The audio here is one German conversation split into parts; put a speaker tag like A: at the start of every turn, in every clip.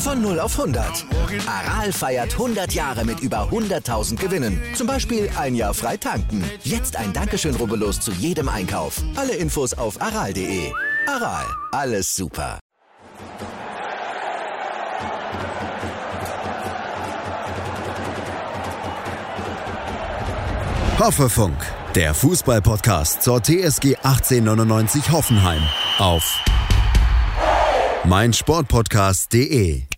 A: Von 0 auf 100. Aral feiert 100 Jahre mit über 100.000 Gewinnen. Zum Beispiel ein Jahr frei tanken. Jetzt ein Dankeschön, rubbellos zu jedem Einkauf. Alle Infos auf aral.de. Aral, alles super.
B: Hoffefunk, der Fußballpodcast zur TSG 1899 Hoffenheim auf meinsportpodcast.de.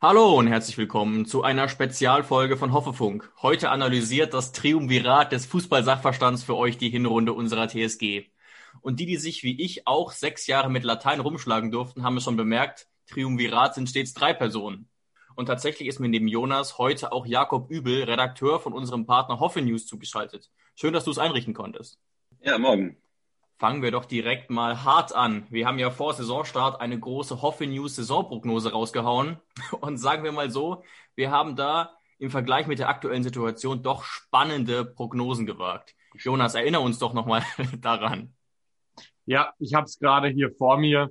C: Hallo und herzlich willkommen zu einer Spezialfolge von Hoffefunk. Heute analysiert das Triumvirat des Fußballsachverstands für euch die Hinrunde unserer TSG. Und die, die sich wie ich auch sechs Jahre mit Latein rumschlagen durften, haben es schon bemerkt, Triumvirat sind stets drei Personen. Und tatsächlich ist mir neben Jonas heute auch Jakob Übel, Redakteur von unserem Partner Hoffe News, zugeschaltet. Schön, dass du es einrichten konntest.
D: Ja, morgen.
C: Fangen wir doch direkt mal hart an. Wir haben ja vor Saisonstart eine große Hoffe News Saisonprognose rausgehauen. Und sagen wir mal so, wir haben da im Vergleich mit der aktuellen Situation doch spannende Prognosen gewagt. Jonas, erinnere uns doch nochmal daran.
E: Ja, ich habe es gerade hier vor mir.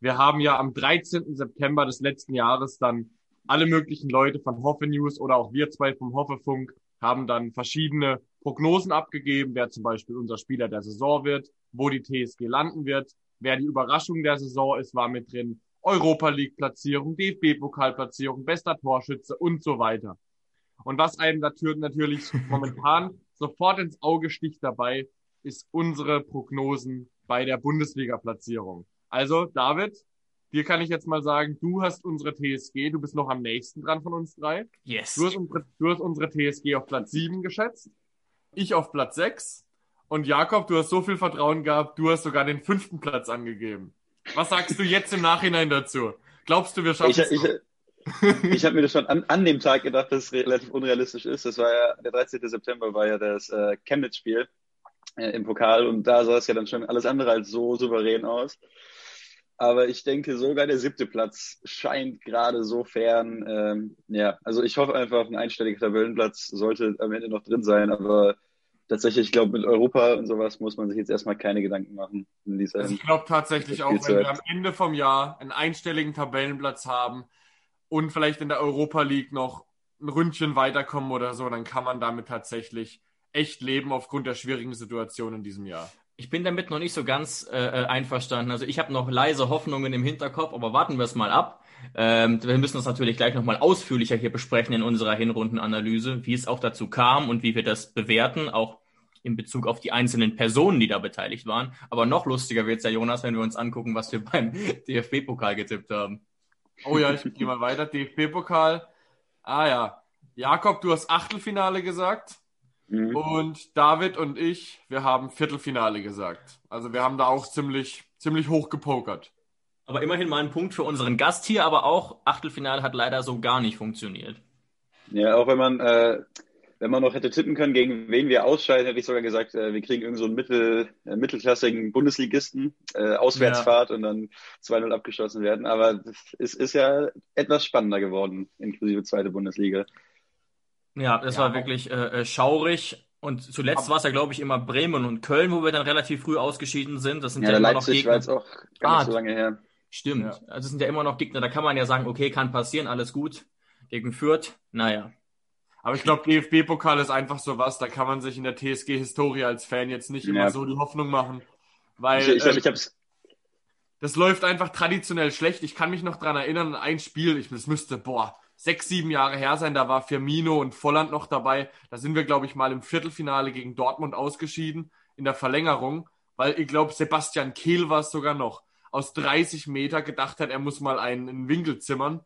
E: Wir haben ja am 13. September des letzten Jahres dann alle möglichen Leute von Hoffe News oder auch wir zwei vom Hoffefunk haben dann verschiedene Prognosen abgegeben, wer zum Beispiel unser Spieler der Saison wird, wo die TSG landen wird, wer die Überraschung der Saison ist, war mit drin, Europa League Platzierung, DFB Pokal Platzierung, bester Torschütze und so weiter. Und was einem natürlich momentan sofort ins Auge sticht dabei, ist unsere Prognosen bei der Bundesliga Platzierung. Also David, Dir kann ich jetzt mal sagen, du hast unsere TSG, du bist noch am nächsten dran von uns drei.
C: Yes.
E: Du hast unsere, du hast unsere TSG auf Platz sieben geschätzt, ich auf Platz sechs und Jakob, du hast so viel Vertrauen gehabt, du hast sogar den fünften Platz angegeben. Was sagst du jetzt im Nachhinein dazu? Glaubst du, wir schaffen es?
D: Ich, ich, ich habe mir das schon an, an dem Tag gedacht, dass es relativ unrealistisch ist. Das war ja, der 13. September war ja das äh, Chemnitz-Spiel äh, im Pokal und da sah es ja dann schon alles andere als so souverän aus. Aber ich denke, sogar der siebte Platz scheint gerade so fern. Ähm, ja, also ich hoffe einfach, ein einstelliger Tabellenplatz sollte am Ende noch drin sein. Aber tatsächlich, ich glaube, mit Europa und sowas muss man sich jetzt erstmal keine Gedanken machen. In dieser
E: also ich glaube tatsächlich auch, wenn wir am Ende vom Jahr einen einstelligen Tabellenplatz haben und vielleicht in der Europa League noch ein Ründchen weiterkommen oder so, dann kann man damit tatsächlich echt leben aufgrund der schwierigen Situation in diesem Jahr.
C: Ich bin damit noch nicht so ganz äh, äh, einverstanden. Also ich habe noch leise Hoffnungen im Hinterkopf, aber warten wir es mal ab. Ähm, wir müssen das natürlich gleich nochmal ausführlicher hier besprechen in unserer Hinrundenanalyse, wie es auch dazu kam und wie wir das bewerten, auch in Bezug auf die einzelnen Personen, die da beteiligt waren. Aber noch lustiger wird's ja, Jonas, wenn wir uns angucken, was wir beim DFB-Pokal getippt haben.
E: Oh ja, ich gehe mal weiter. DFB-Pokal. Ah ja. Jakob, du hast Achtelfinale gesagt. Mhm. Und David und ich, wir haben Viertelfinale gesagt. Also wir haben da auch ziemlich, ziemlich hoch gepokert.
C: Aber immerhin mal ein Punkt für unseren Gast hier, aber auch Achtelfinale hat leider so gar nicht funktioniert.
D: Ja, auch wenn man, äh, wenn man noch hätte tippen können, gegen wen wir ausscheiden, hätte ich sogar gesagt, äh, wir kriegen irgendeinen so mittel, äh, mittelklassigen Bundesligisten, äh, Auswärtsfahrt ja. und dann 2-0 abgeschossen werden. Aber es ist ja etwas spannender geworden, inklusive zweite Bundesliga.
C: Ja, das ja, war wirklich äh, äh, schaurig. Und zuletzt war es ja, glaube ich, immer Bremen und Köln, wo wir dann relativ früh ausgeschieden sind. Das sind ja, ja immer
D: Leipzig
C: noch Gegner.
D: war jetzt auch gar nicht ah, so lange her.
C: Stimmt. Ja. Also es sind ja immer noch Gegner, da kann man ja sagen, okay, kann passieren, alles gut. Gegen Fürth, naja.
E: Aber ich glaube, DFB-Pokal ist einfach so was, da kann man sich in der TSG-Historie als Fan jetzt nicht immer so die Hoffnung machen. Weil ich, ich, ähm, ich hab's das läuft einfach traditionell schlecht. Ich kann mich noch dran erinnern, ein Spiel, ich, das müsste, boah, sechs, sieben Jahre her sein. Da war Firmino und Volland noch dabei. Da sind wir, glaube ich, mal im Viertelfinale gegen Dortmund ausgeschieden in der Verlängerung, weil ich glaube, Sebastian Kehl war es sogar noch, aus 30 Meter gedacht hat, er muss mal einen, einen Winkel zimmern.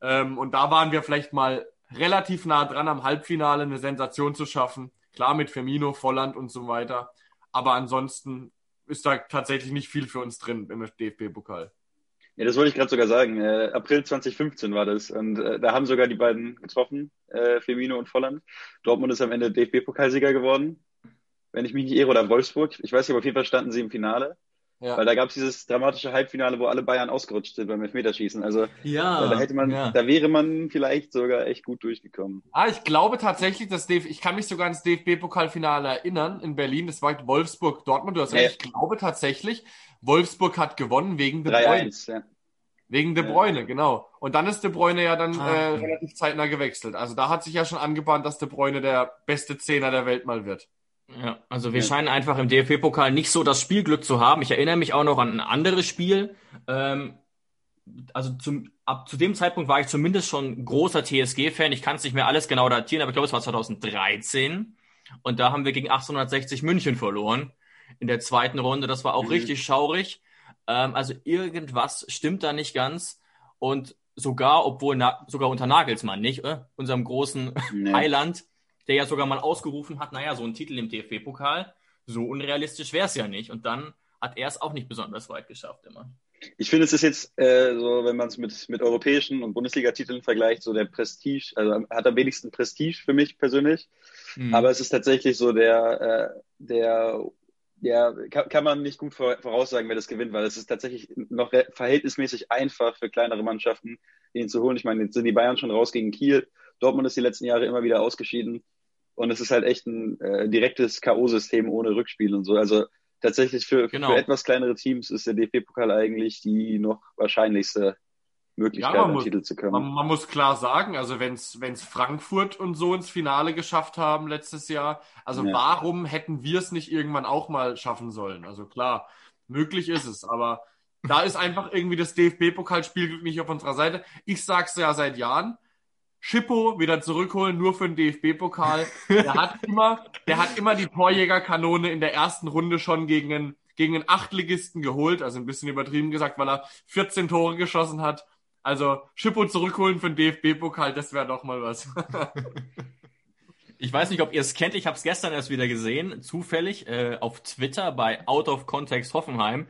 E: Ähm, und da waren wir vielleicht mal relativ nah dran, am Halbfinale eine Sensation zu schaffen. Klar mit Firmino, Volland und so weiter. Aber ansonsten ist da tatsächlich nicht viel für uns drin im DFB-Pokal.
D: Ja, das wollte ich gerade sogar sagen. Äh, April 2015 war das. Und äh, da haben sogar die beiden getroffen, äh, Firmino und Volland. Dortmund ist am Ende DFB-Pokalsieger geworden. Wenn ich mich nicht irre, oder Wolfsburg. Ich weiß nicht, aber auf jeden Fall standen sie im Finale. Ja. Weil da gab es dieses dramatische Halbfinale, wo alle Bayern ausgerutscht sind beim Elfmeterschießen. Also ja, da hätte man, ja. da wäre man vielleicht sogar echt gut durchgekommen.
E: Ah, ich glaube tatsächlich, dass DF ich kann mich sogar ans DFB-Pokalfinale erinnern in Berlin. Das war Wolfsburg Dortmund. Du hast recht. Ich glaube tatsächlich, Wolfsburg hat gewonnen wegen De Bruyne. Ja. Wegen De Bruyne, genau. Und dann ist De Bruyne ja dann ah, äh, relativ zeitnah gewechselt. Also da hat sich ja schon angebahnt, dass De Bruyne der beste Zehner der Welt mal wird.
C: Ja, also wir ja. scheinen einfach im DFB-Pokal nicht so das Spielglück zu haben. Ich erinnere mich auch noch an ein anderes Spiel. Ähm, also zum, ab zu dem Zeitpunkt war ich zumindest schon großer TSG-Fan. Ich kann es nicht mehr alles genau datieren, aber ich glaube, es war 2013. Und da haben wir gegen 1860 München verloren in der zweiten Runde. Das war auch mhm. richtig schaurig. Ähm, also irgendwas stimmt da nicht ganz. Und sogar, obwohl na, sogar unter Nagelsmann nicht, äh, unserem großen nee. Heiland, der ja sogar mal ausgerufen hat, naja, so ein Titel im DFB-Pokal, so unrealistisch wäre es ja nicht. Und dann hat er es auch nicht besonders weit geschafft immer.
D: Ich finde, es ist jetzt äh, so, wenn man es mit, mit europäischen und Bundesliga-Titeln vergleicht, so der Prestige, also hat am wenigsten Prestige für mich persönlich. Mhm. Aber es ist tatsächlich so der, äh, der, ja, kann, kann man nicht gut voraussagen, wer das gewinnt, weil es ist tatsächlich noch verhältnismäßig einfach für kleinere Mannschaften, ihn zu holen. Ich meine, jetzt sind die Bayern schon raus gegen Kiel. Dortmund ist die letzten Jahre immer wieder ausgeschieden. Und es ist halt echt ein äh, direktes K.O.-System ohne Rückspiel und so. Also tatsächlich für, genau. für etwas kleinere Teams ist der DFB-Pokal eigentlich die noch wahrscheinlichste Möglichkeit, ja,
E: muss, Titel zu kommen. Man, man, muss klar sagen, also wenn es Frankfurt und so ins Finale geschafft haben letztes Jahr, also ja. warum hätten wir es nicht irgendwann auch mal schaffen sollen? Also klar, möglich ist es, aber da ist einfach irgendwie das DFB-Pokalspielglück nicht auf unserer Seite. Ich sag's ja seit Jahren, Schippo wieder zurückholen, nur für den DFB-Pokal. Der hat immer, der hat immer die Torjägerkanone in der ersten Runde schon gegen einen, gegen einen Achtligisten geholt, also ein bisschen übertrieben gesagt, weil er 14 Tore geschossen hat. Also Schippo zurückholen für den DFB-Pokal, das wäre doch mal was.
C: Ich weiß nicht, ob ihr es kennt. Ich habe es gestern erst wieder gesehen, zufällig äh, auf Twitter bei Out of Context Hoffenheim,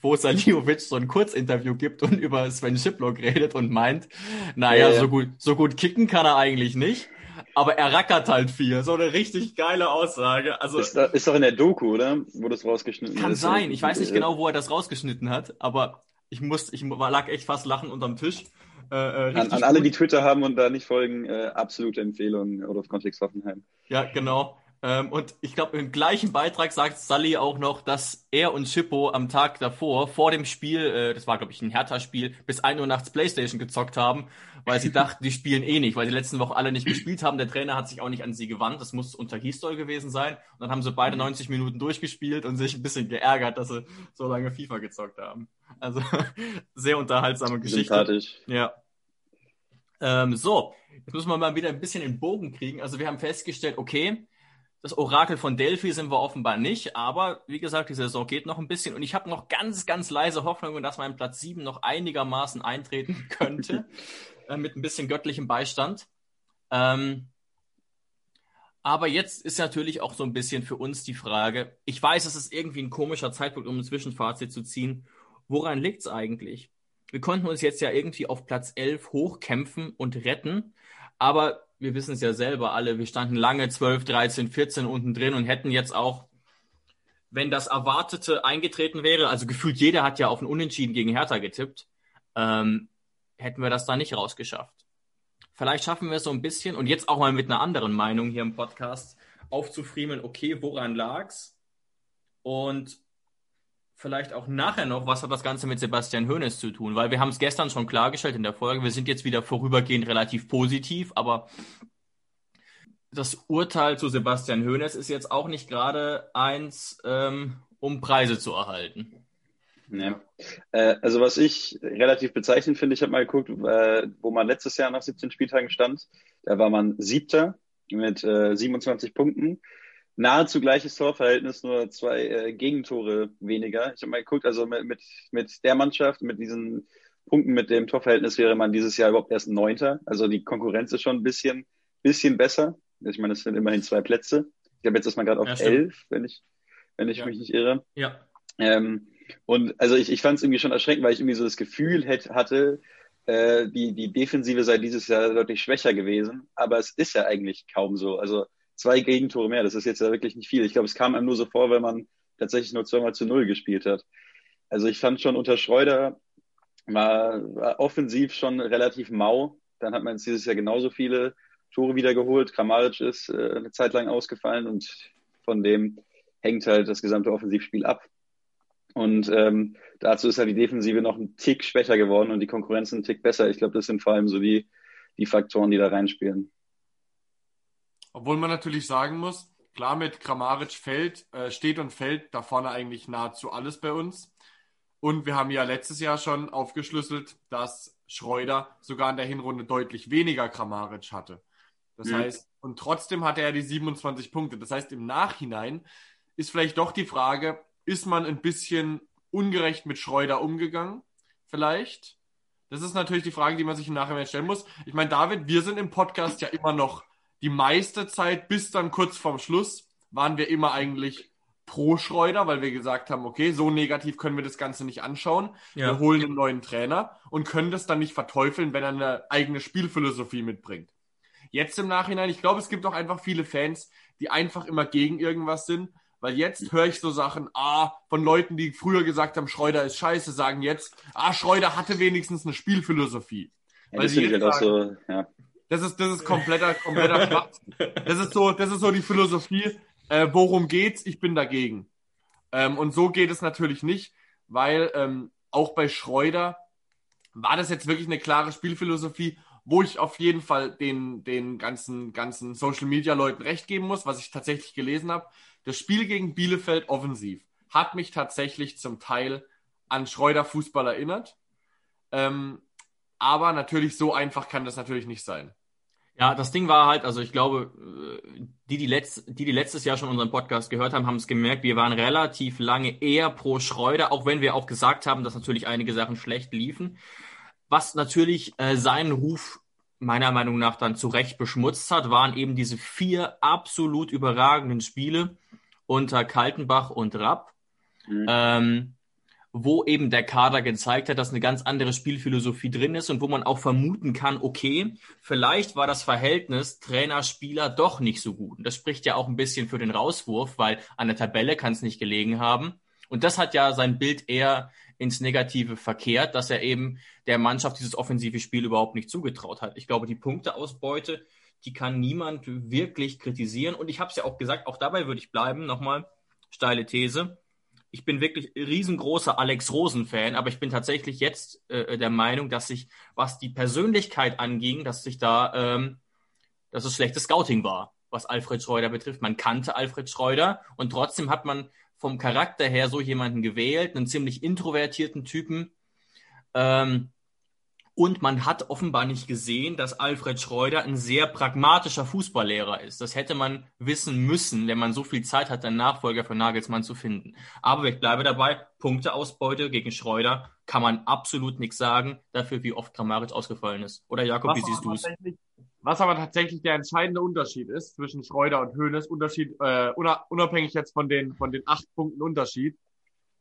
C: wo Saliovic so ein Kurzinterview gibt und über Sven Schiplock redet und meint, naja, ja, so gut, so gut kicken kann er eigentlich nicht. Aber er rackert halt viel. So eine richtig geile Aussage. Also
D: ist, da, ist doch in der Doku, oder? Wo das rausgeschnitten
C: kann ist. Kann sein. Ich weiß nicht genau, wo er das rausgeschnitten hat, aber ich muss, ich lag echt fast lachen unterm Tisch.
D: Äh, äh an, an alle, die Twitter haben und da nicht folgen, äh, absolute Empfehlung, of Context Hoffenheim.
C: Ja, genau. Ähm, und ich glaube, im gleichen Beitrag sagt Sully auch noch, dass er und Schippo am Tag davor, vor dem Spiel, äh, das war glaube ich ein Hertha-Spiel, bis 1 Uhr nachts Playstation gezockt haben, weil sie dachten, die spielen eh nicht, weil die letzten Wochen alle nicht gespielt haben. Der Trainer hat sich auch nicht an sie gewandt. Das muss unter Histol gewesen sein. Und dann haben sie beide 90 Minuten durchgespielt und sich ein bisschen geärgert, dass sie so lange FIFA gezockt haben. Also sehr unterhaltsame Geschichte. Sympathisch. Ja. Ähm, so, jetzt müssen wir mal wieder ein bisschen den Bogen kriegen. Also wir haben festgestellt, okay, das Orakel von Delphi sind wir offenbar nicht, aber wie gesagt, die Saison geht noch ein bisschen und ich habe noch ganz, ganz leise Hoffnungen, dass mein Platz 7 noch einigermaßen eintreten könnte, äh, mit ein bisschen göttlichem Beistand. Ähm, aber jetzt ist natürlich auch so ein bisschen für uns die Frage, ich weiß, es ist irgendwie ein komischer Zeitpunkt, um ein Zwischenfazit zu ziehen. Woran liegt es eigentlich? Wir konnten uns jetzt ja irgendwie auf Platz 11 hochkämpfen und retten, aber wir wissen es ja selber alle, wir standen lange 12, 13, 14 unten drin und hätten jetzt auch, wenn das Erwartete eingetreten wäre, also gefühlt jeder hat ja auf ein Unentschieden gegen Hertha getippt, ähm, hätten wir das da nicht rausgeschafft. Vielleicht schaffen wir es so ein bisschen und jetzt auch mal mit einer anderen Meinung hier im Podcast aufzufriemeln, okay, woran lag's? Und vielleicht auch nachher noch, was hat das Ganze mit Sebastian Hoeneß zu tun? Weil wir haben es gestern schon klargestellt in der Folge, wir sind jetzt wieder vorübergehend relativ positiv, aber das Urteil zu Sebastian Hoeneß ist jetzt auch nicht gerade eins, ähm, um Preise zu erhalten.
D: Ja. Äh, also was ich relativ bezeichnend finde, ich habe mal geguckt, äh, wo man letztes Jahr nach 17 Spieltagen stand. Da war man Siebter mit äh, 27 Punkten nahezu gleiches Torverhältnis, nur zwei äh, Gegentore weniger. Ich habe mal geguckt, also mit, mit, mit der Mannschaft, mit diesen Punkten, mit dem Torverhältnis wäre man dieses Jahr überhaupt erst Neunter. Also die Konkurrenz ist schon ein bisschen, bisschen besser. Ich meine, es sind immerhin zwei Plätze. Ich habe jetzt erstmal gerade auf ja, elf, wenn ich, wenn ich ja. mich nicht irre.
C: Ja.
D: Ähm, Und also ich, ich fand es irgendwie schon erschreckend, weil ich irgendwie so das Gefühl hätte, hatte, äh, die, die Defensive sei dieses Jahr deutlich schwächer gewesen. Aber es ist ja eigentlich kaum so. Also zwei Gegentore mehr, das ist jetzt ja wirklich nicht viel. Ich glaube, es kam einem nur so vor, wenn man tatsächlich nur zweimal zu null gespielt hat. Also ich fand schon unter Schreuder war, war offensiv schon relativ mau. Dann hat man jetzt dieses Jahr genauso viele Tore wiedergeholt. Kramaric ist äh, eine Zeit lang ausgefallen und von dem hängt halt das gesamte Offensivspiel ab. Und ähm, dazu ist halt die Defensive noch ein Tick schwächer geworden und die Konkurrenz ein Tick besser. Ich glaube, das sind vor allem so die, die Faktoren, die da reinspielen.
E: Obwohl man natürlich sagen muss, klar mit Kramaric fällt, äh, steht und fällt da vorne eigentlich nahezu alles bei uns. Und wir haben ja letztes Jahr schon aufgeschlüsselt, dass Schreuder sogar in der Hinrunde deutlich weniger Kramaric hatte. Das mhm. heißt, und trotzdem hatte er die 27 Punkte. Das heißt, im Nachhinein ist vielleicht doch die Frage, ist man ein bisschen ungerecht mit Schreuder umgegangen? Vielleicht. Das ist natürlich die Frage, die man sich im Nachhinein stellen muss. Ich meine, David, wir sind im Podcast ja immer noch die meiste Zeit bis dann kurz vorm Schluss waren wir immer eigentlich pro Schreuder, weil wir gesagt haben, okay, so negativ können wir das Ganze nicht anschauen. Ja. Wir holen einen neuen Trainer und können das dann nicht verteufeln, wenn er eine eigene Spielphilosophie mitbringt. Jetzt im Nachhinein, ich glaube, es gibt auch einfach viele Fans, die einfach immer gegen irgendwas sind, weil jetzt höre ich so Sachen, ah, von Leuten, die früher gesagt haben, Schreuder ist scheiße, sagen jetzt, ah, Schreuder hatte wenigstens eine Spielphilosophie.
D: Ja, weil sie jetzt sagen, so, ja.
E: Das ist, das ist kompletter, kompletter Schwachsinn. Das ist so, das ist so die Philosophie, äh, worum geht's? Ich bin dagegen. Ähm, und so geht es natürlich nicht, weil ähm, auch bei Schreuder war das jetzt wirklich eine klare Spielphilosophie, wo ich auf jeden Fall den, den ganzen, ganzen Social Media Leuten recht geben muss, was ich tatsächlich gelesen habe. Das Spiel gegen Bielefeld offensiv hat mich tatsächlich zum Teil an Schreuder Fußball erinnert. Ähm, aber natürlich so einfach kann das natürlich nicht sein.
C: Ja, das Ding war halt, also ich glaube, äh, die, die, letzt, die, die letztes Jahr schon unseren Podcast gehört haben, haben es gemerkt, wir waren relativ lange eher pro Schreuder, auch wenn wir auch gesagt haben, dass natürlich einige Sachen schlecht liefen. Was natürlich äh, seinen Ruf meiner Meinung nach dann zu Recht beschmutzt hat, waren eben diese vier absolut überragenden Spiele unter Kaltenbach und Rapp. Mhm. Ähm, wo eben der Kader gezeigt hat, dass eine ganz andere Spielphilosophie drin ist und wo man auch vermuten kann, okay, vielleicht war das Verhältnis Trainer-Spieler doch nicht so gut. Und das spricht ja auch ein bisschen für den Rauswurf, weil an der Tabelle kann es nicht gelegen haben. Und das hat ja sein Bild eher ins Negative verkehrt, dass er eben der Mannschaft dieses offensive Spiel überhaupt nicht zugetraut hat. Ich glaube, die Punkteausbeute, die kann niemand wirklich kritisieren. Und ich habe es ja auch gesagt, auch dabei würde ich bleiben, nochmal steile These ich bin wirklich riesengroßer Alex Rosen-Fan, aber ich bin tatsächlich jetzt äh, der Meinung, dass sich, was die Persönlichkeit anging, dass sich da, ähm, dass es schlechtes Scouting war, was Alfred Schreuder betrifft. Man kannte Alfred Schreuder und trotzdem hat man vom Charakter her so jemanden gewählt, einen ziemlich introvertierten Typen. Ähm, und man hat offenbar nicht gesehen, dass Alfred Schreuder ein sehr pragmatischer Fußballlehrer ist. Das hätte man wissen müssen, wenn man so viel Zeit hat, einen Nachfolger für Nagelsmann zu finden. Aber ich bleibe dabei, Punkteausbeute gegen Schreuder kann man absolut nichts sagen, dafür wie oft Kramaric ausgefallen ist. Oder Jakob, was wie siehst du es?
E: Was aber tatsächlich der entscheidende Unterschied ist zwischen Schreuder und Höhnes, Unterschied, äh, unabhängig jetzt von den, von den acht Punkten Unterschied,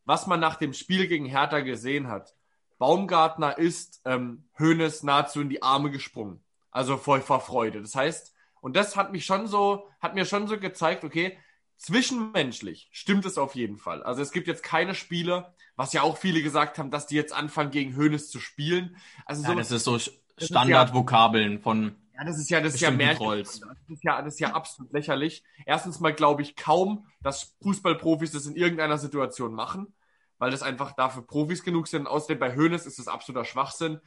E: was man nach dem Spiel gegen Hertha gesehen hat, Baumgartner ist ähm, Hönes nahezu in die Arme gesprungen. Also vor, vor Freude. Das heißt, und das hat mich schon so, hat mir schon so gezeigt, okay, zwischenmenschlich stimmt es auf jeden Fall. Also es gibt jetzt keine Spieler, was ja auch viele gesagt haben, dass die jetzt anfangen, gegen Hönes zu spielen. Also
C: so, ja, das ist so Standardvokabeln ja, von.
E: Ja, das ist ja, das ist ja mehr. Das ist ja, das ist ja absolut lächerlich. Erstens mal glaube ich kaum, dass Fußballprofis das in irgendeiner Situation machen weil das einfach dafür Profis genug sind. Außerdem bei Hoeneß ist das absoluter Schwachsinn.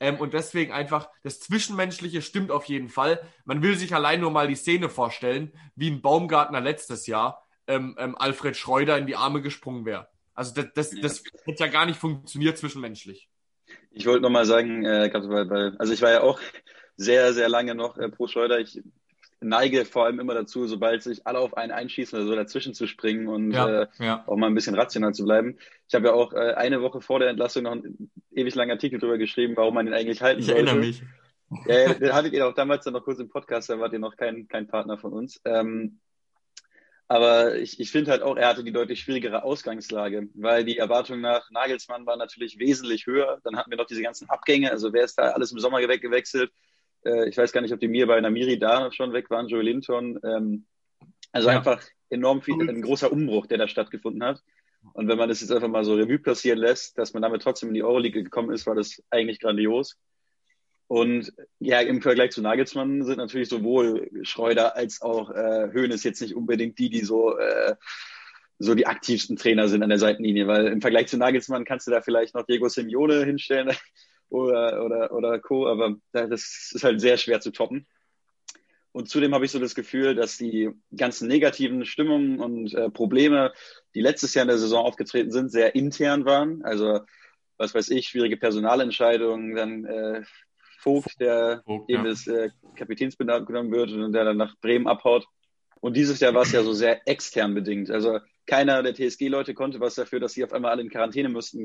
E: Ähm, und deswegen einfach, das Zwischenmenschliche stimmt auf jeden Fall. Man will sich allein nur mal die Szene vorstellen, wie ein Baumgartner letztes Jahr ähm, ähm, Alfred Schreuder in die Arme gesprungen wäre. Also das, das, das hätte ja gar nicht funktioniert zwischenmenschlich.
D: Ich wollte nochmal sagen, äh, also ich war ja auch sehr, sehr lange noch äh, pro Schreuder. Ich neige vor allem immer dazu, sobald sich alle auf einen einschießen oder so dazwischen zu springen und ja, äh, ja. auch mal ein bisschen rational zu bleiben. Ich habe ja auch äh, eine Woche vor der Entlassung noch einen ewig langen Artikel darüber geschrieben, warum man ihn eigentlich halten
C: ich
D: sollte.
C: Ich erinnere mich.
D: Ja, den hattet ihr auch damals dann noch kurz im Podcast, da wart ihr noch kein, kein Partner von uns. Ähm, Aber ich, ich finde halt auch, er hatte die deutlich schwierigere Ausgangslage, weil die Erwartung nach Nagelsmann war natürlich wesentlich höher. Dann hatten wir noch diese ganzen Abgänge. Also wer ist da alles im Sommer weggewechselt? Äh, ich weiß gar nicht, ob die mir bei Namiri da schon weg waren, Joe Linton. Ähm, also ja. einfach enorm viel, ein großer Umbruch, der da stattgefunden hat. Und wenn man das jetzt einfach mal so Revue passieren lässt, dass man damit trotzdem in die Euroleague gekommen ist, war das eigentlich grandios. Und ja, im Vergleich zu Nagelsmann sind natürlich sowohl Schreuder als auch äh, Hoeneß jetzt nicht unbedingt die, die so, äh, so die aktivsten Trainer sind an der Seitenlinie, weil im Vergleich zu Nagelsmann kannst du da vielleicht noch Diego Simeone hinstellen oder, oder, oder Co., aber das ist halt sehr schwer zu toppen. Und zudem habe ich so das Gefühl, dass die ganzen negativen Stimmungen und äh, Probleme, die letztes Jahr in der Saison aufgetreten sind, sehr intern waren. Also was weiß ich, schwierige Personalentscheidungen, dann äh, Vogt, der Vogt, eben ja. des äh, Kapitäns genommen wird und der dann nach Bremen abhaut. Und dieses Jahr war es ja so sehr extern bedingt. Also keiner der TSG-Leute konnte was dafür, dass sie auf einmal alle in Quarantäne mussten.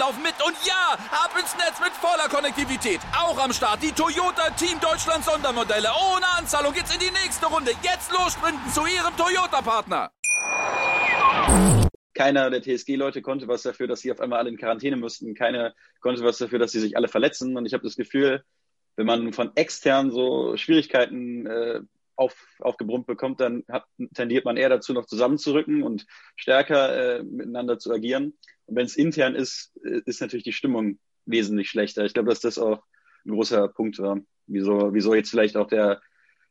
F: laufen mit. Und ja, ab ins Netz mit voller Konnektivität. Auch am Start die Toyota Team Deutschland Sondermodelle. Ohne Anzahlung geht's in die nächste Runde. Jetzt los sprinten zu ihrem Toyota-Partner.
D: Keiner der TSG-Leute konnte was dafür, dass sie auf einmal alle in Quarantäne mussten. Keiner konnte was dafür, dass sie sich alle verletzen. Und ich habe das Gefühl, wenn man von extern so Schwierigkeiten äh, auf, aufgebrummt bekommt, dann hat, tendiert man eher dazu, noch zusammenzurücken und stärker äh, miteinander zu agieren. Wenn es intern ist, äh, ist natürlich die Stimmung wesentlich schlechter. Ich glaube, dass das auch ein großer Punkt war, wieso, wieso jetzt vielleicht auch der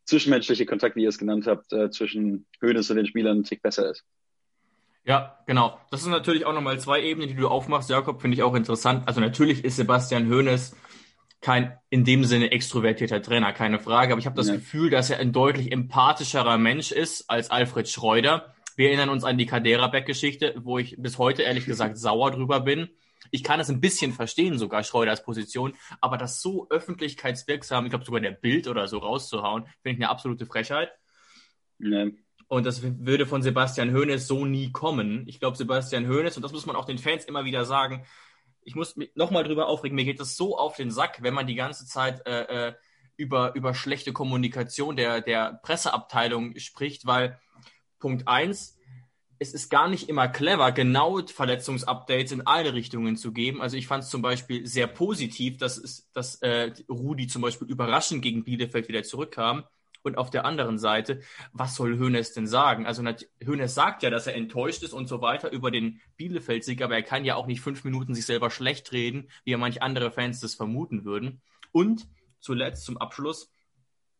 D: zwischenmenschliche Kontakt, wie ihr es genannt habt, äh, zwischen Hönes und den Spielern ein Tick besser ist.
C: Ja, genau. Das sind natürlich auch nochmal zwei Ebenen, die du aufmachst, Jakob, finde ich auch interessant. Also natürlich ist Sebastian Hoeneß kein in dem Sinne extrovertierter Trainer, keine Frage. Aber ich habe das ja. Gefühl, dass er ein deutlich empathischerer Mensch ist als Alfred Schreuder. Wir erinnern uns an die Kadera-Beck-Geschichte, wo ich bis heute ehrlich gesagt sauer drüber bin. Ich kann es ein bisschen verstehen, sogar Schreuders Position, aber das so öffentlichkeitswirksam, ich glaube sogar der Bild oder so rauszuhauen, finde ich eine absolute Frechheit. Ja. Und das würde von Sebastian Hoeneß so nie kommen. Ich glaube, Sebastian Hoeneß, und das muss man auch den Fans immer wieder sagen, ich muss mich nochmal drüber aufregen, mir geht das so auf den Sack, wenn man die ganze Zeit äh, äh, über, über schlechte Kommunikation der, der Presseabteilung spricht, weil Punkt eins es ist gar nicht immer clever, genau Verletzungsupdates in alle Richtungen zu geben. Also ich fand es zum Beispiel sehr positiv, dass, es, dass äh, Rudi zum Beispiel überraschend gegen Bielefeld wieder zurückkam. Und auf der anderen Seite, was soll Hönes denn sagen? Also Hönes sagt ja, dass er enttäuscht ist und so weiter über den Bielefeld-Sieg, aber er kann ja auch nicht fünf Minuten sich selber schlecht reden, wie ja manch andere Fans das vermuten würden. Und zuletzt zum Abschluss,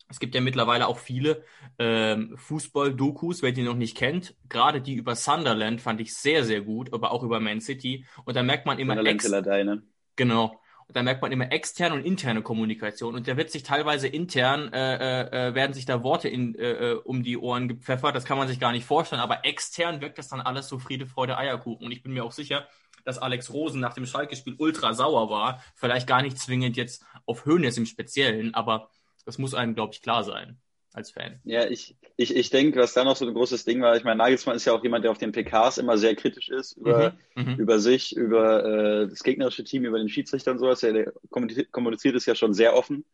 C: es gibt ja mittlerweile auch viele ähm, Fußball-Dokus, wer die noch nicht kennt. Gerade die über Sunderland fand ich sehr, sehr gut, aber auch über Man City. Und da merkt man immer...
D: Sunderland Ex ne?
C: Genau da merkt man immer externe und interne Kommunikation. Und da wird sich teilweise intern, äh, äh, äh, werden sich da Worte in, äh, äh, um die Ohren gepfeffert. Das kann man sich gar nicht vorstellen. Aber extern wirkt das dann alles so Friede, Freude, Eierkuchen. Und ich bin mir auch sicher, dass Alex Rosen nach dem Schalke-Spiel ultra sauer war. Vielleicht gar nicht zwingend jetzt auf Höhnes im Speziellen, aber das muss einem, glaube ich, klar sein als Fan.
D: Ja, ich, ich, ich denke, was da noch so ein großes Ding war, ich meine, Nagelsmann ist ja auch jemand, der auf den PKs immer sehr kritisch ist über, mhm, mhm, über sich, über äh, das gegnerische Team, über den Schiedsrichter und sowas. Der kommuniziert es ja schon sehr offen.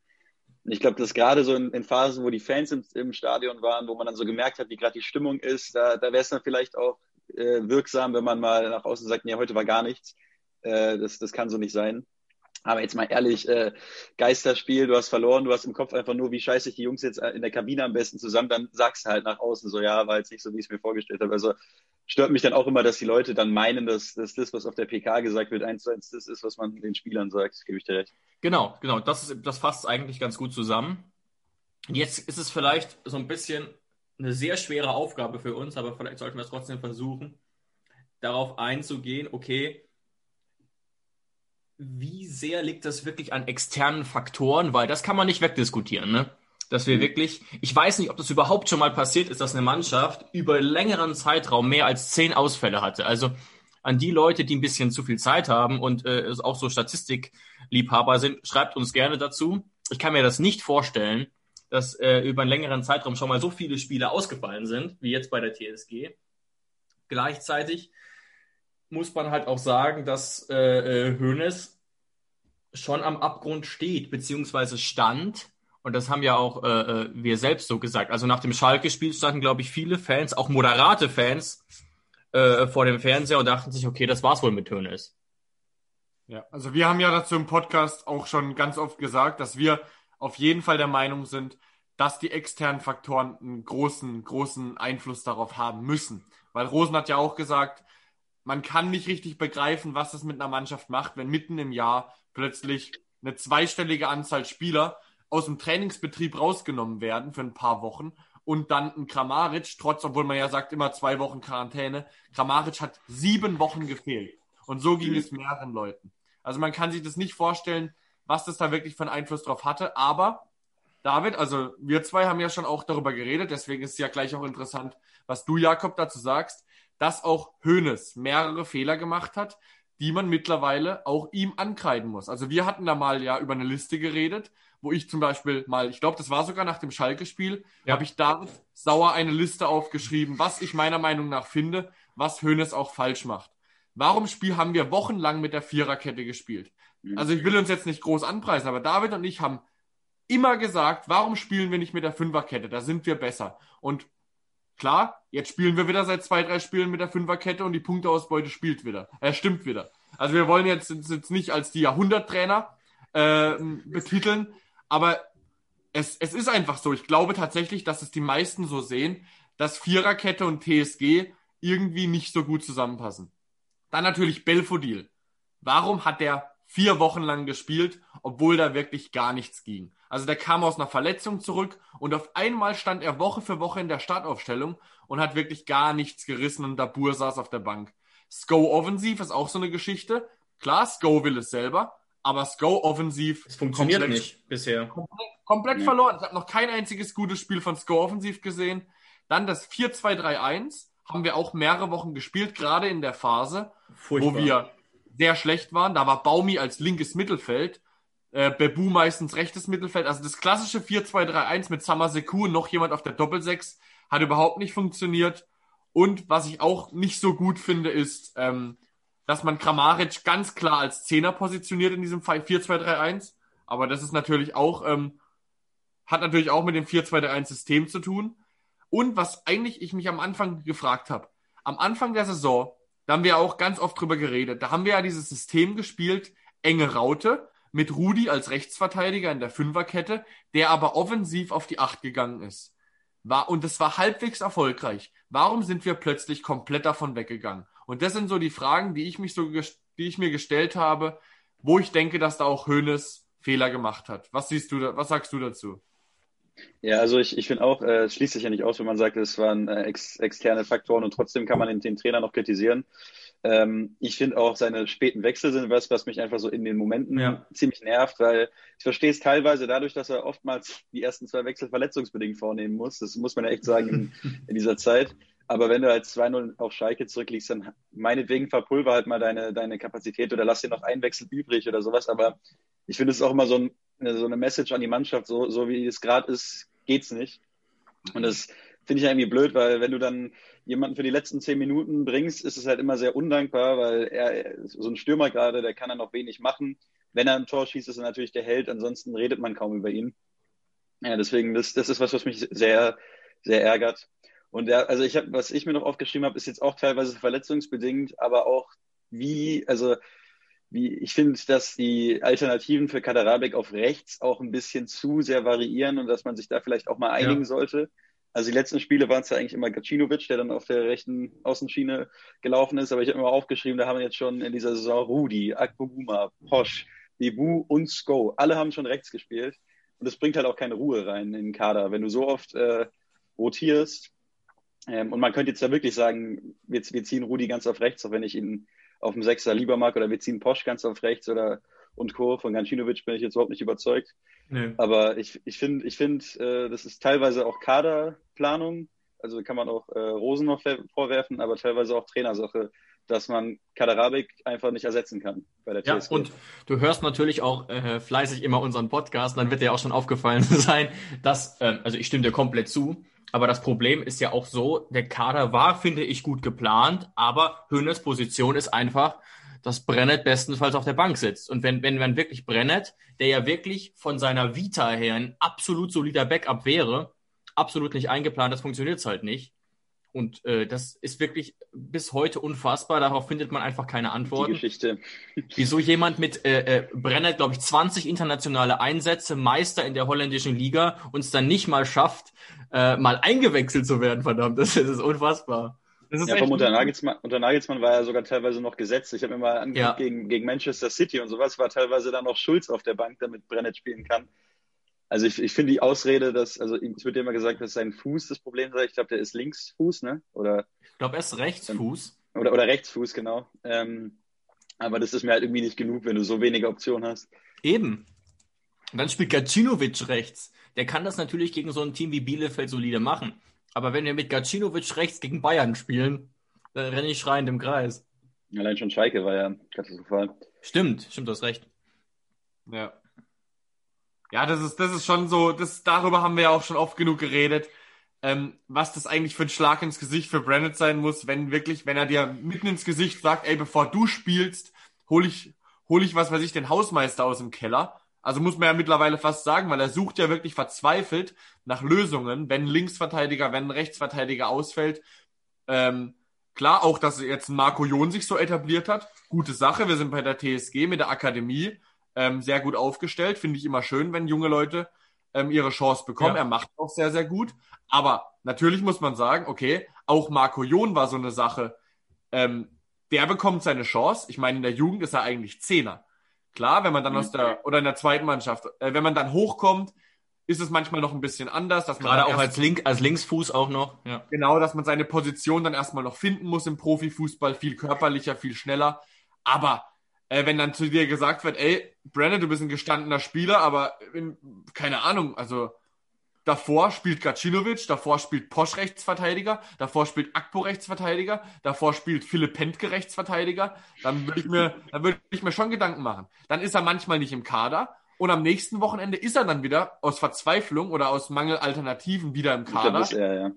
D: Und ich glaube, dass gerade so in, in, Phasen, wo die Fans im, im, Stadion waren, wo man dann so gemerkt hat, wie gerade die Stimmung ist, da, da wäre es dann vielleicht auch äh, wirksam, wenn man mal nach außen sagt, nee, heute war gar nichts. Äh, das, das kann so nicht sein. Aber jetzt mal ehrlich, äh, Geisterspiel, du hast verloren, du hast im Kopf einfach nur, wie scheiße ich die Jungs jetzt in der Kabine am besten zusammen, dann sagst du halt nach außen so, ja, war jetzt nicht so, wie ich es mir vorgestellt habe. Also stört mich dann auch immer, dass die Leute dann meinen, dass, dass das, was auf der PK gesagt wird, eins zu eins das ist, was man den Spielern sagt. Gebe ich dir recht.
C: Genau, genau. Das, das fasst eigentlich ganz gut zusammen. Jetzt ist es vielleicht so ein bisschen eine sehr schwere Aufgabe für uns, aber vielleicht sollten wir es trotzdem versuchen, darauf einzugehen, okay, wie sehr liegt das wirklich an externen Faktoren? Weil das kann man nicht wegdiskutieren. Ne? dass wir wirklich, ich weiß nicht, ob das überhaupt schon mal passiert ist, dass eine Mannschaft über längeren Zeitraum mehr als zehn Ausfälle hatte. Also an die Leute, die ein bisschen zu viel Zeit haben und äh, auch so Statistikliebhaber sind, schreibt uns gerne dazu. Ich kann mir das nicht vorstellen, dass äh, über einen längeren Zeitraum schon mal so viele Spiele ausgefallen sind, wie jetzt bei der TSG. Gleichzeitig muss man halt auch sagen, dass äh, äh Hoeneß schon am Abgrund steht, beziehungsweise stand. Und das haben ja auch äh, äh, wir selbst so gesagt. Also nach dem Schalke-Spiel standen, glaube ich, viele Fans, auch moderate Fans, äh, vor dem Fernseher und dachten sich, okay, das war's wohl mit Hönes.
E: Ja, also wir haben ja dazu im Podcast auch schon ganz oft gesagt, dass wir auf jeden Fall der Meinung sind, dass die externen Faktoren einen großen, großen Einfluss darauf haben müssen. Weil Rosen hat ja auch gesagt, man kann nicht richtig begreifen, was das mit einer Mannschaft macht, wenn mitten im Jahr plötzlich eine zweistellige Anzahl Spieler aus dem Trainingsbetrieb rausgenommen werden für ein paar Wochen und dann ein Kramaric, trotz, obwohl man ja sagt, immer zwei Wochen Quarantäne, Kramaric hat sieben Wochen gefehlt. Und so ging es mehreren Leuten. Also man kann sich das nicht vorstellen, was das da wirklich für einen Einfluss drauf hatte. Aber David, also wir zwei haben ja schon auch darüber geredet, deswegen ist es ja gleich auch interessant, was du, Jakob, dazu sagst, dass auch Hoeneß mehrere Fehler gemacht hat, die man mittlerweile auch ihm ankreiden muss. Also wir hatten da mal ja über eine Liste geredet, wo ich zum Beispiel mal, ich glaube, das war sogar nach dem Schalke-Spiel, ja. habe ich da sauer eine Liste aufgeschrieben, was ich meiner Meinung nach finde, was Hoeneß auch falsch macht. Warum Spiel haben wir wochenlang mit der Viererkette gespielt? Mhm. Also ich will uns jetzt nicht groß anpreisen, aber David und ich haben immer gesagt, warum spielen wir nicht mit der Fünferkette? Da sind wir besser. Und klar, jetzt spielen wir wieder seit zwei, drei Spielen mit der Fünferkette und die Punkteausbeute spielt wieder. Er äh, stimmt wieder. Also wir wollen jetzt, jetzt nicht als die Jahrhunderttrainer äh, betiteln, aber es, es ist einfach so. Ich glaube tatsächlich, dass es die meisten so sehen, dass Viererkette und TSG irgendwie nicht so gut zusammenpassen. Dann natürlich Belfodil. Warum hat der vier Wochen lang gespielt, obwohl da wirklich gar nichts ging? Also der kam aus einer Verletzung zurück und auf einmal stand er Woche für Woche in der Startaufstellung und hat wirklich gar nichts gerissen und Dabur saß auf der Bank. Sko offensiv ist auch so eine Geschichte. Klar, Sko will es selber, aber Sko offensiv.
C: Es funktioniert komplett, nicht bisher.
E: Komplett, komplett ja. verloren. Ich habe noch kein einziges gutes Spiel von Sko offensiv gesehen. Dann das 4-2-3-1 haben wir auch mehrere Wochen gespielt, gerade in der Phase, Furchtbar. wo wir sehr schlecht waren. Da war Baumi als linkes Mittelfeld, äh, Bebu meistens rechtes Mittelfeld. Also das klassische 4-2-3-1 mit Samaseku und noch jemand auf der Doppelsechs hat überhaupt nicht funktioniert. Und was ich auch nicht so gut finde, ist, ähm, dass man Kramaric ganz klar als Zehner positioniert in diesem 4-2-3-1. Aber das ist natürlich auch, ähm, hat natürlich auch mit dem 4-2-3-1-System zu tun. Und was eigentlich ich mich am Anfang gefragt habe, am Anfang der Saison, da haben wir auch ganz oft drüber geredet, da haben wir ja dieses System gespielt, enge Raute, mit Rudi als Rechtsverteidiger in der Fünferkette, der aber offensiv auf die Acht gegangen ist. War, und das war halbwegs erfolgreich. Warum sind wir plötzlich komplett davon weggegangen? Und das sind so die Fragen, die ich mich so, die ich mir gestellt habe, wo ich denke, dass da auch Hoeneß Fehler gemacht hat. Was siehst du da, was sagst du dazu?
D: Ja, also ich, ich finde auch, äh, es schließt sich ja nicht aus, wenn man sagt, es waren äh, ex, externe Faktoren und trotzdem kann man den, den Trainer noch kritisieren. Ähm, ich finde auch seine späten Wechsel sind was, was mich einfach so in den Momenten ja. ziemlich nervt, weil ich verstehe es teilweise dadurch, dass er oftmals die ersten zwei Wechsel verletzungsbedingt vornehmen muss. Das muss man ja echt sagen in, in dieser Zeit. Aber wenn du als 2-0 auf Schalke zurückliegst, dann meinetwegen verpulver halt mal deine, deine Kapazität oder lass dir noch einen Wechsel übrig oder sowas. Aber ich finde es auch immer so, ein, so eine Message an die Mannschaft, so, so wie es gerade ist, geht's nicht. Und das finde ich irgendwie blöd, weil wenn du dann jemanden für die letzten zehn Minuten bringst, ist es halt immer sehr undankbar, weil er, so ein Stürmer gerade, der kann dann noch wenig machen. Wenn er ein Tor schießt, ist er natürlich der Held, ansonsten redet man kaum über ihn. Ja, deswegen, das, das ist was, was mich sehr, sehr ärgert. Und ja, also ich habe, was ich mir noch aufgeschrieben habe, ist jetzt auch teilweise verletzungsbedingt, aber auch wie, also wie, ich finde, dass die Alternativen für Kaderabek auf rechts auch ein bisschen zu sehr variieren und dass man sich da vielleicht auch mal einigen ja. sollte. Also die letzten Spiele waren es ja eigentlich immer Gacinovic, der dann auf der rechten Außenschiene gelaufen ist, aber ich habe mir aufgeschrieben, da haben wir jetzt schon in dieser Saison Rudi, Akpoguma, Posch, Bibu und Sko. Alle haben schon rechts gespielt und es bringt halt auch keine Ruhe rein in den Kader. Wenn du so oft äh, rotierst, ähm, und man könnte jetzt ja wirklich sagen, wir, wir ziehen Rudi ganz auf rechts, auch wenn ich ihn auf dem Sechser lieber mag, oder wir ziehen Posch ganz auf rechts oder und Co. Von Gancinovic bin ich jetzt überhaupt nicht überzeugt. Nee. Aber ich, ich finde, ich find, äh, das ist teilweise auch Kaderplanung. Also kann man auch äh, Rosen noch vorwerfen, aber teilweise auch Trainersache, dass man Kaderabik einfach nicht ersetzen kann
C: bei der TSG. Ja, und du hörst natürlich auch äh, fleißig immer unseren Podcast, dann wird dir auch schon aufgefallen sein, dass, äh, also ich stimme dir komplett zu, aber das Problem ist ja auch so, der Kader war, finde ich, gut geplant, aber Hönes Position ist einfach, dass Brennett bestenfalls auf der Bank sitzt. Und wenn, wenn man wirklich Brennett, der ja wirklich von seiner Vita her ein absolut solider Backup wäre, absolut nicht eingeplant, das funktioniert halt nicht. Und äh, das ist wirklich bis heute unfassbar. Darauf findet man einfach keine Antworten.
D: Die Geschichte.
C: Wieso jemand mit äh, äh, Brennett, glaube ich, 20 internationale Einsätze, Meister in der holländischen Liga, uns dann nicht mal schafft, äh, mal eingewechselt zu werden, verdammt. Das, das ist unfassbar.
D: Ja, vom unter Nagelsmann, unter Nagelsmann war er sogar teilweise noch gesetzt. Ich habe mir mal angeguckt, ja. gegen, gegen Manchester City und sowas war teilweise dann noch Schulz auf der Bank, damit Brennett spielen kann. Also ich, ich finde die Ausrede, dass, also es wird ja immer gesagt, dass sein Fuß das Problem sei. Ich glaube, der ist Linksfuß, ne? Oder?
C: Ich glaube, er ist Rechtsfuß.
D: Oder, oder Rechtsfuß, genau. Ähm, aber das ist mir halt irgendwie nicht genug, wenn du so wenige Optionen hast.
C: Eben. Und dann spielt Gacinovic rechts. Der kann das natürlich gegen so ein Team wie Bielefeld solide machen. Aber wenn wir mit Gacinovic rechts gegen Bayern spielen, dann renne ich schreiend im Kreis.
D: Allein schon Schalke war ja katastrophal.
C: Stimmt, stimmt, du hast recht.
E: Ja. Ja, das ist, das ist schon so, das, darüber haben wir ja auch schon oft genug geredet, ähm, was das eigentlich für ein Schlag ins Gesicht für Brandon sein muss, wenn wirklich, wenn er dir mitten ins Gesicht sagt, ey, bevor du spielst, hol ich, hol ich, was weiß ich, den Hausmeister aus dem Keller. Also muss man ja mittlerweile fast sagen, weil er sucht ja wirklich verzweifelt nach Lösungen, wenn ein Linksverteidiger, wenn ein Rechtsverteidiger ausfällt. Ähm, klar, auch, dass jetzt Marco Jon sich so etabliert hat. Gute Sache. Wir sind bei der TSG mit der Akademie ähm, sehr gut aufgestellt. Finde ich immer schön, wenn junge Leute ähm, ihre Chance bekommen. Ja. Er macht auch sehr, sehr gut. Aber natürlich muss man sagen, okay, auch Marco Jon war so eine Sache. Ähm, der bekommt seine Chance. Ich meine, in der Jugend ist er eigentlich Zehner. Klar, wenn man dann aus der, oder in der zweiten Mannschaft, äh, wenn man dann hochkommt, ist es manchmal noch ein bisschen anders. Dass
C: man Gerade auch als, Link, als Linksfuß auch noch.
E: Ja. Genau, dass man seine Position dann erstmal noch finden muss im Profifußball, viel körperlicher, viel schneller. Aber äh, wenn dann zu dir gesagt wird, ey, Brandon, du bist ein gestandener Spieler, aber in, keine Ahnung, also davor spielt Gacinovic, davor spielt Posch Rechtsverteidiger, davor spielt Akpo Rechtsverteidiger, davor spielt Philipp Pentke Rechtsverteidiger, dann würde ich mir, dann würde ich mir schon Gedanken machen. Dann ist er manchmal nicht im Kader und am nächsten Wochenende ist er dann wieder aus Verzweiflung oder aus Mangel Alternativen wieder im Kader. Ich glaub, er, ja.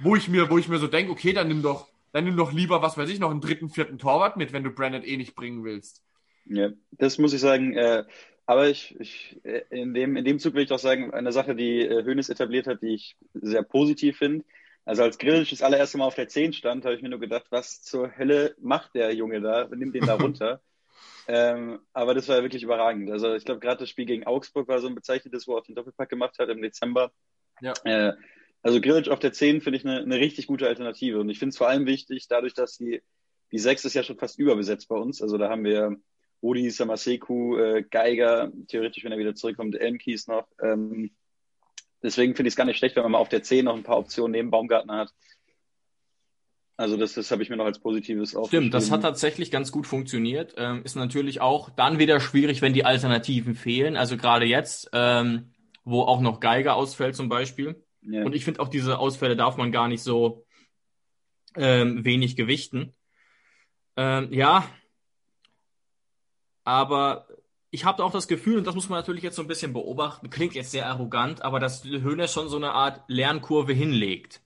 E: Wo ich mir, wo ich mir so denke, okay, dann nimm doch, dann nimm doch lieber, was weiß ich, noch einen dritten, vierten Torwart mit, wenn du Brandon eh nicht bringen willst.
D: Ja, das muss ich sagen. Äh, aber ich, ich äh, in, dem, in dem Zug will ich doch sagen, eine Sache, die äh, Hönes etabliert hat, die ich sehr positiv finde. Also als Grillisch das allererste Mal auf der 10 stand, habe ich mir nur gedacht, was zur Hölle macht der Junge da? Nimmt den da runter. ähm, aber das war ja wirklich überragend. Also ich glaube, gerade das Spiel gegen Augsburg war so ein bezeichnetes, wo er auf den Doppelpack gemacht hat im Dezember. Ja. Äh, also Grillage auf der 10 finde ich eine, eine richtig gute Alternative. Und ich finde es vor allem wichtig, dadurch, dass die, die 6 ist ja schon fast überbesetzt bei uns. Also da haben wir Rudi Samaseku, äh, Geiger, theoretisch, wenn er wieder zurückkommt, Elmkies noch. Ähm, deswegen finde ich es gar nicht schlecht, wenn man mal auf der 10 noch ein paar Optionen neben Baumgartner hat. Also das, das habe ich mir noch als positives
C: Stimmt, das hat tatsächlich ganz gut funktioniert. Ähm, ist natürlich auch dann wieder schwierig, wenn die Alternativen fehlen. Also gerade jetzt, ähm, wo auch noch Geiger ausfällt zum Beispiel. Ja. Und ich finde auch diese Ausfälle darf man gar nicht so ähm, wenig gewichten. Ähm, ja, aber ich habe auch das Gefühl, und das muss man natürlich jetzt so ein bisschen beobachten, klingt jetzt sehr arrogant, aber dass Höhner schon so eine Art Lernkurve hinlegt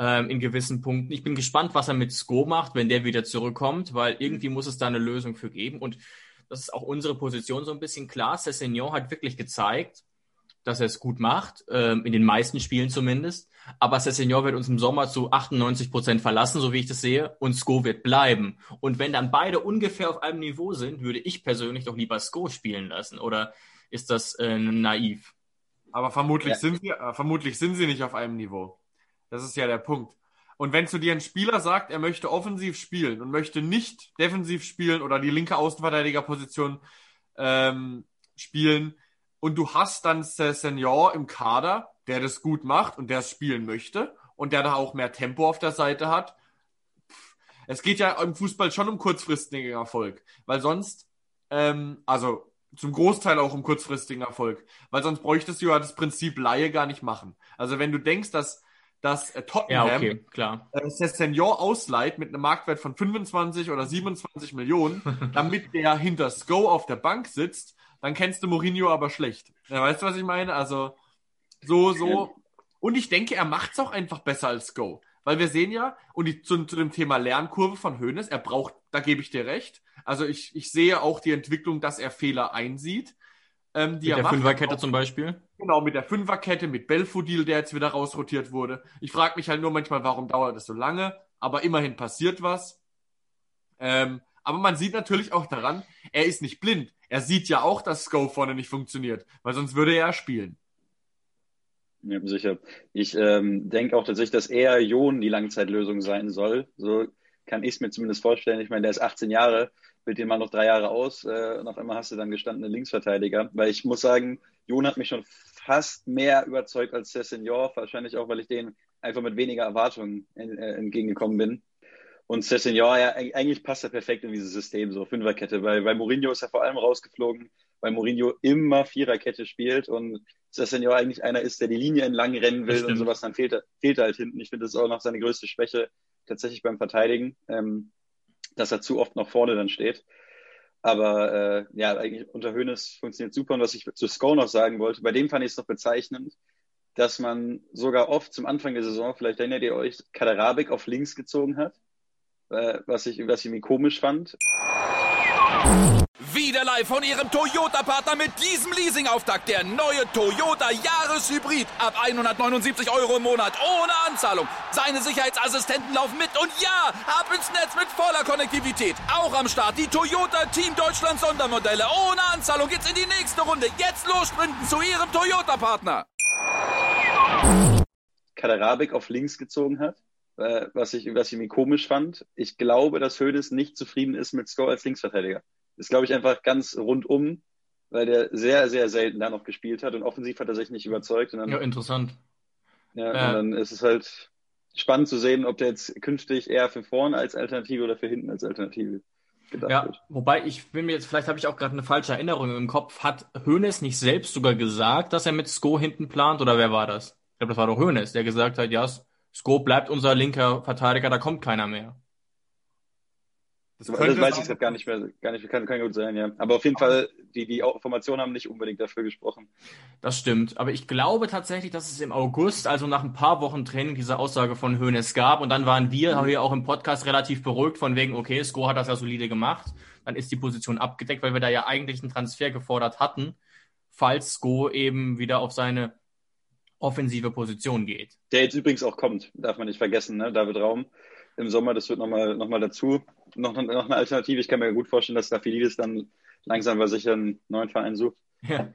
C: ähm, in gewissen Punkten. Ich bin gespannt, was er mit Sko macht, wenn der wieder zurückkommt, weil irgendwie muss es da eine Lösung für geben. Und das ist auch unsere Position so ein bisschen klar. Sessignon hat wirklich gezeigt, dass er es gut macht, ähm, in den meisten Spielen zumindest. Aber Sessignon wird uns im Sommer zu 98 Prozent verlassen, so wie ich das sehe, und Sko wird bleiben. Und wenn dann beide ungefähr auf einem Niveau sind, würde ich persönlich doch lieber Sko spielen lassen. Oder ist das äh, naiv?
E: Aber vermutlich, ja. sind sie, äh, vermutlich sind sie nicht auf einem Niveau. Das ist ja der Punkt. Und wenn zu dir ein Spieler sagt, er möchte offensiv spielen und möchte nicht defensiv spielen oder die linke Außenverteidigerposition ähm, spielen, und du hast dann Senior im Kader, der das gut macht und der es spielen möchte und der da auch mehr Tempo auf der Seite hat. Es geht ja im Fußball schon um kurzfristigen Erfolg, weil sonst, ähm, also zum Großteil auch um kurzfristigen Erfolg. Weil sonst bräuchtest du ja das Prinzip Laie gar nicht machen. Also wenn du denkst, dass, dass äh, Tottenham
C: Ja, okay, klar.
E: äh, Senior ausleiht mit einem Marktwert von 25 oder 27 Millionen, damit der hinter Sko auf der Bank sitzt, dann kennst du Mourinho aber schlecht. Ja, weißt du, was ich meine? Also so, so. Und ich denke, er macht's auch einfach besser als Sko. Weil wir sehen ja, und die, zu, zu dem Thema Lernkurve von Hoeneß, er braucht, da gebe ich dir recht. Also ich, ich sehe auch die Entwicklung, dass er Fehler einsieht. Ähm, die
C: Mit
E: er
C: der
E: macht.
C: Fünferkette zum Beispiel.
E: Genau, mit der Fünferkette, mit Belfodil, der jetzt wieder rausrotiert wurde. Ich frage mich halt nur manchmal, warum dauert das so lange? Aber immerhin passiert was. Ähm, aber man sieht natürlich auch daran, er ist nicht blind. Er sieht ja auch, dass Sko vorne nicht funktioniert, weil sonst würde er spielen.
D: Ja, sicher. Ich ähm, denke auch tatsächlich, dass eher Jon die Langzeitlösung sein soll. So kann ich es mir zumindest vorstellen. Ich meine, der ist 18 Jahre, bild den mal noch drei Jahre aus äh, und auf einmal hast du dann gestandene Linksverteidiger. Weil ich muss sagen, Jon hat mich schon fast mehr überzeugt als der Senior, wahrscheinlich auch, weil ich denen einfach mit weniger Erwartungen en, äh, entgegengekommen bin. Und Senior, ja, eig- eigentlich passt er perfekt in dieses System, so Fünferkette, weil, weil Mourinho ist ja vor allem rausgeflogen, weil Mourinho immer Viererkette spielt und Senior eigentlich einer ist, der die Linie entlang rennen will und sowas, dann fehlt er, fehlt er halt hinten. Ich finde, das ist auch noch seine größte Schwäche tatsächlich beim Verteidigen, ähm, dass er zu oft noch vorne dann steht. Aber äh, ja, eigentlich unter Hoeneß funktioniert super. Und was ich zu Sko noch sagen wollte, bei dem fand ich es noch bezeichnend, dass man sogar oft zum Anfang der Saison, vielleicht erinnert ihr euch, Kaderabik auf links gezogen hat, äh, was ich, was ich irgendwie komisch fand.
F: Wieder live von Ihrem Toyota-Partner mit diesem Leasing-Auftakt. Der neue Toyota Jahreshybrid. Ab 179 Euro im Monat. Ohne Anzahlung. Seine Sicherheitsassistenten laufen mit. Und ja, ab ins Netz mit voller Konnektivität. Auch am Start die Toyota Team Deutschland Sondermodelle. Ohne Anzahlung geht's in die nächste Runde. Jetzt los sprinten zu Ihrem Toyota-Partner.
D: Kaderabik auf links gezogen hat, äh, was ich, was ich irgendwie komisch fand. Ich glaube, dass Hoeneß nicht zufrieden ist mit Sko als Linksverteidiger. Das glaube ich einfach ganz rundum, weil der sehr, sehr selten da noch gespielt hat und offensiv hat er sich nicht überzeugt. Dann,
C: Ja,
D: ja,
C: interessant.
D: und dann ist es halt spannend zu sehen, ob der jetzt künftig eher für vorne als Alternative oder für hinten als Alternative gedacht
C: Ja,
D: wird.
C: wobei ich bin mir jetzt, vielleicht habe ich auch gerade eine falsche Erinnerung im Kopf. Hat Hoeneß nicht selbst sogar gesagt, dass er mit Sko hinten plant oder wer war das? Ich glaube, das war doch Hoeneß, der gesagt hat, ja, Sko bleibt unser linker Verteidiger, da kommt keiner mehr.
E: Das
D: Das, weiß ich gerade gar nicht mehr, gar nicht, kann, kann gut sein, ja. Aber auf jeden Fall, die, die Formationen haben nicht unbedingt dafür gesprochen.
C: Das stimmt. Aber ich glaube tatsächlich, dass es im August, also nach ein paar Wochen Training, diese Aussage von Hoeneß gab. Und dann waren wir hier auch im Podcast relativ beruhigt von wegen, okay, Sko hat das ja solide gemacht. Dann ist die Position abgedeckt, weil wir da ja eigentlich einen Transfer gefordert hatten, falls Sko eben wieder auf seine offensive Position geht.
D: Der jetzt übrigens auch kommt, darf man nicht vergessen, ne? David Raum im Sommer, das wird nochmal noch mal dazu. Noch, noch eine Alternative. Ich kann mir gut vorstellen, dass Staphylides dann langsam aber sicher einen neuen Verein sucht.
C: Ja.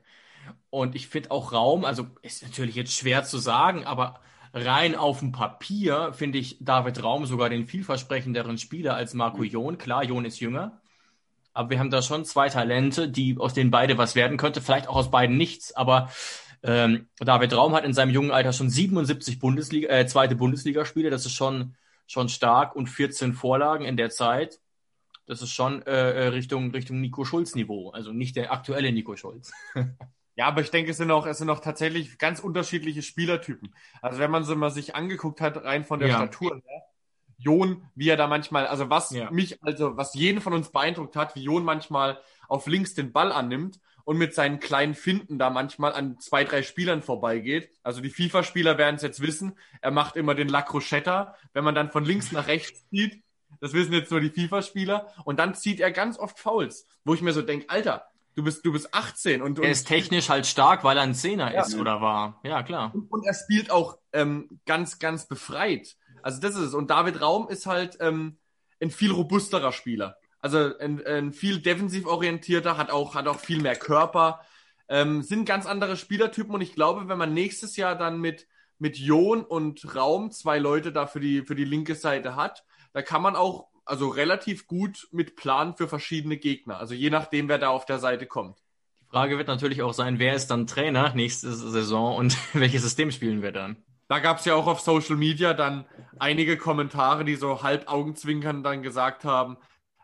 C: Und ich finde auch Raum, also ist natürlich jetzt schwer zu sagen, aber rein auf dem Papier finde ich David Raum sogar den vielversprechenderen Spieler als Marco Jon. Klar, Jon ist jünger, aber wir haben da schon zwei Talente, die aus denen beide was werden könnte. Vielleicht auch aus beiden nichts, aber ähm, David Raum hat in seinem jungen Alter schon 77 Bundesliga, äh, zweite Bundesligaspiele. Das ist schon schon stark und 14 Vorlagen in der Zeit. Das ist schon äh, äh, Richtung Richtung Nico Schulz Niveau, also nicht der aktuelle Nico Schulz.
E: Ja, aber ich denke, es sind auch, es sind auch tatsächlich ganz unterschiedliche Spielertypen. Also wenn man so mal sich angeguckt hat, rein von der
C: Ja.
E: Statur her, Jon, wie er da manchmal, also was
C: Ja.
E: mich, also was jeden von uns beeindruckt hat, wie Jon manchmal auf links den Ball annimmt und mit seinen kleinen Finden da manchmal an zwei, drei Spielern vorbeigeht. Also die FIFA-Spieler werden es jetzt wissen. Er macht immer den La Crochetta, wenn man dann von links nach rechts zieht. Das wissen jetzt nur die FIFA-Spieler. Und dann zieht er ganz oft Fouls, wo ich mir so denke, Alter, du bist, du bist 18 und, und
C: Er ist technisch halt stark, weil er ein Zehner
E: Ja.
C: ist oder war. Ja, klar.
E: und, und er spielt auch ähm, ganz, ganz befreit. Also das ist es. Und David Raum ist halt ähm, ein viel robusterer Spieler. Also ein, ein viel defensiv orientierter, hat auch, hat auch viel mehr Körper. Ähm, sind ganz andere Spielertypen und ich glaube, wenn man nächstes Jahr dann mit, mit Jon und Raum zwei Leute da für die, für die linke Seite hat, da kann man auch also relativ gut mit planen für verschiedene Gegner. Also je nachdem, wer da auf der Seite kommt.
C: Die Frage wird natürlich auch sein, wer ist dann Trainer nächste Saison und welches System spielen wir dann?
E: Da gab es ja auch auf Social Media dann einige Kommentare, die so halb Augenzwinkern dann gesagt haben,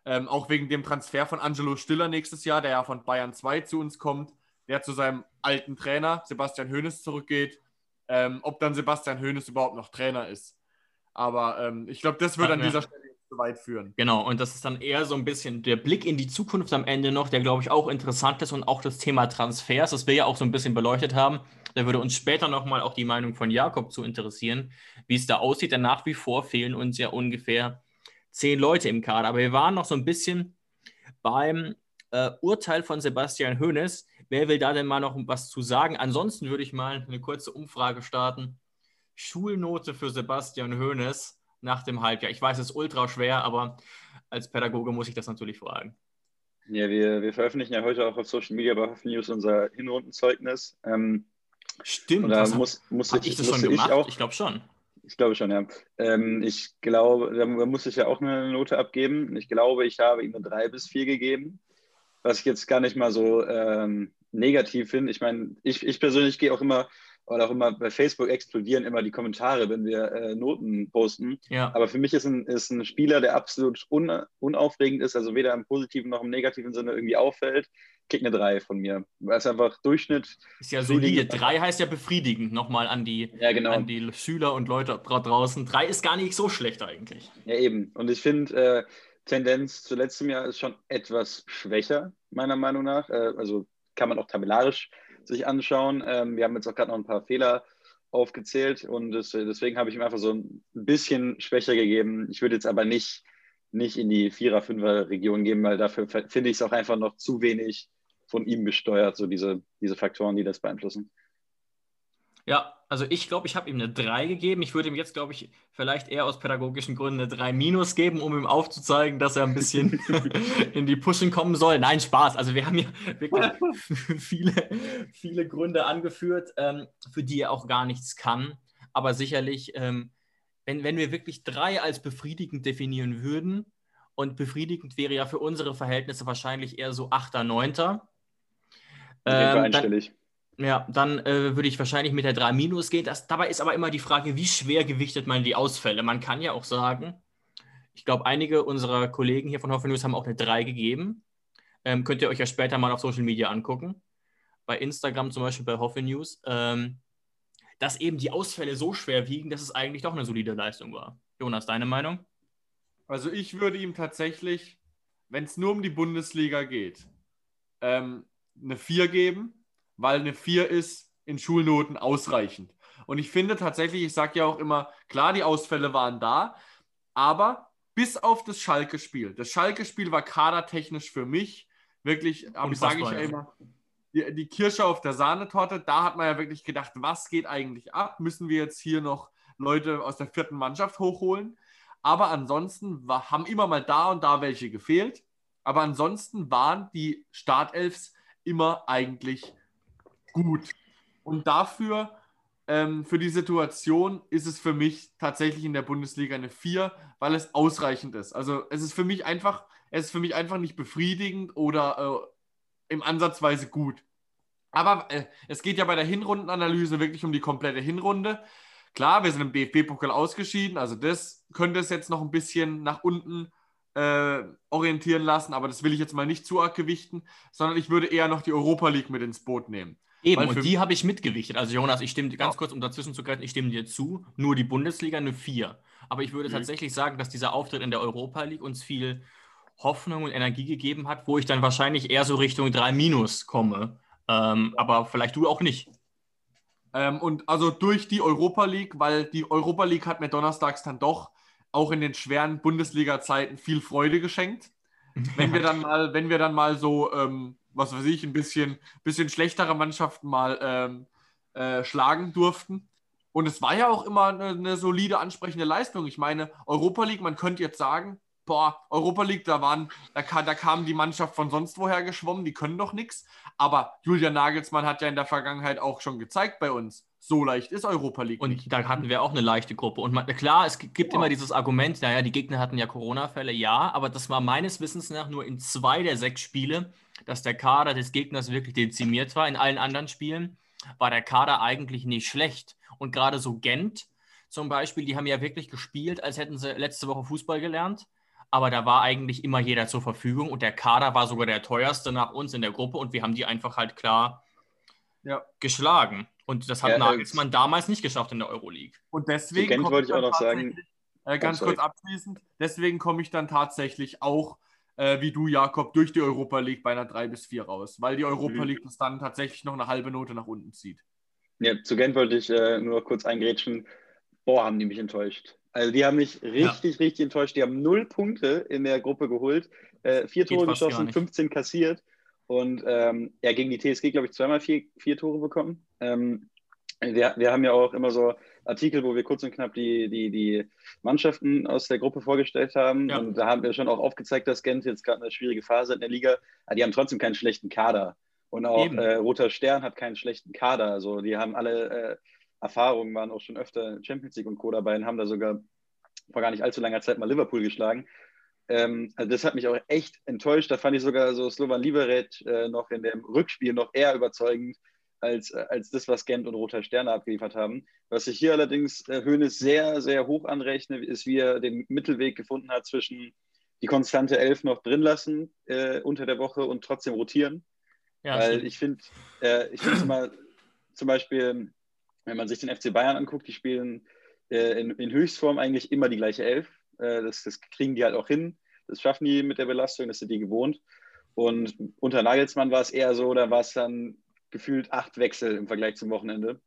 E: Ähm, auch wegen dem Transfer von Angelo Stiller nächstes Jahr, der ja von Bayern 2 zu uns kommt, der zu seinem alten Trainer Sebastian Hoeneß zurückgeht. Ähm, ob dann Sebastian Hoeneß überhaupt noch Trainer ist. Aber ähm, ich glaube, das wird an dieser Stelle zu weit führen.
C: Genau, und das ist dann eher so ein bisschen der Blick in die Zukunft am Ende noch, der, glaube ich, auch interessant ist und auch das Thema Transfers, das wir ja auch so ein bisschen beleuchtet haben. Da würde uns später nochmal auch die Meinung von Jakob zu interessieren, wie es da aussieht. Denn nach wie vor fehlen uns ja ungefähr zehn Leute im Kader. Aber wir waren noch so ein bisschen beim äh, Urteil von Sebastian Hoeneß. Wer will da denn mal noch was zu sagen? Ansonsten würde ich mal eine kurze Umfrage starten. Schulnote für Sebastian Hoeneß nach dem Halbjahr. Ich weiß, es ist ultra schwer, aber als Pädagoge muss ich das natürlich fragen.
D: Ja, wir, wir veröffentlichen ja heute auch auf Social Media bei Hoffen News unser Hinrundenzeugnis. Ähm,
C: Stimmt,
D: da muss, muss ich,
C: ich das schon gemacht? Ich, ich glaube schon.
D: Ich glaube schon, ja. Ähm, ich glaube, da muss ich ja auch eine Note abgeben. Ich glaube, ich habe ihm eine 3 bis 4 gegeben, was ich jetzt gar nicht mal so ähm, negativ finde. Ich meine, ich, ich persönlich gehe auch immer oder auch immer bei Facebook explodieren immer die Kommentare, wenn wir äh, Noten posten. Ja. Aber für mich ist ein, ist ein Spieler, der absolut un, unaufregend ist, also weder im positiven noch im negativen Sinne irgendwie auffällt, kriegt eine 3 von mir. Weil es einfach Durchschnitt.
C: Ist ja solide. 3 heißt ja befriedigend nochmal an die, ja, genau. an die Schüler und Leute draußen. 3 ist gar nicht so schlecht eigentlich.
D: Ja, eben. Und ich finde, äh, Tendenz zu letztem Jahr ist schon etwas schwächer, meiner Meinung nach. Äh, also kann man auch tabellarisch sich anschauen. Ähm, wir haben jetzt auch gerade noch ein paar Fehler aufgezählt und das, deswegen habe ich ihm einfach so ein bisschen schwächer gegeben. Ich würde jetzt aber nicht, nicht in die Vierer-, Fünfer-Region geben, weil dafür finde ich es auch einfach noch zu wenig von ihm gesteuert, so diese, diese Faktoren, die das beeinflussen.
C: Ja, also ich glaube, ich habe ihm eine 3 gegeben. Ich würde ihm jetzt, glaube ich, vielleicht eher aus pädagogischen Gründen eine 3 minus geben, um ihm aufzuzeigen, dass er ein bisschen in die Pushen kommen soll. Nein, Spaß. Also wir haben hier wirklich viele, viele Gründe angeführt, ähm, für die er auch gar nichts kann. Aber sicherlich, ähm, wenn, wenn wir wirklich drei als befriedigend definieren würden, und befriedigend wäre ja für unsere Verhältnisse wahrscheinlich eher so 8., 9. Ähm, einstellig. Dann, ja, dann äh, würde ich wahrscheinlich mit der 3 Minus gehen. Das, dabei ist aber immer die Frage, wie schwer gewichtet man die Ausfälle? Man kann ja auch sagen, ich glaube, einige unserer Kollegen hier von Hoffe News haben auch eine 3 gegeben. Ähm, könnt ihr euch ja später mal auf Social Media angucken. Bei Instagram zum Beispiel bei Hoffe News. Ähm, dass eben die Ausfälle so schwer wiegen, dass es eigentlich doch eine solide Leistung war. Jonas, deine Meinung?
E: Also ich würde ihm tatsächlich, wenn es nur um die Bundesliga geht, ähm, eine 4 geben weil eine 4 ist in Schulnoten ausreichend. Und ich finde tatsächlich, ich sage ja auch immer, klar, die Ausfälle waren da, aber bis auf das Schalke-Spiel. Das Schalke-Spiel war kadertechnisch für mich wirklich, sage ich ja immer, die, die Kirsche auf der Sahnetorte. Da hat man ja wirklich gedacht, was geht eigentlich ab? Müssen wir jetzt hier noch Leute aus der vierten Mannschaft hochholen? Aber ansonsten war, haben immer mal da und da welche gefehlt. Aber ansonsten waren die Startelfs immer eigentlich gut. Und dafür, ähm, für die Situation, ist es für mich tatsächlich in der Bundesliga eine 4, weil es ausreichend ist. Also es ist für mich einfach, es ist für mich einfach nicht befriedigend oder äh, im Ansatzweise gut. Aber äh, es geht ja bei der Hinrundenanalyse wirklich um die komplette Hinrunde. Klar, wir sind im DFB-Pokal ausgeschieden, also das könnte es jetzt noch ein bisschen nach unten äh, orientieren lassen, aber das will ich jetzt mal nicht zu arg gewichten, sondern ich würde eher noch die Europa League mit ins Boot nehmen.
C: Eben, und die habe ich mitgewichtet. Also Jonas, ich stimme ganz ja. kurz, um dazwischen zu greifen, ich stimme dir zu. Nur die Bundesliga eine 4. Aber ich würde mhm. tatsächlich sagen, dass dieser Auftritt in der Europa League uns viel Hoffnung und Energie gegeben hat, wo ich dann wahrscheinlich eher so Richtung 3 minus komme. Ähm, aber vielleicht du auch nicht.
E: Ähm, und also durch die Europa League, weil die Europa League hat mir donnerstags dann doch auch in den schweren Bundesliga-Zeiten viel Freude geschenkt. wenn wir dann mal, wenn wir dann mal so ähm, was weiß ich, ein bisschen, bisschen schlechtere Mannschaften mal ähm, äh, schlagen durften. Und es war ja auch immer eine, eine, solide, ansprechende Leistung. Ich meine, Europa League, man könnte jetzt sagen, boah, Europa League, da waren, da, da kam die Mannschaft von sonst woher geschwommen, die können doch nichts. Aber Julian Nagelsmann hat ja in der Vergangenheit auch schon gezeigt bei uns, so leicht ist Europa League.
C: Und nicht. da hatten wir auch eine leichte Gruppe. Und man, klar, es gibt ja. immer dieses Argument, naja, die Gegner hatten ja Corona-Fälle, ja, aber das war meines Wissens nach nur in zwei der sechs Spiele, dass der Kader des Gegners wirklich dezimiert war. In allen anderen Spielen war der Kader eigentlich nicht schlecht. Und gerade so Gent zum Beispiel, die haben ja wirklich gespielt, als hätten sie letzte Woche Fußball gelernt. Aber da war eigentlich immer jeder zur Verfügung und der Kader war sogar der teuerste nach uns in der Gruppe und wir haben die einfach halt klar ja. geschlagen. Und das hat ja, Nagelsmann damals nicht geschafft in der Euroleague.
E: Und deswegen
D: wollte ich auch noch sagen.
E: Äh, ganz oh, kurz abschließend, deswegen komme ich dann tatsächlich auch, äh, wie du, Jakob, durch die Europa League bei einer 3 bis 4 raus, weil die Europa mhm. League das dann tatsächlich noch eine halbe Note nach unten zieht.
D: Ja, zu Gent wollte ich äh, nur kurz eingrätschen. Boah, haben die mich enttäuscht. Also die haben mich richtig, ja. richtig enttäuscht. Die haben null Punkte in der Gruppe geholt, äh, vier Tore geschossen, 15 kassiert. Und ähm, ja, gegen die TSG, glaube ich, zweimal vier, vier Tore bekommen. Ähm, wir, wir haben ja auch immer so Artikel, wo wir kurz und knapp die, die, die Mannschaften aus der Gruppe vorgestellt haben. Ja. Und da haben wir schon auch aufgezeigt, dass Gent jetzt gerade eine schwierige Phase in der Liga. Aber die haben trotzdem keinen schlechten Kader. Und auch äh, Roter Stern hat keinen schlechten Kader. Also die haben alle äh, Erfahrungen, waren auch schon öfter Champions League und Co. dabei und haben da sogar vor gar nicht allzu langer Zeit mal Liverpool geschlagen. Ähm, also das hat mich auch echt enttäuscht. Da fand ich sogar so Slovan Liberec äh, noch in dem Rückspiel noch eher überzeugend als, äh, als das, was Gent und Roter Sterne abgeliefert haben. Was ich hier allerdings äh, Höhnes sehr, sehr hoch anrechne, ist, wie er den Mittelweg gefunden hat zwischen die konstante Elf noch drin lassen äh, unter der Woche und trotzdem rotieren. Ja, Weil stimmt. ich finde, äh, ich finde zum Beispiel, wenn man sich den FC Bayern anguckt, die spielen äh, in, in, Höchstform eigentlich immer die gleiche Elf. Äh, das, das, kriegen die halt auch hin. Das schaffen die mit der Belastung, das sind die gewohnt. Und unter Nagelsmann war es eher so, da war es dann gefühlt acht Wechsel im Vergleich zum Wochenende,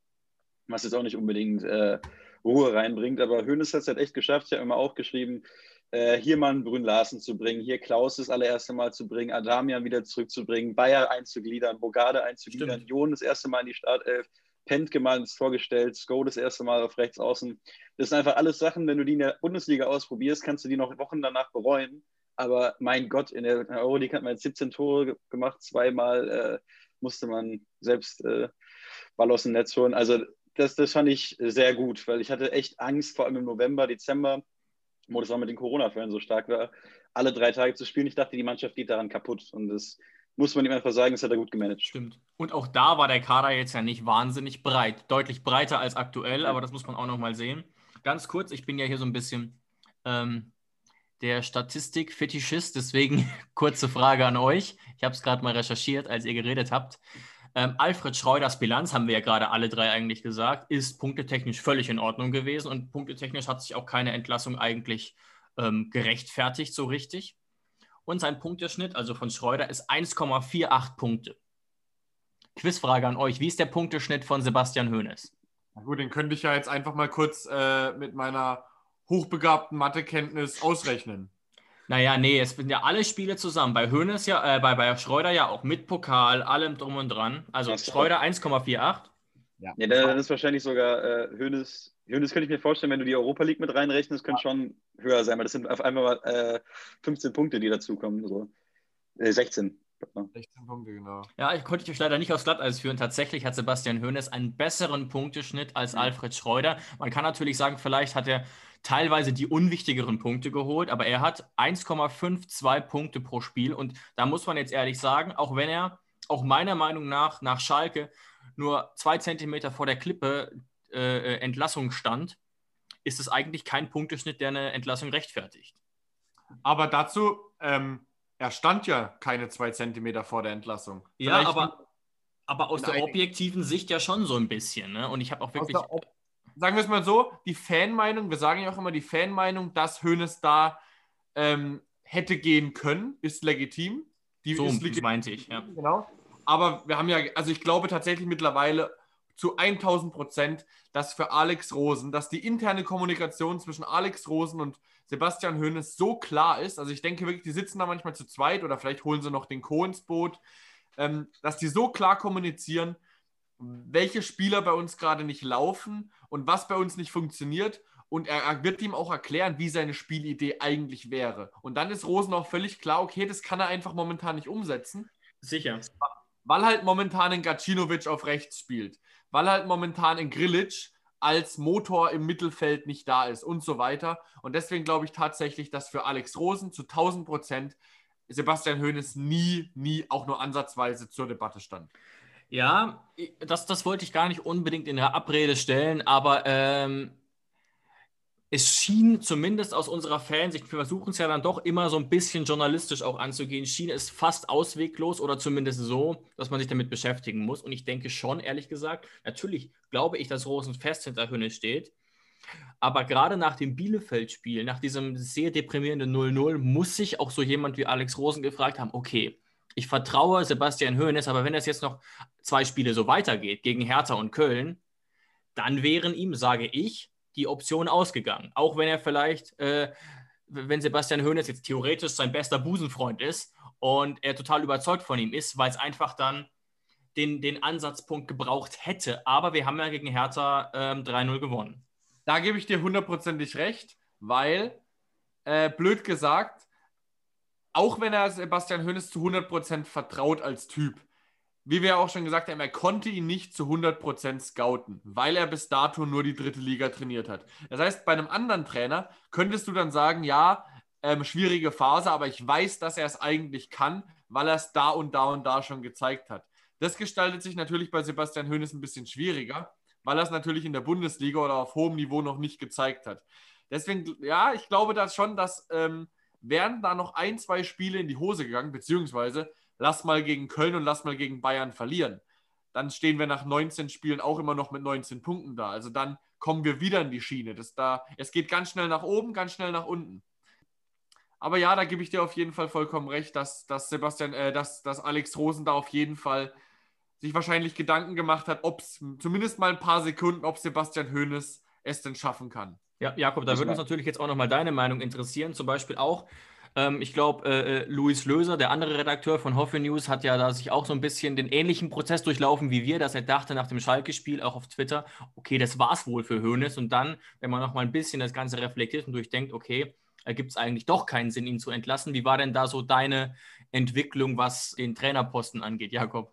D: was jetzt auch nicht unbedingt äh, Ruhe reinbringt. Aber Hönes hat es halt echt geschafft. Ich habe immer auch geschrieben, äh, hier mal einen Brünn Larsen zu bringen, hier Klaus das allererste Mal zu bringen, Adamian wieder zurückzubringen, Bayer einzugliedern, Bogade einzugliedern, Jon das erste Mal in die Startelf, Pentke mal ins Tor gestellt, Sko das erste Mal auf rechts außen. Das sind einfach alles Sachen, wenn du die in der Bundesliga ausprobierst, kannst du die noch Wochen danach bereuen. Aber mein Gott, in der Euroleague hat man jetzt 17 Tore gemacht, zweimal äh, musste man selbst äh, Ball aus dem Netz holen. Also das, das fand ich sehr gut, weil ich hatte echt Angst, vor allem im November, Dezember, wo das auch mit den Corona-Fällen so stark war, alle drei Tage zu spielen. Ich dachte, die Mannschaft geht daran kaputt und das muss man ihm einfach sagen, das hat er gut gemanagt.
C: Stimmt. Und auch da war der Kader jetzt ja nicht wahnsinnig breit. Deutlich breiter als aktuell, aber das muss man auch nochmal sehen. Ganz kurz, ich bin ja hier so ein bisschen ähm, der Statistik-Fetischist, deswegen kurze Frage an euch. Ich habe es gerade mal recherchiert, als ihr geredet habt. Ähm, Alfred Schreuders Bilanz, haben wir ja gerade alle drei eigentlich gesagt, ist punktetechnisch völlig in Ordnung gewesen und punktetechnisch hat sich auch keine Entlassung eigentlich ähm, gerechtfertigt, so richtig. Und sein Punkteschnitt, also von Schreuder, ist 1,48 Punkte. Quizfrage an euch: Wie ist der Punkteschnitt von Sebastian Hoeneß?
E: Na gut, den könnte ich ja jetzt einfach mal kurz äh, mit meiner hochbegabten Mathekenntnis ausrechnen.
C: Naja, nee, es sind ja alle Spiele zusammen. Bei Hönes ja, äh, bei, bei Schreuder ja auch mit Pokal, allem drum und dran. Also Schreuder 1,48.
D: Ja. ja, dann ist wahrscheinlich sogar äh, Hönes, Hönes könnte ich mir vorstellen, wenn du die Europa League mit reinrechnest, könnte ja. schon höher sein, weil das sind auf einmal äh, 15 Punkte, die dazukommen. So. Äh, 16.
C: 16 Punkte, genau. Ja, ich konnte dich leider nicht aufs Glatteis führen. Tatsächlich hat Sebastian Hoeneß einen besseren Punkteschnitt als mhm. Alfred Schreuder. Man kann natürlich sagen, vielleicht hat er teilweise die unwichtigeren Punkte geholt, aber er hat 1,52 Punkte pro Spiel und da muss man jetzt ehrlich sagen, auch wenn er auch meiner Meinung nach nach Schalke nur zwei Zentimeter vor der Klippe äh, äh, Entlassung stand, ist es eigentlich kein Punkteschnitt, der eine Entlassung rechtfertigt.
E: Aber dazu, ähm, er stand ja keine zwei Zentimeter vor der Entlassung.
C: Vielleicht ja, aber, aber aus der objektiven Sicht ja schon so ein bisschen. Ne? Und ich habe auch wirklich
E: sagen wir es mal so, die Fanmeinung, wir sagen ja auch immer die Fanmeinung, dass Hoeneß da ähm, hätte gehen können, ist legitim. Die
C: so,
E: ist legitim,
C: meinte ich, ja.
E: Genau. Aber wir haben ja, also ich glaube tatsächlich mittlerweile zu 1000 Prozent, dass für Alex Rosen, dass die interne Kommunikation zwischen Alex Rosen und Sebastian Hoeneß so klar ist. Also ich denke wirklich, die sitzen da manchmal zu zweit oder vielleicht holen sie noch den Co ins Boot, ähm, dass die so klar kommunizieren, welche Spieler bei uns gerade nicht laufen und was bei uns nicht funktioniert. Und er, er, wird ihm auch erklären, wie seine Spielidee eigentlich wäre. Und dann ist Rosen auch völlig klar, okay, das kann er einfach momentan nicht umsetzen.
C: Sicher.
E: Weil halt momentan ein Gacinovic auf rechts spielt. Weil halt momentan ein Grilic als Motor im Mittelfeld nicht da ist und so weiter. Und deswegen glaube ich tatsächlich, dass für Alex Rosen zu 1000 Prozent Sebastian Hoeneß nie, nie auch nur ansatzweise zur Debatte stand.
C: Ja, das, das wollte ich gar nicht unbedingt in der Abrede stellen, aber ähm, es schien zumindest aus unserer Fansicht, wir versuchen es ja dann doch immer so ein bisschen journalistisch auch anzugehen, schien es fast ausweglos oder zumindest so, dass man sich damit beschäftigen muss. Und ich denke schon, ehrlich gesagt, natürlich glaube ich, dass Rosen fest hinter Hünne steht. Aber gerade nach dem Bielefeld-Spiel, nach diesem sehr deprimierenden 0-0, muss sich auch so jemand wie Alex Rosen gefragt haben, okay, ich vertraue Sebastian Hoeneß, aber wenn es jetzt noch zwei Spiele so weitergeht, gegen Hertha und Köln, dann wären ihm, sage ich, die Option ausgegangen. Auch wenn er vielleicht, äh, wenn Sebastian Hoeneß jetzt theoretisch sein bester Busenfreund ist und er total überzeugt von ihm ist, weil es einfach dann den, den Ansatzpunkt gebraucht hätte. Aber wir haben ja gegen Hertha ähm, 3-0 gewonnen.
E: Da gebe ich dir hundertprozentig recht, weil, äh, blöd gesagt, auch wenn er Sebastian Hoeneß zu 100% vertraut als Typ, wie wir auch schon gesagt haben, er konnte ihn nicht zu 100% scouten, weil er bis dato nur die dritte Liga trainiert hat. Das heißt, bei einem anderen Trainer könntest du dann sagen, ja, ähm, schwierige Phase, aber ich weiß, dass er es eigentlich kann, weil er es da und da und da schon gezeigt hat. Das gestaltet sich natürlich bei Sebastian Hoeneß ein bisschen schwieriger, weil er es natürlich in der Bundesliga oder auf hohem Niveau noch nicht gezeigt hat. Deswegen, ja, ich glaube das schon, dass ähm, wären da noch ein, zwei Spiele in die Hose gegangen, beziehungsweise lass mal gegen Köln und lass mal gegen Bayern verlieren. Dann stehen wir nach 19 Spielen auch immer noch mit 19 Punkten da. Also dann kommen wir wieder in die Schiene. Das da, es geht ganz schnell nach oben, ganz schnell nach unten. Aber ja, da gebe ich dir auf jeden Fall vollkommen recht, dass, dass Sebastian, äh, dass, dass Alex Rosen da auf jeden Fall sich wahrscheinlich Gedanken gemacht hat, ob es zumindest mal ein paar Sekunden, ob Sebastian Hoeneß es denn schaffen kann.
C: Ja, Jakob, da würde uns natürlich jetzt auch nochmal deine Meinung interessieren. Zum Beispiel auch, ähm, ich glaube, äh, äh, Luis Löser, der andere Redakteur von Hoffe News, hat ja da sich auch so ein bisschen den ähnlichen Prozess durchlaufen wie wir, dass er dachte nach dem Schalke-Spiel auch auf Twitter, okay, das war's wohl für Hoeneß. Und dann, wenn man nochmal ein bisschen das Ganze reflektiert und durchdenkt, okay, gibt es eigentlich doch keinen Sinn, ihn zu entlassen. Wie war denn da so deine Entwicklung, was den Trainerposten angeht, Jakob?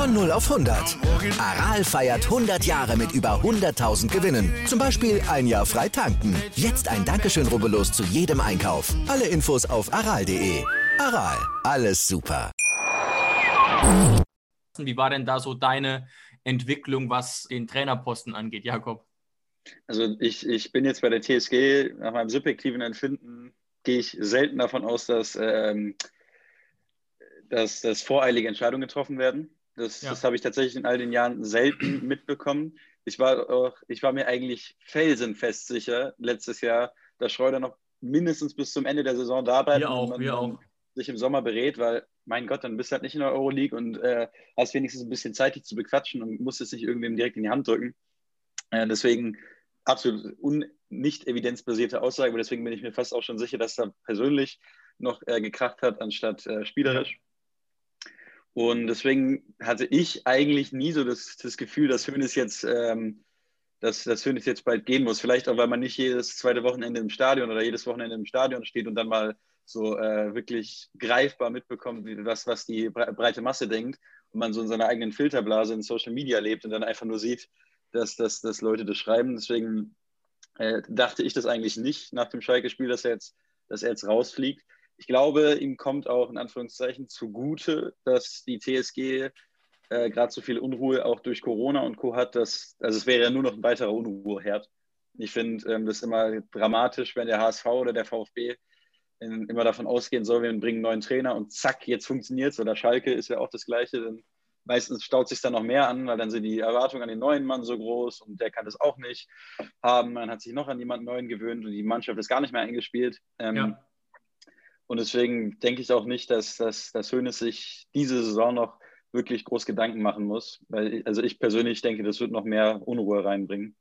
A: Von 0 auf 100. Aral feiert 100 Jahre mit über 100.000 Gewinnen. Zum Beispiel ein Jahr frei tanken. Jetzt ein Dankeschön, rubbellos zu jedem Einkauf. Alle Infos auf aral.de. Aral, alles super.
C: Wie war denn da so deine Entwicklung, was den Trainerposten angeht, Jakob?
D: Also ich, ich bin jetzt bei der TSG, nach meinem subjektiven Empfinden gehe ich selten davon aus, dass, ähm, dass, dass voreilige Entscheidungen getroffen werden. Das, ja. das habe ich tatsächlich in all den Jahren selten mitbekommen. Ich war, auch, ich war mir eigentlich felsenfest sicher letztes Jahr, dass Schreuder noch mindestens bis zum Ende der Saison da bleibt
C: wir auch, wir auch.
D: sich im Sommer berät, weil, mein Gott, dann bist du halt nicht in der Euroleague und äh, hast wenigstens ein bisschen Zeit, dich zu bequatschen und musst es nicht irgendwem direkt in die Hand drücken. Äh, deswegen absolut un nicht evidenzbasierte Aussage, aber deswegen bin ich mir fast auch schon sicher, dass er persönlich noch äh, gekracht hat, anstatt äh, spielerisch. Und deswegen hatte ich eigentlich nie so das, das Gefühl, dass Hönes jetzt, ähm, dass, dass Hönes jetzt bald gehen muss. Vielleicht auch, weil man nicht jedes zweite Wochenende im Stadion oder jedes Wochenende im Stadion steht und dann mal so äh, wirklich greifbar mitbekommt, was, was die breite Masse denkt und man so in seiner eigenen Filterblase in Social Media lebt und dann einfach nur sieht, dass, dass, dass Leute das schreiben. Deswegen äh, dachte ich das eigentlich nicht nach dem Schalke-Spiel, dass dass er jetzt rausfliegt ich glaube, ihm kommt auch in Anführungszeichen zugute, dass die TSG äh, gerade so viel Unruhe auch durch Corona und Co. hat. Dass, also es wäre ja nur noch ein weiterer Unruheherd. Ich finde ähm, das immer dramatisch, wenn der HSV oder der VfB in, immer davon ausgehen soll, wir bringen einen neuen Trainer und zack, jetzt funktioniert es. Oder Schalke ist ja auch das Gleiche. Dann meistens staut sich dann noch mehr an, weil dann sind die Erwartungen an den neuen Mann so groß und der kann das auch nicht haben. Man hat sich noch an jemanden neuen gewöhnt und die Mannschaft ist gar nicht mehr eingespielt. Ähm, ja. Und deswegen denke ich auch nicht, dass, dass, dass Hönes sich diese Saison noch wirklich groß Gedanken machen muss. Weil, also ich persönlich denke, das wird noch mehr Unruhe reinbringen.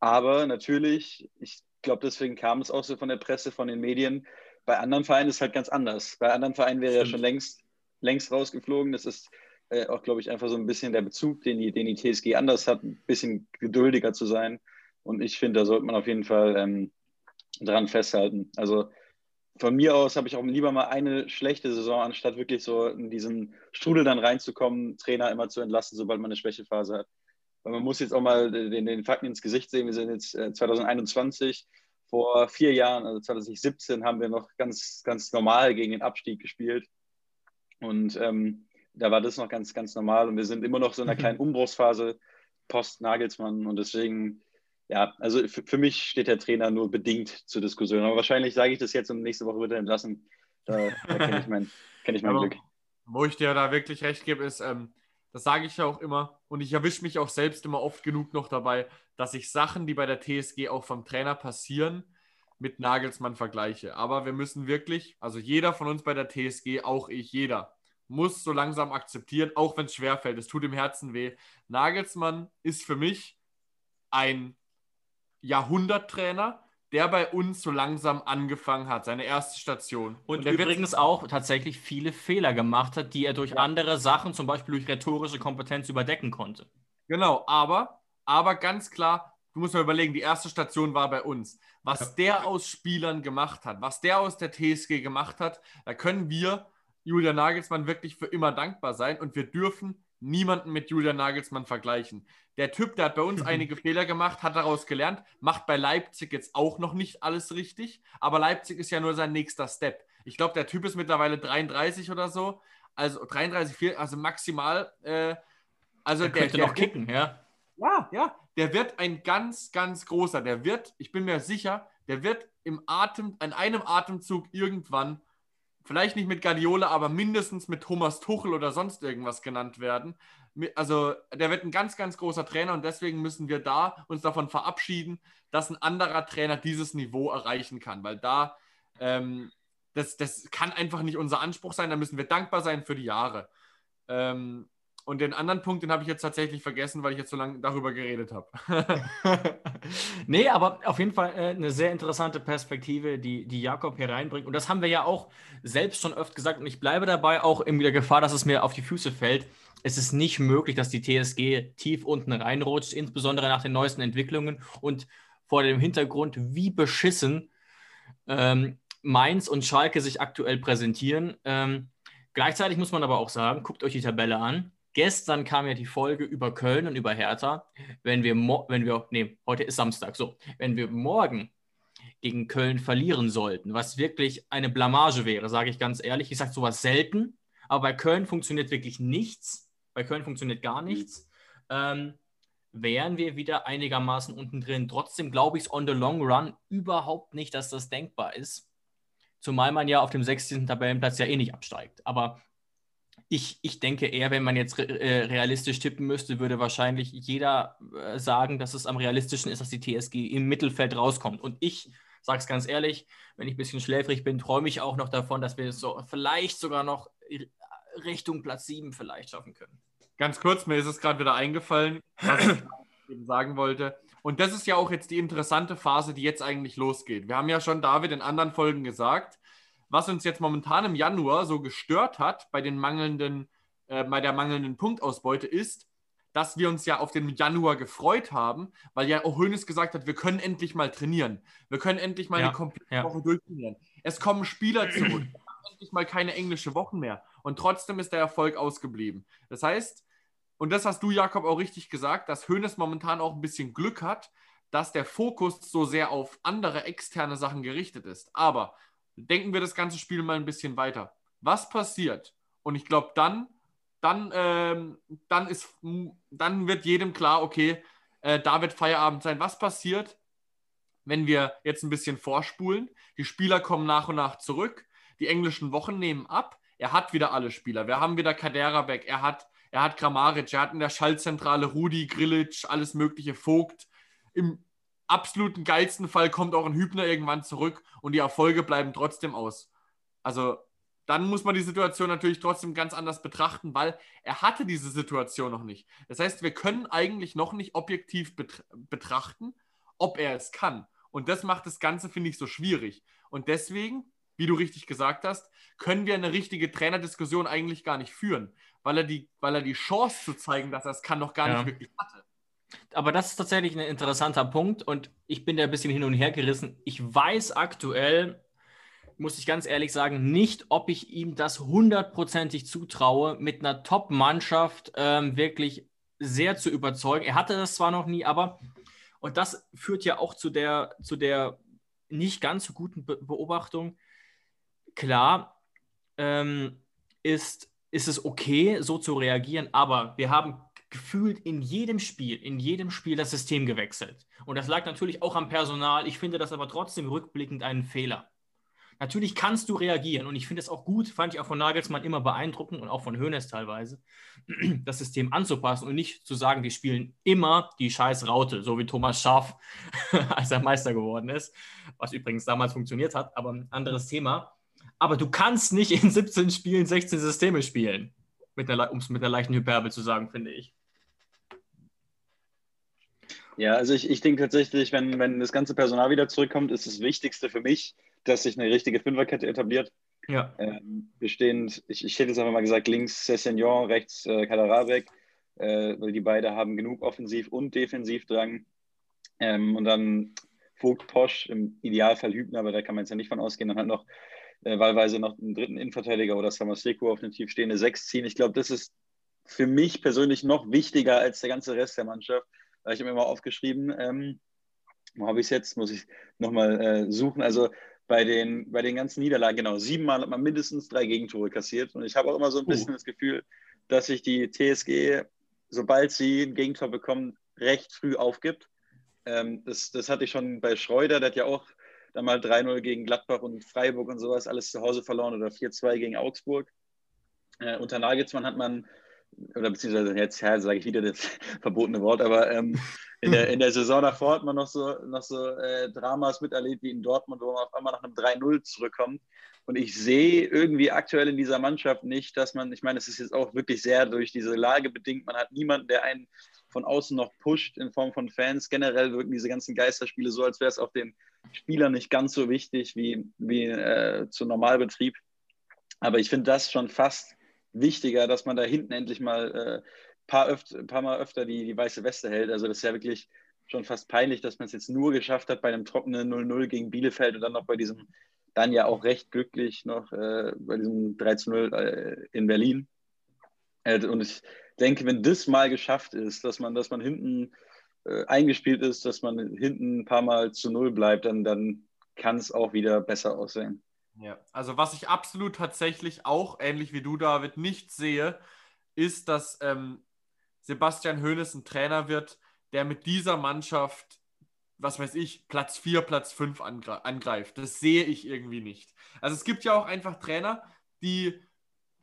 D: Aber natürlich, ich glaube, deswegen kam es auch so von der Presse, von den Medien. Bei anderen Vereinen ist es halt ganz anders. Bei anderen Vereinen wäre er ja schon längst, längst rausgeflogen. Das ist äh, auch, glaube ich, einfach so ein bisschen der Bezug, den die, den die TSG anders hat, ein bisschen geduldiger zu sein. Und ich finde, da sollte man auf jeden Fall ähm, dran festhalten. Also von mir aus habe ich auch lieber mal eine schlechte Saison, anstatt wirklich so in diesen Strudel dann reinzukommen, Trainer immer zu entlassen, sobald man eine Schwächephase hat. Weil man muss jetzt auch mal den, den Fakten ins Gesicht sehen. Wir sind jetzt 2021. Äh, Vor vier Jahren, also 2017, haben wir noch ganz, ganz normal gegen den Abstieg gespielt. Und ähm, da war das noch ganz, ganz normal. Und wir sind immer noch so in einer mhm. kleinen Umbruchsphase post-Nagelsmann. Und deswegen, ja, also für, für, mich steht der Trainer nur bedingt zur Diskussion. Aber wahrscheinlich sage ich das jetzt und nächste Woche wird er entlassen. Da, da kenne ich mein, kenn ich mein
E: Aber,
D: Glück.
E: Wo ich dir da wirklich recht gebe, ist, ähm, das sage ich ja auch immer und ich erwische mich auch selbst immer oft genug noch dabei, dass ich Sachen, die bei der TSG auch vom Trainer passieren, mit Nagelsmann vergleiche. Aber wir müssen wirklich, also jeder von uns bei der TSG, auch ich, jeder, muss so langsam akzeptieren, auch wenn es schwerfällt. Es tut im Herzen weh. Nagelsmann ist für mich ein Jahrhunderttrainer, der bei uns so langsam angefangen hat, seine erste Station.
C: Und, und übrigens auch tatsächlich viele Fehler gemacht hat, die er durch ja. andere Sachen, zum Beispiel durch rhetorische Kompetenz, überdecken konnte.
E: Genau, aber, aber ganz klar, du musst mal überlegen, die erste Station war bei uns. Was ja. der aus Spielern gemacht hat, was der aus der TSG gemacht hat, da können wir Julian Nagelsmann wirklich für immer dankbar sein und wir dürfen niemanden mit Julian Nagelsmann vergleichen. Der Typ, der hat bei uns einige Fehler gemacht, hat daraus gelernt, macht bei Leipzig jetzt auch noch nicht alles richtig, aber Leipzig ist ja nur sein nächster Step. Ich glaube, der Typ ist mittlerweile 33 oder so, also 33, 4, also maximal. Äh, also
C: der, der könnte der, noch kicken, ja.
E: Ja, ja, der wird ein ganz, ganz großer. Der wird, ich bin mir sicher, der wird im Atem, in einem Atemzug irgendwann vielleicht nicht mit Guardiola, aber mindestens mit Thomas Tuchel oder sonst irgendwas genannt werden. Also der wird ein ganz, ganz großer Trainer und deswegen müssen wir da uns davon verabschieden, dass ein anderer Trainer dieses Niveau erreichen kann, weil da ähm, das, das kann einfach nicht unser Anspruch sein. Da müssen wir dankbar sein für die Jahre. Ähm, und den anderen Punkt, den habe ich jetzt tatsächlich vergessen, weil ich jetzt so lange darüber geredet habe.
C: nee, aber auf jeden Fall äh, eine sehr interessante Perspektive, die, die Jakob hier reinbringt. Und das haben wir ja auch selbst schon oft gesagt. Und ich bleibe dabei auch in der Gefahr, dass es mir auf die Füße fällt. Es ist nicht möglich, dass die TSG tief unten reinrutscht, insbesondere nach den neuesten Entwicklungen und vor dem Hintergrund, wie beschissen ähm, Mainz und Schalke sich aktuell präsentieren. Ähm, gleichzeitig muss man aber auch sagen, guckt euch die Tabelle an Gestern kam ja die Folge über Köln und über Hertha. Wenn wir, wenn wir, nee, heute ist Samstag, so, wenn wir morgen gegen Köln verlieren sollten, was wirklich eine Blamage wäre, sage ich ganz ehrlich. Ich sage sowas selten, aber bei Köln funktioniert wirklich nichts. Bei Köln funktioniert gar nichts. Ähm, wären wir wieder einigermaßen unten drin. Trotzdem glaube ich es on the long run überhaupt nicht, dass das denkbar ist. Zumal man ja auf dem 16. Tabellenplatz ja eh nicht absteigt. Aber ich, ich denke eher, wenn man jetzt äh, realistisch tippen müsste, würde wahrscheinlich jeder äh, sagen, dass es am realistischen ist, dass die TSG im Mittelfeld rauskommt. Und ich sage es ganz ehrlich, wenn ich ein bisschen schläfrig bin, träume ich auch noch davon, dass wir es so vielleicht sogar noch Richtung Platz 7 vielleicht schaffen können.
E: Ganz kurz, mir ist es gerade wieder eingefallen, was ich eben sagen wollte. Und das ist ja auch jetzt die interessante Phase, die jetzt eigentlich losgeht. Wir haben ja schon David in anderen Folgen gesagt, was uns jetzt momentan im Januar so gestört hat bei den mangelnden, äh, bei der mangelnden Punktausbeute ist, dass wir uns ja auf den Januar gefreut haben, weil ja auch Hoeneß gesagt hat, wir können endlich mal trainieren. Wir können endlich mal ja, eine komplette ja. Woche durchtrainieren. Es kommen Spieler zurück. Wir haben endlich mal keine englische Wochen mehr. Und trotzdem ist der Erfolg ausgeblieben. Das heißt, und das hast du, Jakob, auch richtig gesagt, dass Hoeneß momentan auch ein bisschen Glück hat, dass der Fokus so sehr auf andere externe Sachen gerichtet ist. Aber denken wir das ganze Spiel mal ein bisschen weiter. Was passiert? Und ich glaube, dann, dann, ähm, dann, ist, dann wird jedem klar, okay, äh, da wird Feierabend sein. Was passiert, wenn wir jetzt ein bisschen vorspulen? Die Spieler kommen nach und nach zurück. Die englischen Wochen nehmen ab. Er hat wieder alle Spieler. Wir haben wieder Kadera weg. Er hat, er hat Kramaric. Er hat in der Schaltzentrale Rudi, Grillic, alles mögliche, Vogt. Im absoluten geilsten Fall kommt auch ein Hübner irgendwann zurück und die Erfolge bleiben trotzdem aus. Also dann muss man die Situation natürlich trotzdem ganz anders betrachten, weil er hatte diese Situation noch nicht. Das heißt, wir können eigentlich noch nicht objektiv betrachten, ob er es kann. Und das macht das Ganze, finde ich, so schwierig. Und deswegen, wie du richtig gesagt hast, können wir eine richtige Trainerdiskussion eigentlich gar nicht führen, weil er die, weil er die Chance zu zeigen, dass er es kann, noch gar ja. nicht wirklich hatte.
C: Aber das ist tatsächlich ein interessanter Punkt und ich bin da ein bisschen hin und her gerissen. Ich weiß aktuell, muss ich ganz ehrlich sagen, nicht, ob ich ihm das hundertprozentig zutraue, mit einer Top-Mannschaft ähm, wirklich sehr zu überzeugen. Er hatte das zwar noch nie, aber, und das führt ja auch zu der, zu der nicht ganz so guten Be Beobachtung. Klar ähm, ist, ist es okay, so zu reagieren, aber wir haben gefühlt in jedem Spiel, in jedem Spiel das System gewechselt. Und das lag natürlich auch am Personal. Ich finde das aber trotzdem rückblickend einen Fehler. Natürlich kannst du reagieren und ich finde es auch gut, fand ich auch von Nagelsmann immer beeindruckend und auch von Hoeneß teilweise, das System anzupassen und nicht zu sagen, wir spielen immer die scheiß Raute, so wie Thomas Scharf, als er Meister geworden ist, was übrigens damals funktioniert hat, aber ein anderes Thema. Aber du kannst nicht in 17 Spielen 16 Systeme spielen, um es mit einer leichten Hyperbel zu sagen, finde ich.
D: Ja, also ich, ich denke tatsächlich, wenn, wenn das ganze Personal wieder zurückkommt, ist das Wichtigste für mich, dass sich eine richtige Fünferkette etabliert.
C: Ja.
D: Ähm, bestehend, ich, ich hätte jetzt einfach mal gesagt, links Sessignon, rechts äh, Kaderabek, äh, weil die beide haben genug Offensiv- und Defensivdrang. Ähm, und dann Vogt, Posch, im Idealfall Hübner, aber da kann man jetzt ja nicht von ausgehen. Dann halt noch äh, wahlweise noch einen dritten Innenverteidiger oder Samaseko auf eine tiefstehende Sechs ziehen. Ich glaube, das ist für mich persönlich noch wichtiger als der ganze Rest der Mannschaft habe ich mir mal aufgeschrieben. Ähm, wo habe ich es jetzt? Muss ich nochmal äh, suchen. Also bei den, bei den ganzen Niederlagen, genau, siebenmal hat man mindestens drei Gegentore kassiert. Und ich habe auch immer so ein bisschen uh. das Gefühl, dass sich die TSG, sobald sie ein Gegentor bekommt, recht früh aufgibt. Ähm, das, das hatte ich schon bei Schreuder, der hat ja auch dann mal 3-0 gegen Gladbach und Freiburg und sowas alles zu Hause verloren oder 4-2 gegen Augsburg. Äh, unter Nagelsmann hat man oder beziehungsweise jetzt ja, sage ich wieder das verbotene Wort, aber ähm, in, der, in der Saison davor hat man noch so, noch so äh, Dramas miterlebt wie in Dortmund, wo man auf einmal nach einem 3-0 zurückkommt. Und ich sehe irgendwie aktuell in dieser Mannschaft nicht, dass man, ich meine, es ist jetzt auch wirklich sehr durch diese Lage bedingt, man hat niemanden, der einen von außen noch pusht in Form von Fans. Generell wirken diese ganzen Geisterspiele so, als wäre es auch den Spielern nicht ganz so wichtig wie, wie äh, zu Normalbetrieb. Aber ich finde das schon fast wichtiger, dass man da hinten endlich mal äh, paar, paar Mal öfter die, die weiße Weste hält. Also das ist ja wirklich schon fast peinlich, dass man es jetzt nur geschafft hat bei einem trockenen 0-0 gegen Bielefeld und dann noch bei diesem, dann ja auch recht glücklich noch äh, bei diesem 3-0 äh, in Berlin. Äh, und ich denke, wenn das mal geschafft ist, dass man, dass man hinten äh, eingespielt ist, dass man hinten ein paar Mal zu Null bleibt, dann, dann kann es auch wieder besser aussehen.
E: Ja, also was ich absolut tatsächlich auch, ähnlich wie du, David, nicht sehe, ist, dass ähm, Sebastian Hoeneß ein Trainer wird, der mit dieser Mannschaft, was weiß ich, Platz 4, Platz 5 angreift. Das sehe ich irgendwie nicht. Also es gibt ja auch einfach Trainer, die,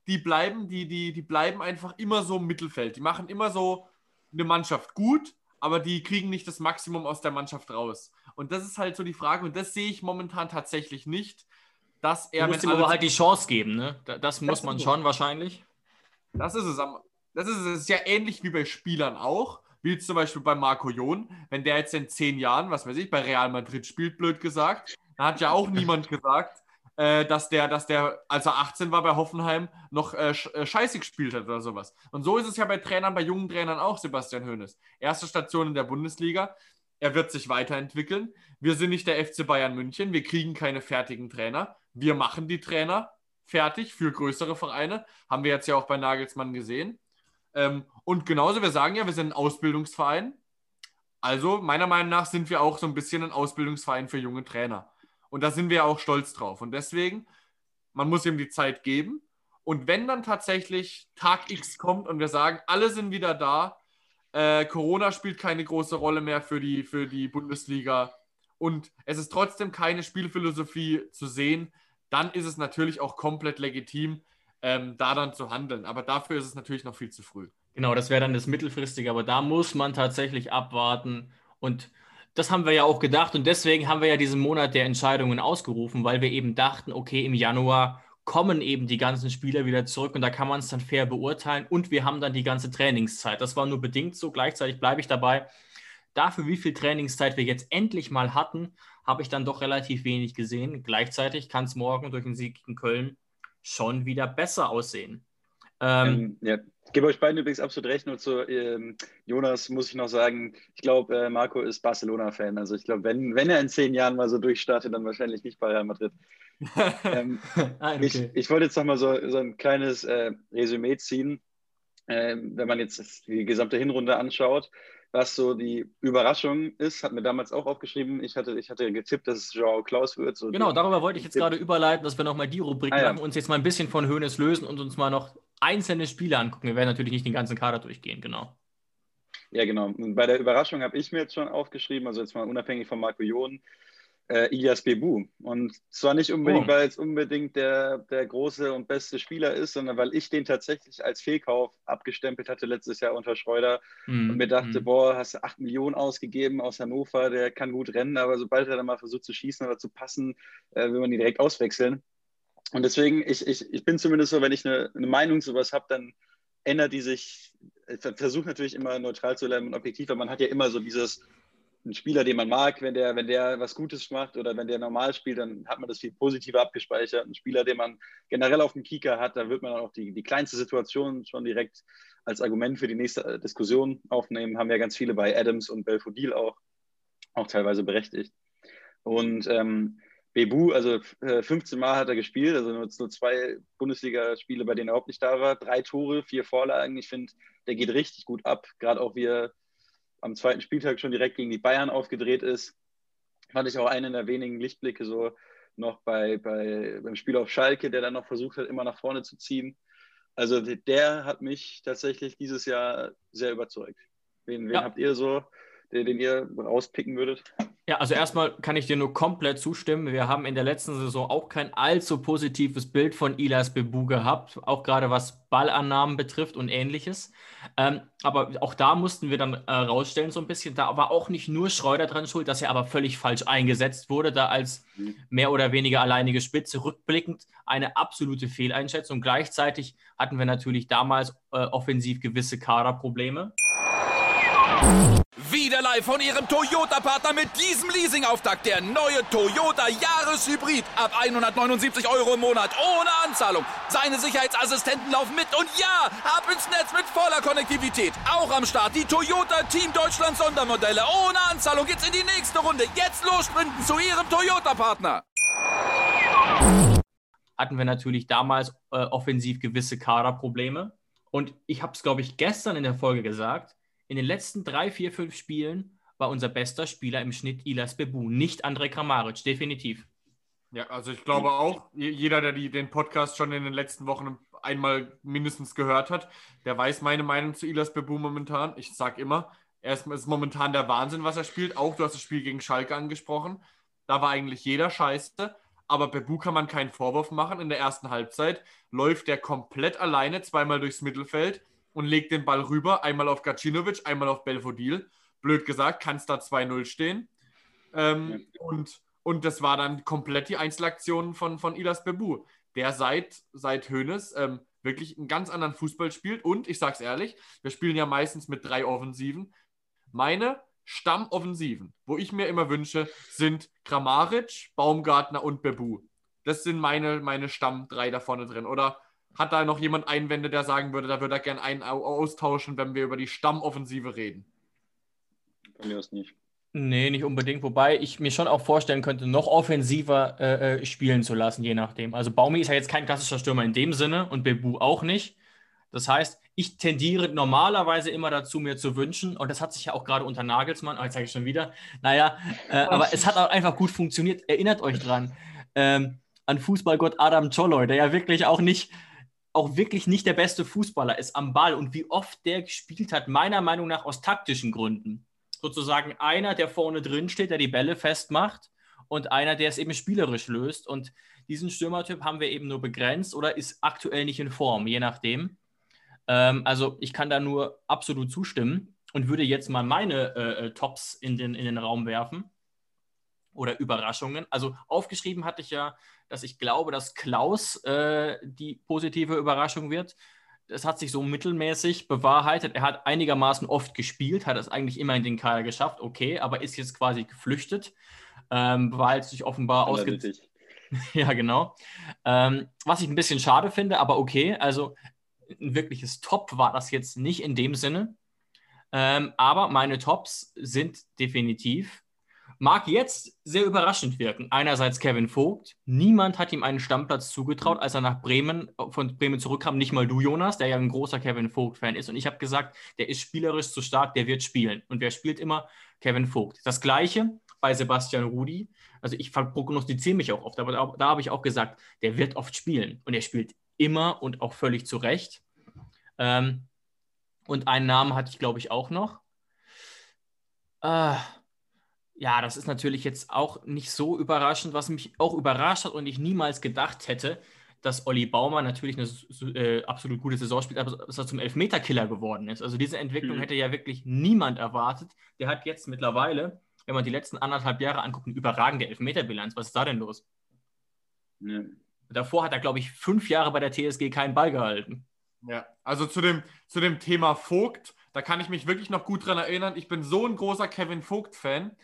E: die bleiben, die, die, die bleiben einfach immer so im Mittelfeld. Die machen immer so eine Mannschaft gut, aber die kriegen nicht das Maximum aus der Mannschaft raus. Und das ist halt so die Frage, und das sehe ich momentan tatsächlich nicht dass er.
C: Du musst ihm aber halt die Chance geben, ne? Das, das muss man schon wahrscheinlich.
E: Das ist es. Das ist es. Ist ja ähnlich wie bei Spielern auch. Wie zum Beispiel bei Marco Jon. Wenn der jetzt in zehn Jahren, was weiß ich, bei Real Madrid spielt, blöd gesagt, da hat ja auch niemand gesagt, äh, dass der, dass der, als er 18 war bei Hoffenheim, noch äh, äh, scheiße gespielt hat oder sowas. Und so ist es ja bei Trainern, bei jungen Trainern auch, Sebastian Hoeneß. Erste Station in der Bundesliga. Er wird sich weiterentwickeln. Wir sind nicht der FC Bayern München. Wir kriegen keine fertigen Trainer wir machen die Trainer fertig für größere Vereine. Haben wir jetzt ja auch bei Nagelsmann gesehen. Ähm, und genauso, wir sagen ja, wir sind ein Ausbildungsverein. Also, meiner Meinung nach sind wir auch so ein bisschen ein Ausbildungsverein für junge Trainer. Und da sind wir auch stolz drauf. Und deswegen, man muss ihm die Zeit geben. Und wenn dann tatsächlich Tag X kommt und wir sagen, alle sind wieder da, äh, Corona spielt keine große Rolle mehr für die, für die Bundesliga und es ist trotzdem keine Spielphilosophie zu sehen, dann ist es natürlich auch komplett legitim, ähm, da dann zu handeln. Aber dafür ist es natürlich noch viel zu früh.
C: Genau, das wäre dann das Mittelfristige, aber da muss man tatsächlich abwarten. Und das haben wir ja auch gedacht und deswegen haben wir ja diesen Monat der Entscheidungen ausgerufen, weil wir eben dachten, okay, im Januar kommen eben die ganzen Spieler wieder zurück und da kann man es dann fair beurteilen und wir haben dann die ganze Trainingszeit. Das war nur bedingt so. Gleichzeitig bleibe ich dabei. Dafür, wie viel Trainingszeit wir jetzt endlich mal hatten, habe ich dann doch relativ wenig gesehen. Gleichzeitig kann es morgen durch den Sieg in Köln schon wieder besser aussehen.
D: Ähm, ähm, ja. Ich gebe euch beiden übrigens absolut recht. Nur zu ähm, Jonas muss ich noch sagen, ich glaube, äh, Marco ist Barcelona-Fan. Also ich glaube, wenn, wenn er in zehn Jahren mal so durchstartet, dann wahrscheinlich nicht bei Real Madrid. ähm, ah, okay. ich, ich wollte jetzt noch mal so, so ein kleines äh, Resümee ziehen, äh, wenn man jetzt die gesamte Hinrunde anschaut was so die Überraschung ist, hat mir damals auch aufgeschrieben. Ich hatte, ich hatte getippt, dass es Joao Klaus wird. So
C: genau, darüber wollte ich jetzt gerade überleiten, dass wir nochmal die Rubrik ah, ja. machen, uns jetzt mal ein bisschen von Höhnes lösen und uns mal noch einzelne Spiele angucken. Wir werden natürlich nicht den ganzen Kader durchgehen, genau.
D: Ja, genau. Und bei der Überraschung habe ich mir jetzt schon aufgeschrieben, also jetzt mal unabhängig von Marco Jon, äh, Ilias Bebu. Und zwar nicht unbedingt, oh. weil es unbedingt der, der große und beste Spieler ist, sondern weil ich den tatsächlich als Fehlkauf abgestempelt hatte letztes Jahr unter Schreuder mm. und mir dachte, mm. boah, hast du 8 Millionen ausgegeben aus Hannover, der kann gut rennen, aber sobald er dann mal versucht zu schießen oder zu passen, äh, will man ihn direkt auswechseln. Und deswegen, ich, ich, ich bin zumindest so, wenn ich eine, eine Meinung zu was habe, dann ändert die sich, ich versuche natürlich immer neutral zu bleiben und objektiv, aber man hat ja immer so dieses ein Spieler, den man mag, wenn der, wenn der was Gutes macht oder wenn der normal spielt, dann hat man das viel positiver abgespeichert. Ein Spieler, den man generell auf dem Kieker hat, da wird man auch die, die kleinste Situation schon direkt als Argument für die nächste äh, Diskussion aufnehmen. Haben ja ganz viele bei Adams und Belfodil auch, auch teilweise berechtigt. Und ähm, Bebu, also 15 äh, Mal hat er gespielt, also nur, nur zwei Bundesligaspiele, bei denen er überhaupt nicht da war. Drei Tore, vier Vorlagen. Ich finde, der geht richtig gut ab, gerade auch wie er am zweiten Spieltag schon direkt gegen die Bayern aufgedreht ist. Fand ich auch einen der wenigen Lichtblicke so noch bei, bei, beim Spiel auf Schalke, der dann noch versucht hat, immer nach vorne zu ziehen. Also der hat mich tatsächlich dieses Jahr sehr überzeugt. Wen, wen ja. habt ihr so, den, den ihr rauspicken würdet?
C: Ja, also erstmal kann ich dir nur komplett zustimmen. Wir haben in der letzten Saison auch kein allzu positives Bild von Ilas Bebu gehabt, auch gerade was Ballannahmen betrifft und ähnliches. Ähm, aber auch da mussten wir dann äh, rausstellen, so ein bisschen. Da war auch nicht nur Schreuder dran schuld, dass er aber völlig falsch eingesetzt wurde, da als mehr oder weniger alleinige Spitze rückblickend eine absolute Fehleinschätzung. Gleichzeitig hatten wir natürlich damals äh, offensiv gewisse Kaderprobleme.
F: Wieder live von Ihrem Toyota-Partner mit diesem Leasing-Auftakt. Der neue Toyota Jahreshybrid. Ab 179 Euro im Monat. Ohne Anzahlung. Seine Sicherheitsassistenten laufen mit. Und ja, ab ins Netz mit voller Konnektivität. Auch am Start die Toyota Team Deutschland Sondermodelle. Ohne Anzahlung geht's in die nächste Runde. Jetzt los sprinten zu Ihrem Toyota-Partner.
C: Hatten wir natürlich damals äh, offensiv gewisse Kaderprobleme. Und ich habe es, glaube ich, gestern in der Folge gesagt in den letzten drei, vier, fünf Spielen war unser bester Spieler im Schnitt Ilas Bebu, nicht Andrej Kramaric, definitiv.
E: Ja, also ich glaube auch, jeder, der die, den Podcast schon in den letzten Wochen einmal mindestens gehört hat, der weiß meine Meinung zu Ilas Bebu momentan. Ich sage immer, er ist, ist, momentan der Wahnsinn, was er spielt. Auch du hast das Spiel gegen Schalke angesprochen. Da war eigentlich jeder scheiße. Aber Bebu kann man keinen Vorwurf machen. In der ersten Halbzeit läuft er komplett alleine zweimal durchs Mittelfeld und legt den Ball rüber, einmal auf Gacinovic, einmal auf Belfodil. Blöd gesagt, kann es da 2-0 stehen. Ähm, ja. und, und das war dann komplett die Einzelaktion von, von Ilas Bebu, der seit, seit Hoeneß ähm, wirklich einen ganz anderen Fußball spielt. Und ich sag's ehrlich, wir spielen ja meistens mit drei Offensiven. Meine Stammoffensiven, wo ich mir immer wünsche, sind Kramaric, Baumgartner und Bebu. Das sind meine, meine Stamm drei da vorne drin. Oder hat da noch jemand Einwände, der sagen würde, da würde er gerne einen austauschen, wenn wir über die Stammoffensive reden?
D: Bei mir ist nicht.
C: Nee, nicht unbedingt. Wobei ich mir schon auch vorstellen könnte, noch offensiver äh, äh, spielen zu lassen, je nachdem. Also Baumi ist ja jetzt kein klassischer Stürmer in dem Sinne und Bebu auch nicht. Das heißt, ich tendiere normalerweise immer dazu, mir zu wünschen, und das hat sich ja auch gerade unter Nagelsmann, oh, jetzt sage ich schon wieder, naja, äh, aber es hat auch einfach gut funktioniert. Erinnert euch dran, ähm, an Fußballgott Adam Choloy, der ja wirklich auch nicht auch wirklich nicht der beste Fußballer ist am Ball und wie oft der gespielt hat, meiner Meinung nach aus taktischen Gründen. Sozusagen einer, der vorne drin steht, der die Bälle festmacht und einer, der es eben spielerisch löst. Und diesen Stürmertyp haben wir eben nur begrenzt oder ist aktuell nicht in Form, je nachdem. Ähm, also ich kann da nur absolut zustimmen und würde jetzt mal meine äh, äh Tops in den, in den Raum werfen oder Überraschungen. Also aufgeschrieben hatte ich ja, dass ich glaube, dass Klaus äh, die positive Überraschung wird. Das hat sich so mittelmäßig bewahrheitet. Er hat einigermaßen oft gespielt, hat es eigentlich immer in den Kader geschafft, okay, aber ist jetzt quasi geflüchtet, ähm, weil es sich offenbar ausgeht. ja, genau. Ähm, was ich ein bisschen schade finde, aber okay, also ein wirkliches Top war das jetzt nicht in dem Sinne. Ähm, aber meine Tops sind definitiv Mag jetzt sehr überraschend wirken. Einerseits Kevin Vogt. Niemand hat ihm einen Stammplatz zugetraut, als er nach Bremen, von Bremen zurückkam. Nicht mal du, Jonas, der ja ein großer Kevin Vogt-Fan ist. Und ich habe gesagt, der ist spielerisch zu stark, der wird spielen. Und wer spielt immer? Kevin Vogt. Das Gleiche bei Sebastian Rudi. Also ich prognostiziere mich auch oft, aber da, da habe ich auch gesagt, der wird oft spielen. Und er spielt immer und auch völlig zu Recht. Ähm, und einen Namen hatte ich, glaube ich, auch noch. Äh, ja, das ist natürlich jetzt auch nicht so überraschend, was mich auch überrascht hat und ich niemals gedacht hätte, dass Olli Baumann natürlich eine äh, absolut gute Saison spielt, aber dass er zum Elfmeterkiller geworden ist. Also diese Entwicklung mhm. hätte ja wirklich niemand erwartet. Der hat jetzt mittlerweile, wenn man die letzten anderthalb Jahre anguckt, eine überragende Elfmeterbilanz. Was ist da denn los? Mhm. Davor hat er, glaube ich, fünf Jahre bei der TSG keinen Ball gehalten.
E: Ja, also zu dem, zu dem Thema Vogt, da kann ich mich wirklich noch gut dran erinnern. Ich bin so ein großer Kevin Vogt-Fan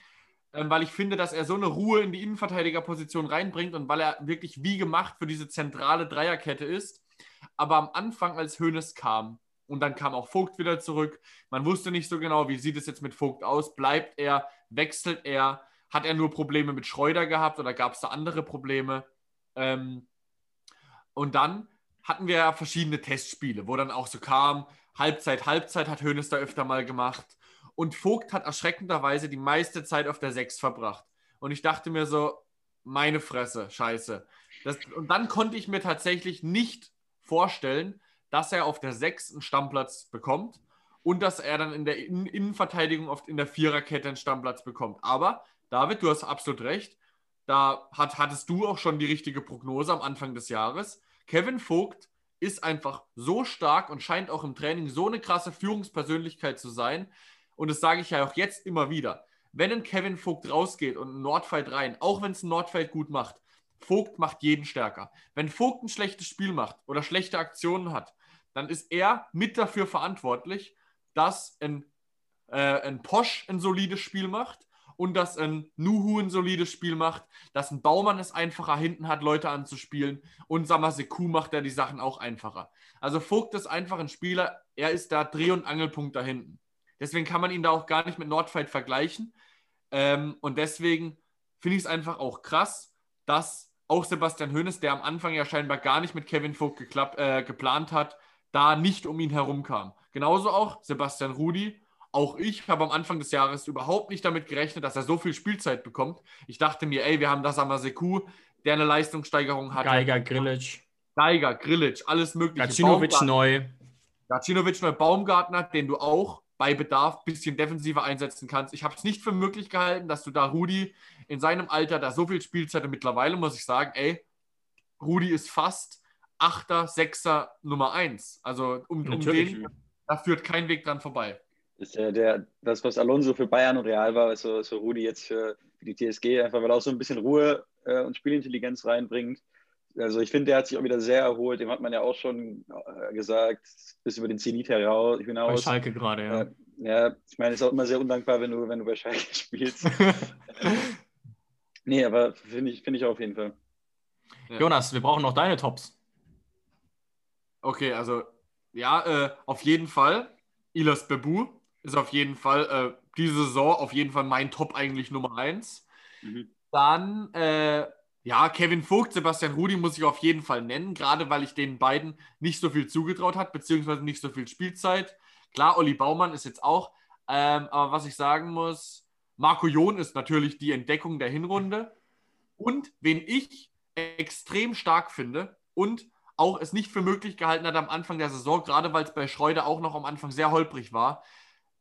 E: weil ich finde, dass er so eine Ruhe in die Innenverteidigerposition reinbringt und weil er wirklich wie gemacht für diese zentrale Dreierkette ist. Aber am Anfang, als Hoeneß kam, und dann kam auch Vogt wieder zurück, man wusste nicht so genau, wie sieht es jetzt mit Vogt aus, bleibt er, wechselt er, hat er nur Probleme mit Schreuder gehabt oder gab es da andere Probleme? Ähm, und dann hatten wir ja verschiedene Testspiele, wo dann auch so kam, Halbzeit, Halbzeit hat Hoeneß da öfter mal gemacht. Und Vogt hat erschreckenderweise die meiste Zeit auf der 6 verbracht. Und ich dachte mir so, meine Fresse, scheiße. Das, und dann konnte ich mir tatsächlich nicht vorstellen, dass er auf der 6 einen Stammplatz bekommt und dass er dann in der in Innenverteidigung oft in der Viererkette einen Stammplatz bekommt. Aber David, du hast absolut recht. Da hat, hattest du auch schon die richtige Prognose am Anfang des Jahres. Kevin Vogt ist einfach so stark und scheint auch im Training so eine krasse Führungspersönlichkeit zu sein, und das sage ich ja auch jetzt immer wieder, wenn ein Kevin Vogt rausgeht und ein Nordfight rein, auch wenn es ein Nordfight gut macht, Vogt macht jeden stärker. Wenn Vogt ein schlechtes Spiel macht oder schlechte Aktionen hat, dann ist er mit dafür verantwortlich, dass ein, äh, ein Posch ein solides Spiel macht und dass ein Nuhu ein solides Spiel macht, dass ein Baumann es einfacher hinten hat, Leute anzuspielen und Samaseku macht er die Sachen auch einfacher. Also Vogt ist einfach ein Spieler, er ist da Dreh- und Angelpunkt da hinten. Deswegen kann man ihn da auch gar nicht mit Nordfight vergleichen. Ähm, und deswegen finde ich es einfach auch krass, dass auch Sebastian Hoeneß, der am Anfang ja scheinbar gar nicht mit Kevin Vogt geklappt, äh, geplant hat, da nicht um ihn herum kam. Genauso auch Sebastian Rudi. Auch ich habe am Anfang des Jahres überhaupt nicht damit gerechnet, dass er so viel Spielzeit bekommt. Ich dachte mir, ey, wir haben das Amaseku, der eine Leistungssteigerung hat.
C: Geiger, Grilic.
E: Geiger, Grilic, alles mögliche.
C: Gacinovic neu.
E: Gacinovic neu, Baumgartner, den du auch bei Bedarf ein bisschen defensiver einsetzen kannst. Ich habe es nicht für möglich gehalten, dass du da Rudi in seinem Alter da so viel Spielzeit und mittlerweile muss ich sagen, ey, Rudi ist fast Achter, Sechser, Nummer eins. Also um, um den, da führt kein Weg dran vorbei.
D: Ist ja der, das, was Alonso für Bayern und Real war, ist so, so Rudi jetzt für, für, die TSG, einfach weil er auch so ein bisschen Ruhe äh, und Spielintelligenz reinbringt. Also ich finde, der hat sich auch wieder sehr erholt. Dem hat man ja auch schon äh, gesagt, bis über den Zenit heraus.
C: Bei Schalke gerade, ja. Äh,
D: ja, ich meine, es ist auch immer sehr undankbar, wenn du, wenn du bei Schalke spielst. nee, aber finde ich, find ich auf jeden Fall.
C: Ja. Jonas, wir brauchen noch deine Tops.
E: Okay, also ja, äh, auf jeden Fall. Ilas Bebu ist auf jeden Fall äh, diese Saison auf jeden Fall mein Top eigentlich Nummer eins. Mhm. Dann äh, ja, Kevin Vogt, Sebastian Rudi muss ich auf jeden Fall nennen, gerade weil ich den beiden nicht so viel zugetraut hat, beziehungsweise nicht so viel Spielzeit. Klar, Olli Baumann ist jetzt auch, ähm, aber was ich sagen muss, Marco John ist natürlich die Entdeckung der Hinrunde. Und wen ich extrem stark finde und auch es nicht für möglich gehalten hat am Anfang der Saison, gerade weil es bei Schreuder auch noch am Anfang sehr holprig war,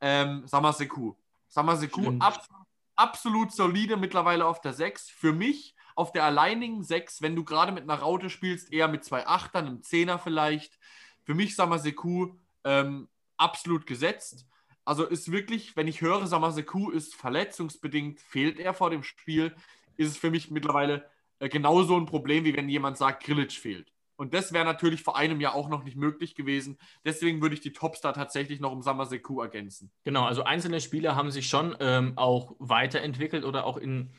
E: ähm, Samaseku. Samaseku, absolut, absolut solide mittlerweile auf der 6. Für mich auf der alleinigen 6, wenn du gerade mit einer Raute spielst, eher mit zwei Achtern, einem Zehner vielleicht. Für mich Samaseku ähm, absolut gesetzt. Also ist wirklich, wenn ich höre, Samaseku ist verletzungsbedingt, fehlt er vor dem Spiel, ist es für mich mittlerweile äh, genauso ein Problem, wie wenn jemand sagt, Grilic fehlt. Und das wäre natürlich vor einem Jahr auch noch nicht möglich gewesen. Deswegen würde ich die Topstar tatsächlich noch um Samaseku ergänzen.
C: Genau, also einzelne Spieler haben sich schon ähm, auch weiterentwickelt oder auch in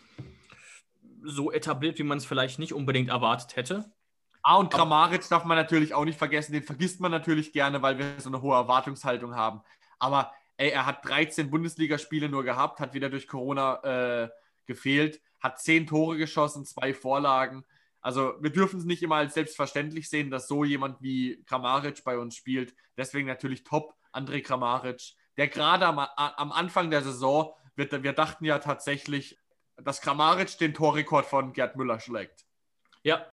C: so etabliert, wie man es vielleicht nicht unbedingt erwartet hätte.
E: Ah, und Kramaric darf man natürlich auch nicht vergessen. Den vergisst man natürlich gerne, weil wir so eine hohe Erwartungshaltung haben. Aber ey, er hat 13 Bundesligaspiele nur gehabt, hat wieder durch Corona äh, gefehlt, hat 10 Tore geschossen, zwei Vorlagen. Also wir dürfen es nicht immer als selbstverständlich sehen, dass so jemand wie Kramaric bei uns spielt. Deswegen natürlich top André Kramaric, der gerade am, am Anfang der Saison, wir, wir dachten ja tatsächlich, dass Kramaric den Torrekord von Gerd Müller schlägt.
C: Ja.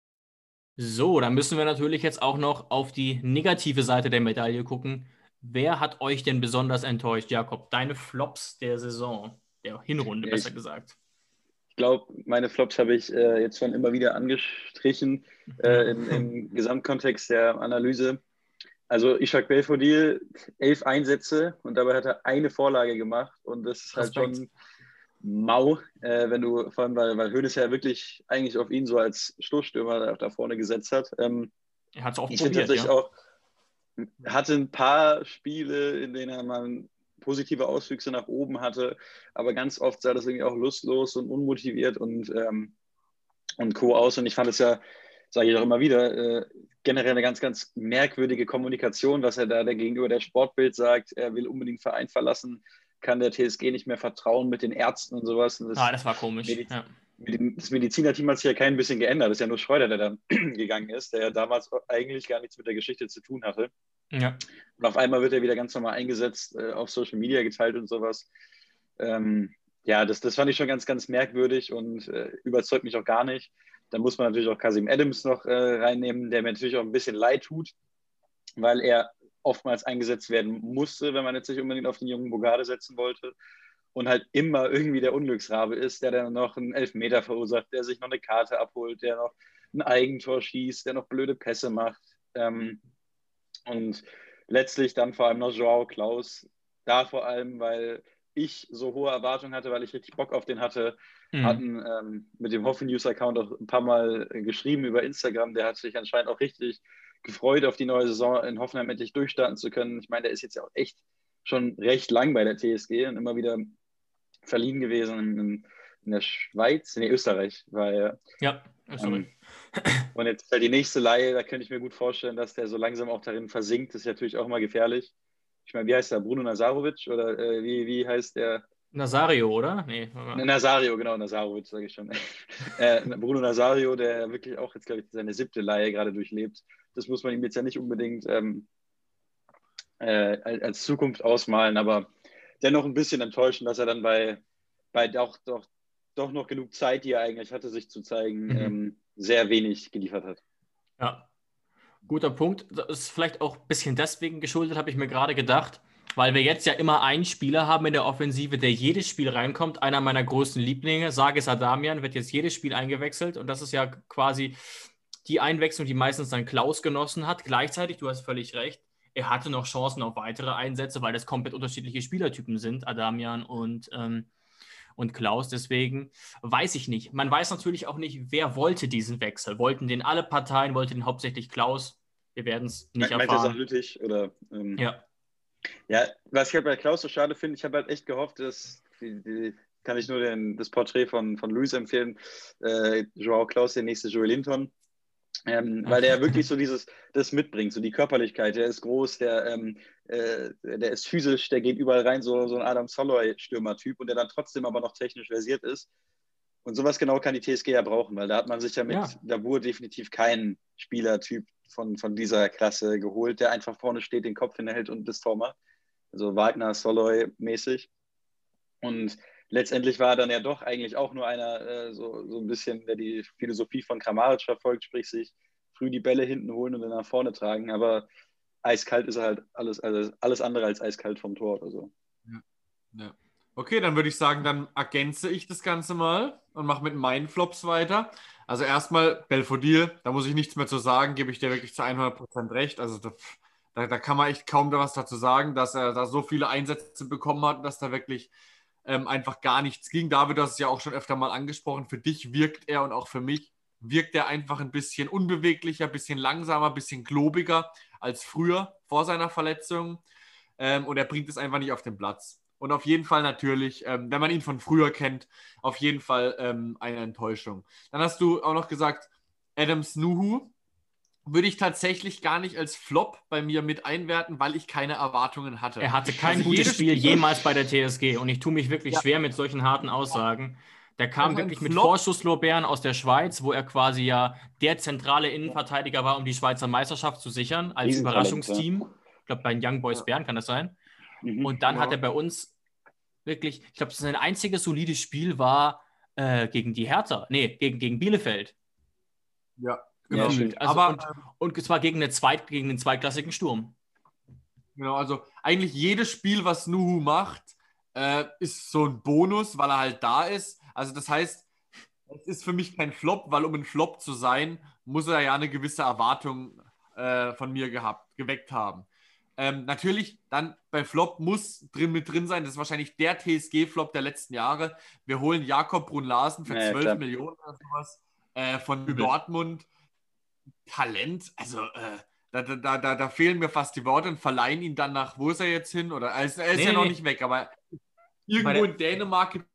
C: So, dann müssen wir natürlich jetzt auch noch auf die negative Seite der Medaille gucken. Wer hat euch denn besonders enttäuscht, Jakob? Deine Flops der Saison, der Hinrunde besser
D: ich,
C: gesagt.
D: Ich glaube, meine Flops habe ich äh, jetzt schon immer wieder angestrichen äh, im, im Gesamtkontext der Analyse. Also Ishak Belfodil, elf Einsätze und dabei hat er eine Vorlage gemacht und das ist halt Respekt. schon mau, äh, wenn du, vor allem, weil, weil Hönes ja wirklich eigentlich auf ihn so als Stoßstürmer da, da vorne gesetzt hat. Ähm,
C: er hat es auch
D: ich
C: probiert,
D: ja. auch, hatte ein paar Spiele, in denen er mal positive Auswüchse nach oben hatte, aber ganz oft sah das irgendwie auch lustlos und unmotiviert und, ähm, und Co. aus. Und ich fand es ja, sage ich auch immer wieder, äh, generell eine ganz, ganz merkwürdige Kommunikation, was er da der gegenüber der Sportbild sagt. Er will unbedingt Verein verlassen kann der TSG nicht mehr vertrauen mit den Ärzten und sowas. Und
C: das, ah, das war komisch.
D: Mediz
C: ja.
D: Das Medizinerteam hat sich ja kein bisschen geändert. Das ist ja nur Schreuder, der dann gegangen ist, der ja damals eigentlich gar nichts mit der Geschichte zu tun hatte.
C: Ja.
D: Und auf einmal wird er wieder ganz normal eingesetzt, äh, auf Social Media geteilt und sowas. Ähm, ja, das, das fand ich schon ganz, ganz merkwürdig und äh, überzeugt mich auch gar nicht. Dann muss man natürlich auch Kasim Adams noch äh, reinnehmen, der mir natürlich auch ein bisschen leid tut, weil er oftmals eingesetzt werden musste, wenn man jetzt nicht unbedingt auf den jungen Bogarde setzen wollte. Und halt immer irgendwie der Unglücksrabe ist, der dann noch einen Elfmeter verursacht, der sich noch eine Karte abholt, der noch ein Eigentor schießt, der noch blöde Pässe macht. Ähm, und letztlich dann vor allem noch Joao Klaus. Da vor allem, weil ich so hohe Erwartungen hatte, weil ich richtig Bock auf den hatte. Mhm. Hatten ähm, mit dem Hoffen News Account auch ein paar Mal geschrieben über Instagram. Der hat sich anscheinend auch richtig gefreut, auf die neue Saison in Hoffenheim endlich durchstarten zu können. Ich meine, der ist jetzt ja auch echt schon recht lang bei der TSG und immer wieder verliehen gewesen in, in der Schweiz, nee, Österreich war er.
C: Ja,
D: Österreich. Ähm, und jetzt halt die nächste Leihe, da könnte ich mir gut vorstellen, dass der so langsam auch darin versinkt. Das ist natürlich auch immer gefährlich. Ich meine, wie heißt der? Bruno Nazarovic oder äh, wie, wie heißt der?
C: Nazario, oder? Nee.
D: Nazario, genau, Nazarovic, sage ich schon. äh, Bruno Nazario, der wirklich auch jetzt, glaube ich, seine siebte Leihe gerade durchlebt. Das muss man ihm jetzt ja nicht unbedingt ähm, äh, als Zukunft ausmalen, aber dennoch ein bisschen enttäuschend, dass er dann bei, bei doch, doch, doch noch genug Zeit, die er eigentlich hatte, sich zu zeigen, mhm. ähm, sehr wenig geliefert hat.
C: Ja, guter Punkt. Das ist vielleicht auch ein bisschen deswegen geschuldet, habe ich mir gerade gedacht, weil wir jetzt ja immer einen Spieler haben in der Offensive, der jedes Spiel reinkommt. Einer meiner größten Lieblinge, Sages Adamian, wird jetzt jedes Spiel eingewechselt und das ist ja quasi die Einwechslung, die meistens dann Klaus genossen hat. Gleichzeitig, du hast völlig recht, er hatte noch Chancen auf weitere Einsätze, weil das komplett unterschiedliche Spielertypen sind, Adamian und, ähm, und Klaus. Deswegen weiß ich nicht. Man weiß natürlich auch nicht, wer wollte diesen Wechsel. Wollten den alle Parteien, wollte den hauptsächlich Klaus? Wir werden es nicht Me erfahren.
D: Meint nötig? Oder,
C: ähm, ja.
D: Ja, was ich halt bei Klaus so schade finde, ich habe halt echt gehofft, dass die, die, kann ich nur den, das Porträt von, von Luis empfehlen. Äh, Joao Klaus, der nächste Joel Linton. Ähm, weil der wirklich so dieses, das mitbringt, so die Körperlichkeit, der ist groß, der, ähm, äh, der ist physisch, der geht überall rein, so, so ein Adam Soloy-Stürmer-Typ und der dann trotzdem aber noch technisch versiert ist. Und sowas genau kann die TSG ja brauchen, weil da hat man sich ja mit ja. Dabur definitiv keinen Spielertyp von, von dieser Klasse geholt, der einfach vorne steht, den Kopf hinhält und das Tor macht. Also Wagner, Soloy mäßig. Und letztendlich war er dann ja doch eigentlich auch nur einer, äh, so, so ein bisschen, der die Philosophie von Kramaric verfolgt, sprich sich früh die Bälle hinten holen und dann nach vorne tragen. Aber eiskalt ist er halt alles, also alles andere als eiskalt vom Tor oder so.
E: Ja. ja. Okay, dann würde ich sagen, dann ergänze ich das Ganze mal und mache mit meinen Flops weiter. Also erstmal Belfodil, da muss ich nichts mehr zu sagen, gebe ich dir wirklich zu 100% recht. Also da, da, da kann man echt kaum was dazu sagen, dass er da so viele Einsätze bekommen hat, dass da wirklich ähm, einfach gar nichts ging. David, du hast es ja auch schon öfter mal angesprochen. Für dich wirkt er und auch für mich wirkt er einfach ein bisschen unbeweglicher, ein bisschen langsamer, ein bisschen globiger als früher vor seiner Verletzung. Ähm, und er bringt es einfach nicht auf den Platz. Und auf jeden Fall natürlich, ähm, wenn man ihn von früher kennt, auf jeden Fall ähm, eine Enttäuschung. Dann hast du auch noch gesagt, Adams Nuhu. Würde ich tatsächlich gar nicht als Flop bei mir mit einwerten, weil ich keine Erwartungen hatte.
C: Er hatte kein
E: Also
C: gutes Spiel jemals bei der TSG und ich tue mich wirklich
E: Ja.
C: schwer mit solchen harten Aussagen. Der kam
E: Also
C: wirklich mit. Vorschusslorbeeren aus der Schweiz, wo er quasi ja der zentrale Innenverteidiger war, um die Schweizer Meisterschaft zu sichern, als Überraschungsteam. Ich glaube, bei den Young Boys
E: Ja.
C: Bern kann das sein.
D: Mhm.
C: Und dann
E: Ja.
C: hat er bei uns wirklich, ich glaube, sein einziges solides Spiel war äh, gegen die Hertha. Nee, gegen, gegen Bielefeld.
E: Ja,
D: Ja,
E: genau.
D: stimmt.
C: Also,
E: Aber
C: und, und zwar gegen, eine Zweit, gegen den zweitklassigen Sturm.
E: Genau, also eigentlich jedes Spiel, was Nuhu macht, äh, ist so ein Bonus, weil er halt da ist. Also das heißt, es ist für mich kein Flop, weil um ein Flop zu sein, muss er ja eine gewisse Erwartung äh, von mir gehabt, geweckt haben. Ähm, natürlich, dann bei Flop muss drin mit drin sein. Das ist wahrscheinlich der TSG-Flop der letzten Jahre. Wir holen Jakob Brunn-Larsen für
D: Ja, ja,
E: 12
D: klar.
E: Millionen oder sowas äh, von
C: Übel.
E: Dortmund. Talent, also äh, da, da, da, da, fehlen mir fast die Worte und verleihen ihn dann nach, wo ist er jetzt hin? Oder er ist, er ist
C: Nee,
E: ja noch
C: nee.
E: nicht weg, aber irgendwo
C: der-
E: in Dänemark gibt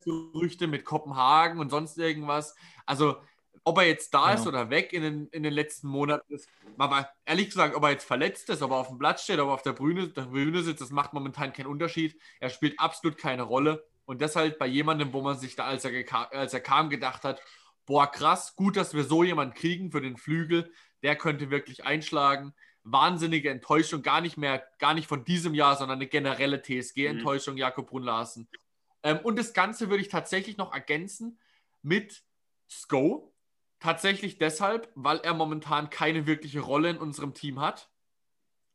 E: es Gerüchte mit Kopenhagen und sonst irgendwas. Also, ob er jetzt da
C: Genau.
E: ist oder weg in den, in den letzten Monaten, ist, aber ehrlich gesagt, ob er jetzt verletzt ist, ob er auf dem Platz steht, ob er auf der Bühne, der Bühne sitzt, das macht momentan keinen Unterschied. Er spielt absolut keine Rolle. Und deshalb bei jemandem, wo man sich da, als er, als er kam, gedacht hat, boah, krass, gut, dass wir so jemanden kriegen für den Flügel, der könnte wirklich einschlagen. Wahnsinnige Enttäuschung, gar nicht mehr, gar nicht von diesem Jahr, sondern eine generelle TSG-Enttäuschung, Jakob Brunn-Larsen. Ähm, und das Ganze würde ich tatsächlich noch ergänzen mit Sko. Tatsächlich deshalb, weil er momentan keine wirkliche Rolle in unserem Team hat.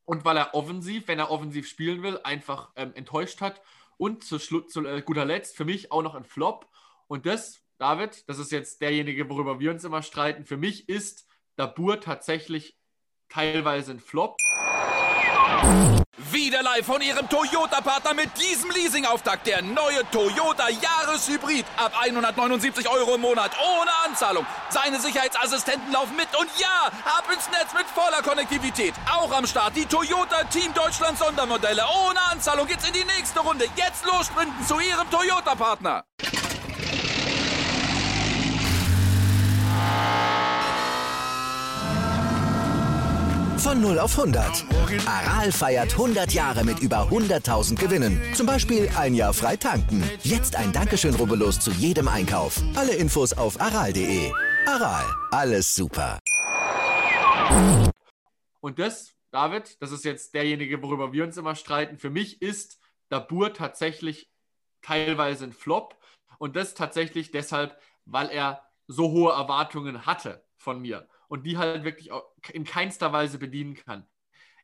E: Und weil er offensiv, wenn er offensiv spielen will, einfach ähm, enttäuscht hat. Und zu, Schlu- zu äh, guter Letzt für mich auch noch ein Flop. Und das, David, das ist jetzt derjenige, worüber wir uns immer streiten. Für mich ist Dabur tatsächlich teilweise ein Flop.
F: Wieder live von Ihrem Toyota-Partner mit diesem Leasing-Auftakt. Der neue Toyota Jahreshybrid. Ab 179 Euro im Monat. Ohne Anzahlung. Seine Sicherheitsassistenten laufen mit. Und ja, ab ins Netz mit voller Konnektivität. Auch am Start die Toyota Team Deutschland Sondermodelle. Ohne Anzahlung geht's in die nächste Runde. Jetzt los sprinten zu Ihrem Toyota-Partner.
A: Von 0 auf 100. Aral feiert 100 Jahre mit über 100.000 Gewinnen. Zum Beispiel ein Jahr frei tanken. Jetzt ein Dankeschön, rubbellos zu jedem Einkauf. Alle Infos auf aral.de. Aral, alles super.
E: Und das, David, das ist jetzt derjenige, worüber wir uns immer streiten. Für mich ist Dabur tatsächlich teilweise ein Flop. Und das tatsächlich deshalb, weil er so hohe Erwartungen hatte von mir und die halt wirklich auch in keinster Weise bedienen kann.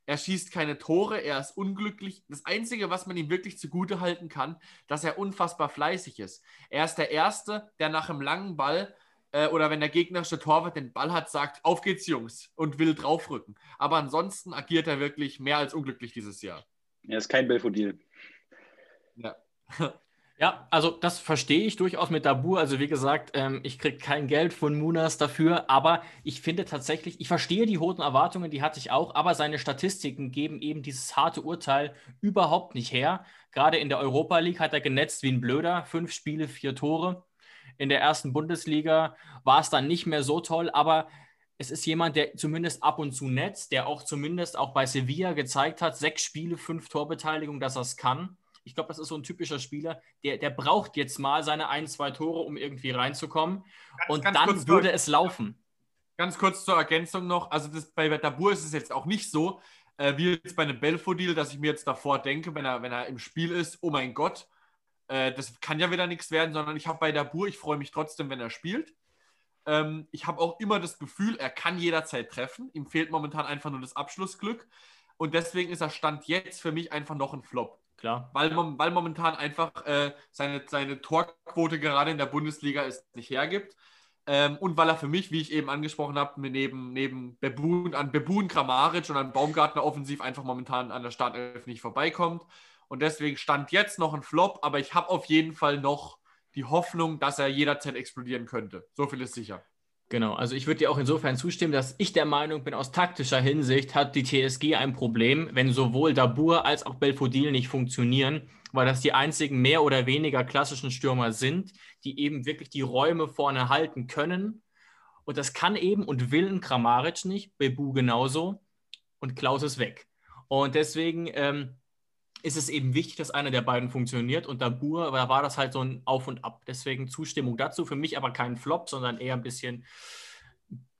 E: Er schießt keine Tore, er ist unglücklich. Das Einzige, was man ihm wirklich zugute halten kann, dass er unfassbar fleißig ist. Er ist der Erste, der nach einem langen Ball äh, oder wenn der gegnerische Torwart den Ball hat, sagt, auf geht's Jungs und will draufrücken. Aber ansonsten agiert er wirklich mehr als unglücklich dieses Jahr.
D: Er ist kein Belfodil.
E: Ja.
C: Ja, also das verstehe ich durchaus mit Dabur. Also wie gesagt, ähm, ich kriege kein Geld von Munas dafür, aber ich finde tatsächlich, ich verstehe die hohen Erwartungen, die hatte ich auch, aber seine Statistiken geben eben dieses harte Urteil überhaupt nicht her. Gerade in der Europa League hat er genetzt wie ein Blöder, fünf Spiele, vier Tore. In der ersten Bundesliga war es dann nicht mehr so toll, aber es ist jemand, der zumindest ab und zu netzt, der auch zumindest auch bei Sevilla gezeigt hat, sechs Spiele, fünf Torbeteiligung, dass er es kann. Ich glaube, das ist so ein typischer Spieler, der, der braucht jetzt mal seine ein, zwei Tore, um irgendwie reinzukommen. und
E: ganz
C: dann würde es laufen.
E: Ganz kurz zur Ergänzung noch. Also das, bei Dabur ist es jetzt auch nicht so, äh, wie jetzt bei einem Belfodil, dass ich mir jetzt davor denke, wenn er, wenn er im Spiel ist, oh mein Gott, äh, das kann ja wieder nichts werden, sondern ich habe bei Dabur, ich freue mich trotzdem, wenn er spielt. Ähm, ich habe auch immer das Gefühl, er kann jederzeit treffen. Ihm fehlt momentan einfach nur das Abschlussglück. Und deswegen ist er Stand jetzt für mich einfach noch ein Flop.
C: Klar.
E: Weil, weil momentan einfach äh, seine, seine Torquote gerade in der Bundesliga es nicht hergibt. Ähm, und weil er für mich, wie ich eben angesprochen habe, neben, neben Bebun, an Bebun, Kramaric und an Baumgartner offensiv einfach momentan an der Startelf nicht vorbeikommt. Und deswegen stand jetzt noch ein Flop, aber ich habe auf jeden Fall noch die Hoffnung, dass er jederzeit explodieren könnte. So viel ist sicher.
C: Genau, also ich würde dir auch insofern zustimmen, dass ich der Meinung bin, aus taktischer Hinsicht hat die TSG ein Problem, wenn sowohl Dabur als auch Belfodil nicht funktionieren, weil das die einzigen mehr oder weniger klassischen Stürmer sind, die eben wirklich die Räume vorne halten können Und das kann eben und will ein Kramaric nicht, Bebu genauso und Klaus ist weg. Und deswegen ähm, ist es eben wichtig, dass einer der beiden funktioniert und Dabur, da war das halt so ein Auf und Ab. Deswegen Zustimmung dazu. Für mich aber kein Flop, sondern eher ein bisschen,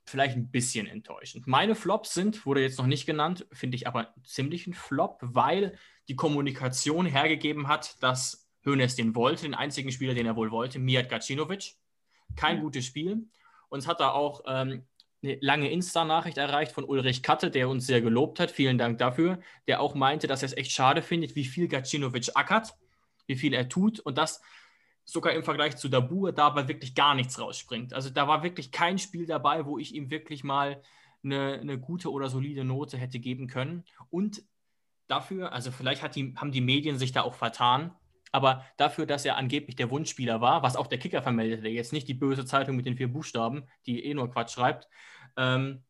C: vielleicht ein bisschen enttäuschend. Meine Flops sind, wurde jetzt noch nicht genannt, finde ich aber ziemlich ein Flop, weil die Kommunikation hergegeben hat, dass Hönes den wollte, den einzigen Spieler, den er wohl wollte, Mijat Gacinovic. Kein gutes Spiel. Uns hat er auch ähm, eine lange Insta-Nachricht erreicht von Ulrich Katte, der uns sehr gelobt hat. Vielen Dank dafür. Der auch meinte, dass er es echt schade findet, wie viel Gacinovic ackert, wie viel er tut und das sogar im Vergleich zu Dabur dabei wirklich gar nichts rausspringt. Also da war wirklich kein Spiel dabei, wo ich ihm wirklich mal eine, eine gute oder solide Note hätte geben können. Und dafür, also vielleicht die, haben die Medien sich da auch vertan, aber dafür, dass er angeblich der Wunschspieler war, was auch der Kicker vermeldete, jetzt nicht die böse Zeitung mit den vier Buchstaben, die eh nur Quatsch schreibt, ähm,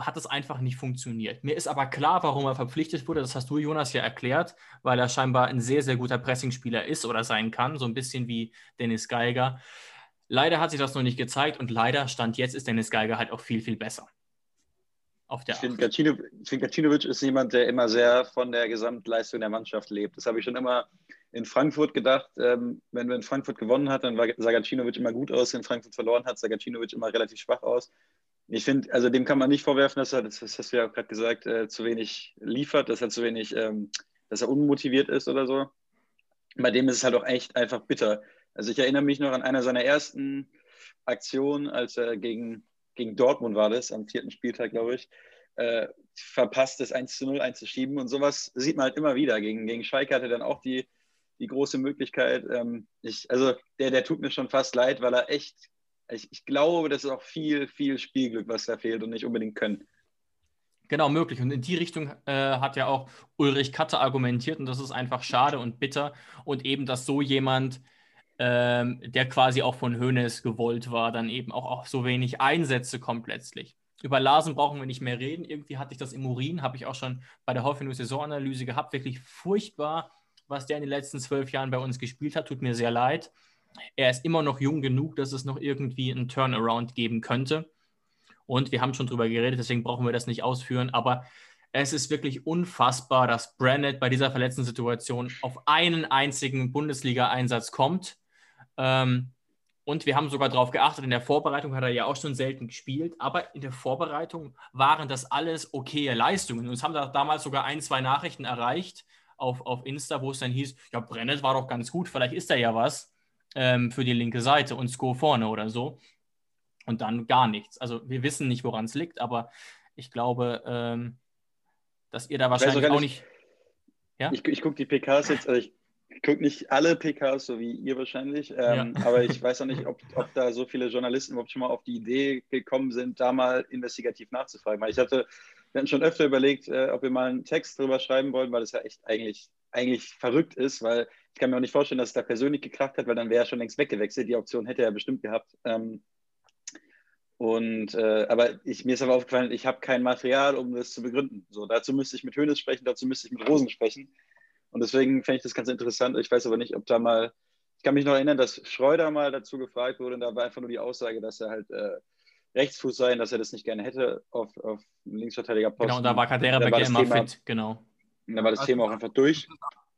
C: hat es einfach nicht funktioniert. Mir ist aber klar, warum er verpflichtet wurde. Das hast du, Jonas, ja erklärt, weil er scheinbar ein sehr, sehr guter Pressingspieler ist oder sein kann, so ein bisschen wie Dennis Geiger. Leider hat sich das noch nicht gezeigt und leider stand jetzt ist Dennis Geiger halt auch viel, viel besser.
D: Auf der ich finde, Gacinovic ist jemand, der immer sehr von der Gesamtleistung der Mannschaft lebt. Das habe ich schon immer in Frankfurt gedacht. Ähm, wenn in Frankfurt gewonnen hat, dann war Sagacinovic immer gut aus. Wenn Frankfurt verloren hat, Sagacinovic immer relativ schwach aus. Ich finde, also dem kann man nicht vorwerfen, dass er, das, das hast du ja auch gerade gesagt, äh, zu wenig liefert, dass er zu wenig, ähm, dass er unmotiviert ist oder so. Bei dem ist es halt auch echt einfach bitter. Also ich erinnere mich noch an einer seiner ersten Aktionen, als er gegen gegen Dortmund war das, am vierten Spieltag, glaube ich, äh, verpasst, das 1 zu 0 einzuschieben. Und sowas sieht man halt immer wieder. Gegen, gegen Schalke hatte dann auch die, die große Möglichkeit. Ähm, ich, also der, der tut mir schon fast leid, weil er echt, ich, ich glaube, das ist auch viel, viel Spielglück, was da fehlt und nicht unbedingt können.
C: Genau, möglich. Und in die Richtung äh, hat ja auch Ulrich Katte argumentiert und das ist einfach schade und bitter. Und eben, dass so jemand ähm, der quasi auch von Hoeneß gewollt war, dann eben auch, auch so wenig Einsätze kommt letztlich. Über Larsen brauchen wir nicht mehr reden. Irgendwie hatte ich das im Urin, habe ich auch schon bei der Hoffenheim Saisonanalyse gehabt. Wirklich furchtbar, was der in den letzten zwölf Jahren bei uns gespielt hat. Tut mir sehr leid. Er ist immer noch jung genug, dass es noch irgendwie einen Turnaround geben könnte. Und wir haben schon drüber geredet, deswegen brauchen wir das nicht ausführen. Aber es ist wirklich unfassbar, dass Brannett bei dieser verletzten Situation auf einen einzigen Bundesliga-Einsatz kommt ähm, und wir haben sogar darauf geachtet, in der Vorbereitung hat er ja auch schon selten gespielt, aber in der Vorbereitung waren das alles okaye Leistungen. Und es haben da damals sogar ein, zwei Nachrichten erreicht auf, auf Insta, wo es dann hieß, ja, Brennett war doch ganz gut, vielleicht ist er ja was ähm, für die linke Seite und Sko vorne oder so. Und dann gar nichts. Also wir wissen nicht, woran es liegt, aber ich glaube, ähm, dass ihr da wahrscheinlich auch nicht.
D: Ja? Ich, ich gucke die PKs jetzt, also ich gucke nicht alle PKs, so wie ihr wahrscheinlich, ähm, ja. aber ich weiß auch nicht, ob, ob, da so viele Journalisten überhaupt schon mal auf die Idee gekommen sind, da mal investigativ nachzufragen. Weil ich hatte, wir hatten schon öfter überlegt, äh, ob wir mal einen Text drüber schreiben wollen, weil das ja echt eigentlich, eigentlich verrückt ist, weil ich kann mir auch nicht vorstellen, dass es da persönlich gekracht hat, weil dann wäre er schon längst weggewechselt. Die Option hätte er bestimmt gehabt. Ähm, und äh, aber ich, mir ist aber aufgefallen, ich habe kein Material, um das zu begründen. So, dazu müsste ich mit Hönes sprechen, dazu müsste ich mit Rosen sprechen. Und deswegen fände ich das ganz interessant. Ich weiß aber nicht, ob da mal, ich kann mich noch erinnern, dass Schreuder mal dazu gefragt wurde und da war einfach nur die Aussage, dass er halt äh, Rechtsfuß sei und dass er das nicht gerne hätte auf, auf Linksverteidigerposten.
C: Genau, und da war Kadera bei immer Thema, fit, genau.
D: Und da war das also, Thema auch einfach durch.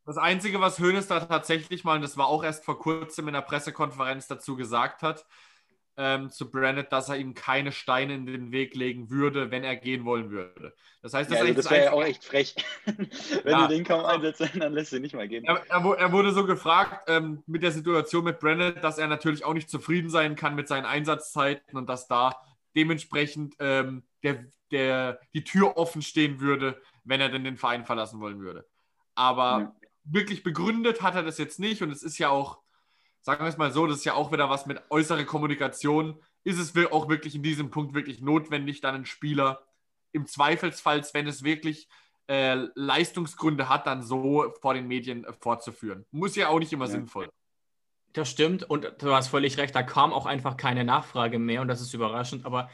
E: Das Einzige, was Hönes da tatsächlich mal, und das war auch erst vor kurzem in der Pressekonferenz dazu gesagt hat, ähm, zu Brennett, dass er ihm keine Steine in den Weg legen würde, wenn er gehen wollen würde. Das heißt,
D: das, ja, also das wäre ja auch echt frech. wenn ja. du den kaum einsetzt, dann lässt du ihn nicht mal gehen.
E: Er, er, er wurde so gefragt ähm, mit der Situation mit Brennett, dass er natürlich auch nicht zufrieden sein kann mit seinen Einsatzzeiten und dass da dementsprechend ähm, der, der, die Tür offen stehen würde, wenn er denn den Verein verlassen wollen würde. Aber ja. wirklich begründet hat er das jetzt nicht und es ist ja auch sagen wir es mal so, das ist ja auch wieder was mit äußerer Kommunikation. Ist es auch wirklich in diesem Punkt wirklich notwendig, dann einen Spieler im Zweifelsfall, wenn es wirklich äh, Leistungsgründe hat, dann so vor den Medien äh, fortzuführen? Muss ja auch nicht immer ja. sinnvoll.
C: Das stimmt und du hast völlig recht, da kam auch einfach keine Nachfrage mehr und das ist überraschend, aber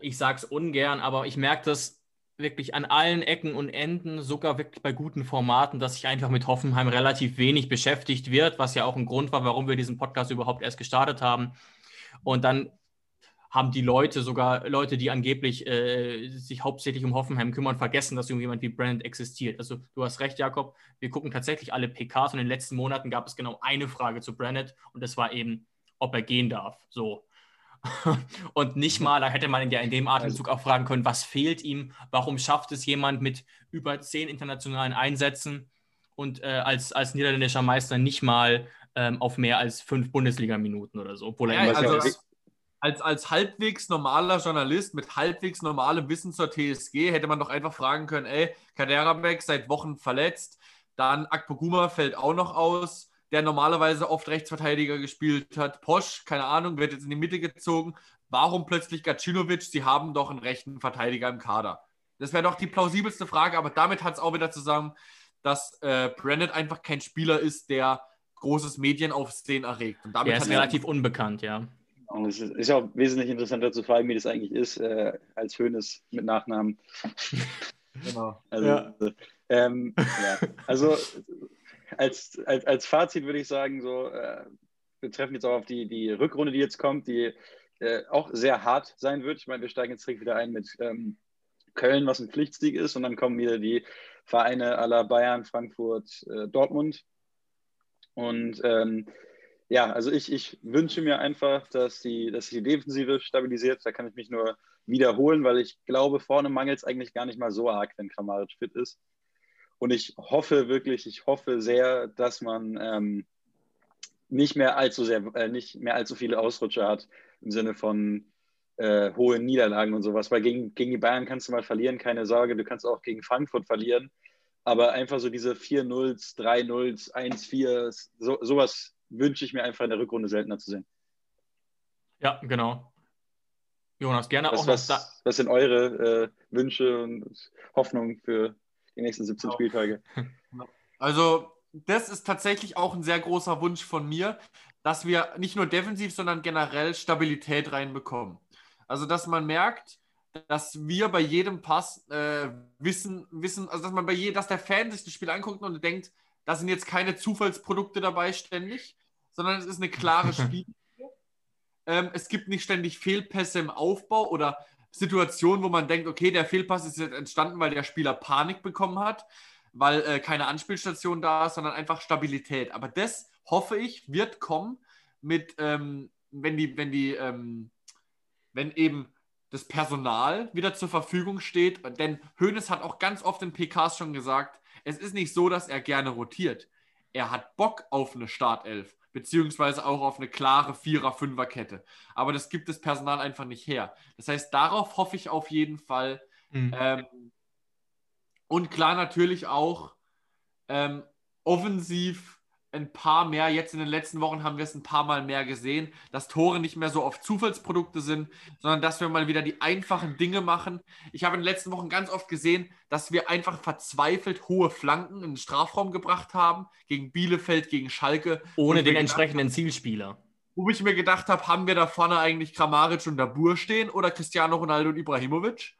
C: ich sage es ungern, aber ich merke das wirklich an allen Ecken und Enden, sogar wirklich bei guten Formaten, dass sich einfach mit Hoffenheim relativ wenig beschäftigt wird, was ja auch ein Grund war, warum wir diesen Podcast überhaupt erst gestartet haben. Und dann haben die Leute, sogar Leute, die angeblich äh, sich hauptsächlich um Hoffenheim kümmern, vergessen, dass jemand wie Brand existiert. Also du hast recht, Jakob, wir gucken tatsächlich alle PKs und in den letzten Monaten gab es genau eine Frage zu Brandon und das war eben, ob er gehen darf. So. und nicht mal, da hätte man ja in dem Atemzug auch fragen können, was fehlt ihm, warum schafft es jemand mit über zehn internationalen Einsätzen und äh, als, als niederländischer Meister nicht mal ähm, auf mehr als fünf Bundesliga-Minuten oder so, obwohl er
E: ja, also, als, als halbwegs normaler Journalist mit halbwegs normalem Wissen zur TSG hätte man doch einfach fragen können, ey, Kaderabek seit Wochen verletzt, dann Akpoguma fällt auch noch aus, der normalerweise oft Rechtsverteidiger gespielt hat. Posch, keine Ahnung, wird jetzt in die Mitte gezogen. Warum plötzlich Gacinovic? Sie haben doch einen rechten Verteidiger im Kader. Das wäre doch die plausibelste Frage, aber damit hat es auch wieder zusammen, dass äh, Brandon einfach kein Spieler ist, der großes Medienaufsehen erregt.
C: Und damit
E: er
C: ist relativ unbekannt, ja.
D: Und es ist, ist auch wesentlich interessanter zu fragen, wie das eigentlich ist, äh, als Hönes mit Nachnamen. Genau. Also, ja. Ähm, ja. also als, als, als Fazit würde ich sagen, so, äh, wir treffen jetzt auch auf die, die Rückrunde, die jetzt kommt, die äh, auch sehr hart sein wird. Ich meine, wir steigen jetzt direkt wieder ein mit ähm, Köln, was ein Pflichtsieg ist, und dann kommen wieder die Vereine aller Bayern, Frankfurt, äh, Dortmund. Und ähm, ja, also ich, ich wünsche mir einfach, dass die, dass die Defensive stabilisiert. Da kann ich mich nur wiederholen, weil ich glaube, vorne mangelt es eigentlich gar nicht mal so arg, wenn Kramaric fit ist. Und ich hoffe wirklich, ich hoffe sehr, dass man ähm, nicht mehr allzu sehr, äh, nicht mehr allzu viele Ausrutscher hat im Sinne von äh, hohen Niederlagen und sowas. Weil gegen, gegen die Bayern kannst du mal verlieren, keine Sorge. Du kannst auch gegen Frankfurt verlieren. Aber einfach so diese 4-0s, 3-0s, 1-4, so, sowas wünsche ich mir einfach in der Rückrunde seltener zu sehen.
C: Ja, genau. Jonas, gerne
D: was,
C: auch
D: was, was sind eure äh, Wünsche und Hoffnungen für die nächsten 17 genau. Spieltage?
E: Also, das ist tatsächlich auch ein sehr großer Wunsch von mir, dass wir nicht nur defensiv, sondern generell Stabilität reinbekommen. Also, dass man merkt, dass wir bei jedem Pass äh, wissen, wissen, also dass man bei je, dass der Fan sich das Spiel anguckt und denkt, da sind jetzt keine Zufallsprodukte dabei ständig, sondern es ist eine klare Spiel. ähm, es gibt nicht ständig Fehlpässe im Aufbau oder Situationen, wo man denkt, okay, der Fehlpass ist jetzt entstanden, weil der Spieler Panik bekommen hat, weil äh, keine Anspielstation da ist, sondern einfach Stabilität. Aber das hoffe ich, wird kommen mit, ähm, wenn die, wenn die, ähm, wenn eben das Personal wieder zur Verfügung steht. Denn Hoeneß hat auch ganz oft in PKs schon gesagt, es ist nicht so, dass er gerne rotiert. Er hat Bock auf eine Startelf, beziehungsweise auch auf eine klare Vierer-Fünfer-Kette. Aber das gibt das Personal einfach nicht her. Das heißt, darauf hoffe ich auf jeden Fall. Mhm. Ähm, und klar natürlich auch ähm, offensiv ein paar mehr. Jetzt in den letzten Wochen haben wir es ein paar Mal mehr gesehen, dass Tore nicht mehr so oft Zufallsprodukte sind, sondern dass wir mal wieder die einfachen Dinge machen. Ich habe in den letzten Wochen ganz oft gesehen, dass wir einfach verzweifelt hohe Flanken in den Strafraum gebracht haben, gegen Bielefeld, gegen Schalke.
C: Ohne den entsprechenden haben, Zielspieler.
E: Wo ich mir gedacht habe, haben wir da vorne eigentlich Kramaric und Dabur stehen oder Cristiano Ronaldo und Ibrahimovic?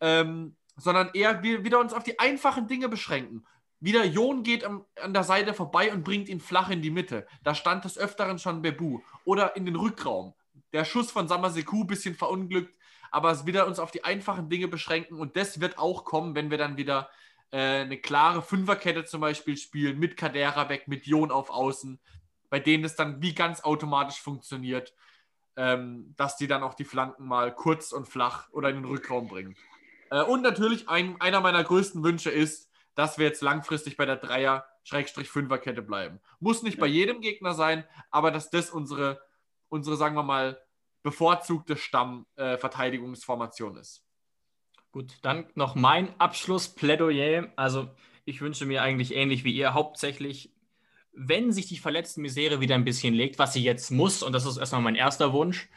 E: Ähm, sondern eher wir wieder uns auf die einfachen Dinge beschränken. Wieder Jon geht an der Seite vorbei und bringt ihn flach in die Mitte. Da stand des Öfteren schon Bebu. Oder in den Rückraum. Der Schuss von Samaseku, bisschen verunglückt, aber es wieder uns auf die einfachen Dinge beschränken. Und das wird auch kommen, wenn wir dann wieder äh, eine klare Fünferkette zum Beispiel spielen, mit Kadera weg, mit Jon auf Außen, bei denen es dann wie ganz automatisch funktioniert, ähm, dass die dann auch die Flanken mal kurz und flach oder in den Rückraum bringen. Äh, und natürlich ein, einer meiner größten Wünsche ist, dass wir jetzt langfristig bei der Dreier-Fünfer-Kette bleiben. Muss nicht bei jedem Gegner sein, aber dass das unsere, unsere sagen wir mal, bevorzugte Stammverteidigungsformation äh, ist.
C: Gut, dann noch mein Abschlussplädoyer. Also ich wünsche mir eigentlich ähnlich wie ihr hauptsächlich, wenn sich die verletzten Misere wieder ein bisschen legt, was sie jetzt muss, und das ist erstmal mein erster Wunsch,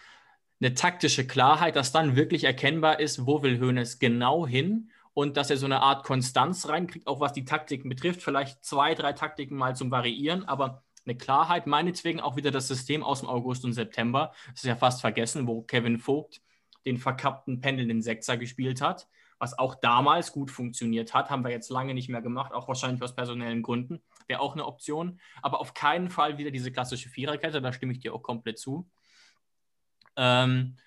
C: eine taktische Klarheit, dass dann wirklich erkennbar ist, wo will Hoeneß genau hin und dass er so eine Art Konstanz reinkriegt, auch was die Taktiken betrifft. Vielleicht zwei, drei Taktiken mal zum Variieren, aber eine Klarheit, meinetwegen auch wieder das System aus dem August und September. Das ist ja fast vergessen, wo Kevin Vogt den verkappten pendelnden Sechser gespielt hat, was auch damals gut funktioniert hat, haben wir jetzt lange nicht mehr gemacht, auch wahrscheinlich aus personellen Gründen. Wäre auch eine Option, aber auf keinen Fall wieder diese klassische Viererkette, da stimme ich dir auch komplett zu. Ähm,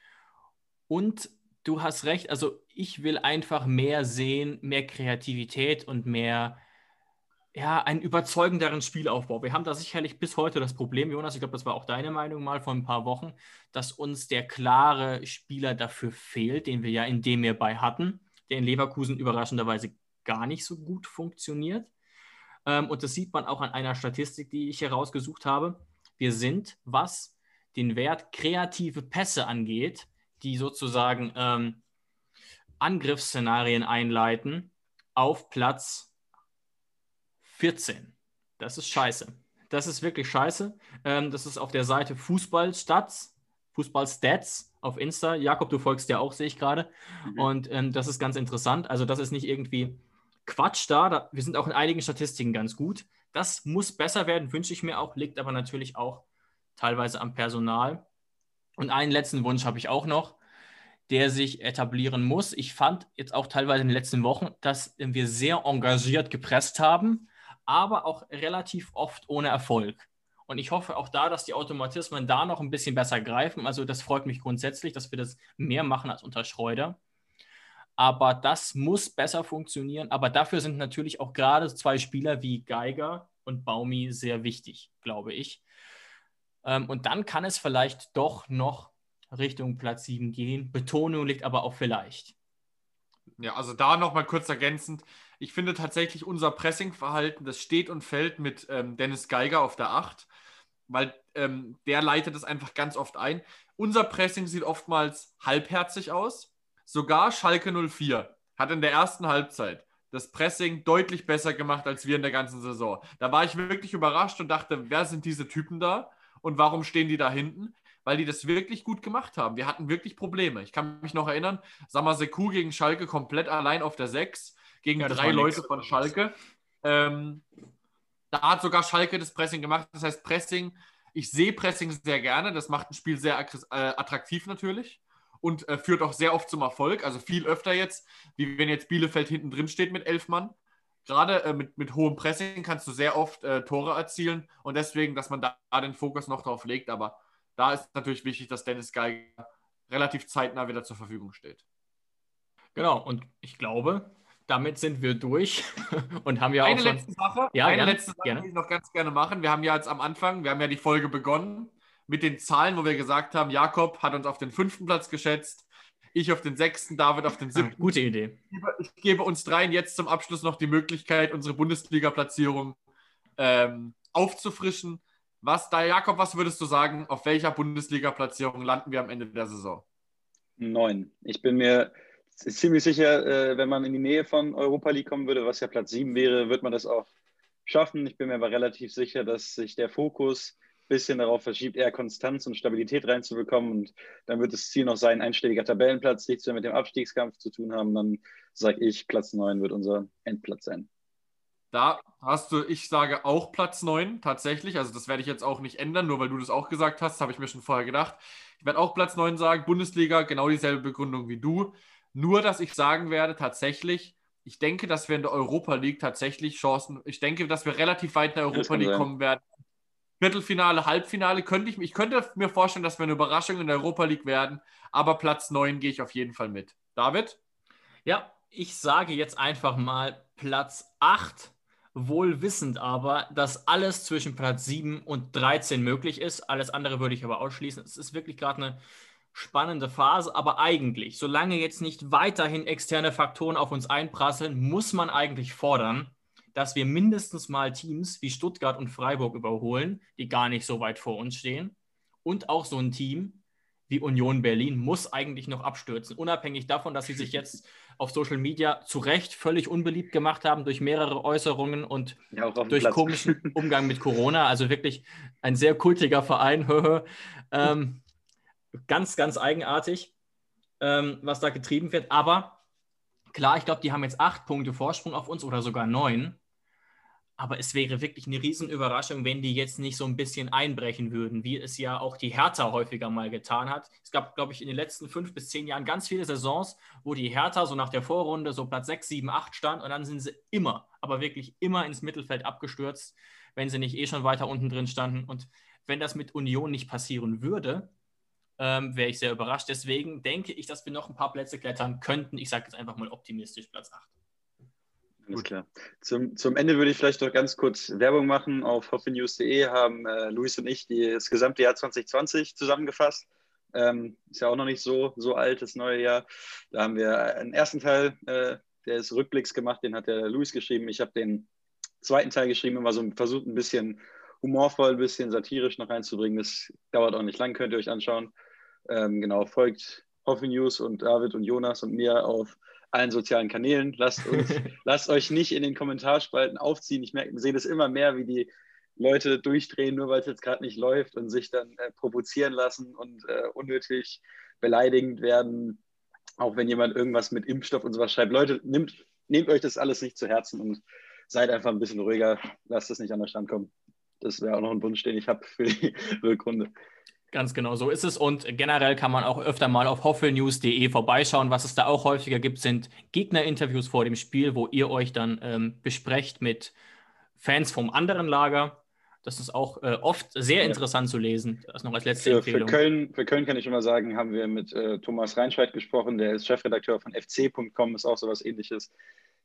C: Und du hast recht, also ich will einfach mehr sehen, mehr Kreativität und mehr, ja, einen überzeugenderen Spielaufbau. Wir haben da sicherlich bis heute das Problem, Jonas, ich glaube, das war auch deine Meinung mal vor ein paar Wochen, dass uns der klare Spieler dafür fehlt, den wir ja in dem wir bei hatten, der in Leverkusen überraschenderweise gar nicht so gut funktioniert. Ähm, und das sieht man auch an einer Statistik, die ich herausgesucht habe. Wir sind, was den Wert kreative Pässe angeht, die sozusagen ähm, Angriffsszenarien einleiten, auf Platz 14. Das ist scheiße. Das ist wirklich scheiße. Ähm, das ist auf der Seite Fußballstats, Fußballstats auf Insta. Jakob, du folgst ja auch, sehe ich gerade. Mhm. Und ähm, das ist ganz interessant. Also, das ist nicht irgendwie Quatsch da. da. Wir sind auch in einigen Statistiken ganz gut. Das muss besser werden, wünsche ich mir auch, liegt aber natürlich auch teilweise am Personal. Und einen letzten Wunsch habe ich auch noch, der sich etablieren muss. Ich fand jetzt auch teilweise in den letzten Wochen, dass wir sehr engagiert gepresst haben, aber auch relativ oft ohne Erfolg. Und ich hoffe auch da, dass die Automatismen da noch ein bisschen besser greifen. Also das freut mich grundsätzlich, dass wir das mehr machen als unter Schreuder. Aber das muss besser funktionieren. Aber dafür sind natürlich auch gerade zwei Spieler wie Geiger und Baumi sehr wichtig, glaube ich. Ähm, und dann kann es vielleicht doch noch Richtung Platz 7 gehen. Betonung liegt aber auch vielleicht.
E: Ja, also da nochmal kurz ergänzend. Ich finde tatsächlich unser Pressingverhalten, das steht und fällt mit ähm, Dennis Geiger auf der 8, weil ähm, der leitet es einfach ganz oft ein. Unser Pressing sieht oftmals halbherzig aus. Sogar Schalke 04 hat in der ersten Halbzeit das Pressing deutlich besser gemacht als wir in der ganzen Saison. Da war ich wirklich überrascht und dachte, wer sind diese Typen da? Und warum stehen die da hinten? Weil die das wirklich gut gemacht haben. Wir hatten wirklich Probleme. Ich kann mich noch erinnern, Samaseku gegen Schalke komplett allein auf der 6, gegen ja, drei Leute von Schalke. Ähm, da hat sogar Schalke das Pressing gemacht. Das heißt, Pressing, ich sehe Pressing sehr gerne. Das macht ein Spiel sehr äh, attraktiv natürlich und äh, führt auch sehr oft zum Erfolg. Also viel öfter jetzt, wie wenn jetzt Bielefeld hinten drin steht mit elf Mann gerade äh, mit, mit hohem Pressing kannst du sehr oft äh, Tore erzielen und deswegen, dass man da den Fokus noch drauf legt. Aber da ist natürlich wichtig, dass Dennis Geiger relativ zeitnah wieder zur Verfügung steht.
C: Genau, und ich glaube, damit sind wir durch und haben ja
E: eine
C: auch.
E: Schon... Letzte Sache,
C: ja,
E: eine
C: gerne,
E: letzte Sache,
C: gerne.
E: die ich noch ganz gerne machen. Wir haben ja jetzt am Anfang, wir haben ja die Folge begonnen mit den Zahlen, wo wir gesagt haben, Jakob hat uns auf den fünften Platz geschätzt, ich auf den sechsten, David auf den ah, siebten.
C: Gute Idee.
E: Ich gebe uns dreien jetzt zum Abschluss noch die Möglichkeit, unsere Bundesliga-Platzierung ähm, aufzufrischen. Was, da Jakob, was würdest du sagen, auf welcher Bundesliga-Platzierung landen wir am Ende der Saison?
D: Neun. Ich bin mir ziemlich sicher, äh, wenn man in die Nähe von Europa League kommen würde, was ja Platz sieben wäre, wird man das auch schaffen. Ich bin mir aber relativ sicher, dass sich der Fokus bisschen darauf verschiebt, eher Konstanz und Stabilität reinzubekommen. Und dann wird das Ziel noch sein, einstelliger Tabellenplatz, nichts mehr mit dem Abstiegskampf zu tun haben. Dann sage ich, Platz 9 wird unser Endplatz sein.
E: Da hast du, ich sage auch Platz 9 tatsächlich. Also das werde ich jetzt auch nicht ändern, nur weil du das auch gesagt hast, habe ich mir schon vorher gedacht. Ich werde auch Platz 9 sagen, Bundesliga, genau dieselbe Begründung wie du. Nur, dass ich sagen werde, tatsächlich, ich denke, dass wir in der Europa League tatsächlich Chancen, ich denke, dass wir relativ weit in der Europa League sein. kommen werden. Viertelfinale, Halbfinale könnte ich, ich könnte mir vorstellen, dass wir eine Überraschung in der Europa League werden, aber Platz 9 gehe ich auf jeden Fall mit. David?
C: Ja, ich sage jetzt einfach mal Platz 8, wohl wissend aber, dass alles zwischen Platz 7 und 13 möglich ist. Alles andere würde ich aber ausschließen. Es ist wirklich gerade eine spannende Phase, aber eigentlich, solange jetzt nicht weiterhin externe Faktoren auf uns einprasseln, muss man eigentlich fordern, dass wir mindestens mal Teams wie Stuttgart und Freiburg überholen, die gar nicht so weit vor uns stehen. Und auch so ein Team wie Union Berlin muss eigentlich noch abstürzen, unabhängig davon, dass sie sich jetzt auf Social Media zu Recht völlig unbeliebt gemacht haben durch mehrere Äußerungen und ja, durch Platz. komischen Umgang mit Corona. Also wirklich ein sehr kultiger Verein. ähm, ganz, ganz eigenartig, ähm, was da getrieben wird. Aber klar, ich glaube, die haben jetzt acht Punkte Vorsprung auf uns oder sogar neun. Aber es wäre wirklich eine Riesenüberraschung, wenn die jetzt nicht so ein bisschen einbrechen würden, wie es ja auch die Hertha häufiger mal getan hat. Es gab, glaube ich, in den letzten fünf bis zehn Jahren ganz viele Saisons, wo die Hertha so nach der Vorrunde so Platz sechs, sieben, acht stand und dann sind sie immer, aber wirklich immer ins Mittelfeld abgestürzt, wenn sie nicht eh schon weiter unten drin standen. Und wenn das mit Union nicht passieren würde, ähm, wäre ich sehr überrascht. Deswegen denke ich, dass wir noch ein paar Plätze klettern könnten. Ich sage jetzt einfach mal optimistisch Platz 8.
D: Alles klar. Zum, zum Ende würde ich vielleicht noch ganz kurz Werbung machen. Auf hoffenews.de haben äh, Luis und ich die, das gesamte Jahr 2020 zusammengefasst. Ähm, ist ja auch noch nicht so, so alt, das neue Jahr. Da haben wir einen ersten Teil äh, des Rückblicks gemacht, den hat der Luis geschrieben. Ich habe den zweiten Teil geschrieben, immer so versucht, ein bisschen humorvoll, ein bisschen satirisch noch reinzubringen. Das dauert auch nicht lang, könnt ihr euch anschauen. Ähm, genau, folgt Hoffe News und David und Jonas und mir auf allen sozialen Kanälen. Lasst, uns, lasst euch nicht in den Kommentarspalten aufziehen. Ich merke, sehe das immer mehr, wie die Leute durchdrehen, nur weil es jetzt gerade nicht läuft und sich dann äh, provozieren lassen und äh, unnötig beleidigend werden. Auch wenn jemand irgendwas mit Impfstoff und sowas schreibt. Leute, nehmt, nehmt euch das alles nicht zu Herzen und seid einfach ein bisschen ruhiger. Lasst es nicht an den Stand kommen. Das wäre auch noch ein Wunsch, den ich habe für die Rückrunde.
C: Ganz genau, so ist es. Und generell kann man auch öfter mal auf hoffelnews.de vorbeischauen. Was es da auch häufiger gibt, sind Gegnerinterviews vor dem Spiel, wo ihr euch dann ähm, besprecht mit Fans vom anderen Lager. Das ist auch äh, oft sehr interessant zu lesen. Das noch als letzte
D: für,
C: Empfehlung.
D: Für Köln, für Köln kann ich mal sagen, haben wir mit äh, Thomas Reinscheid gesprochen. Der ist Chefredakteur von fc.com, ist auch so was ähnliches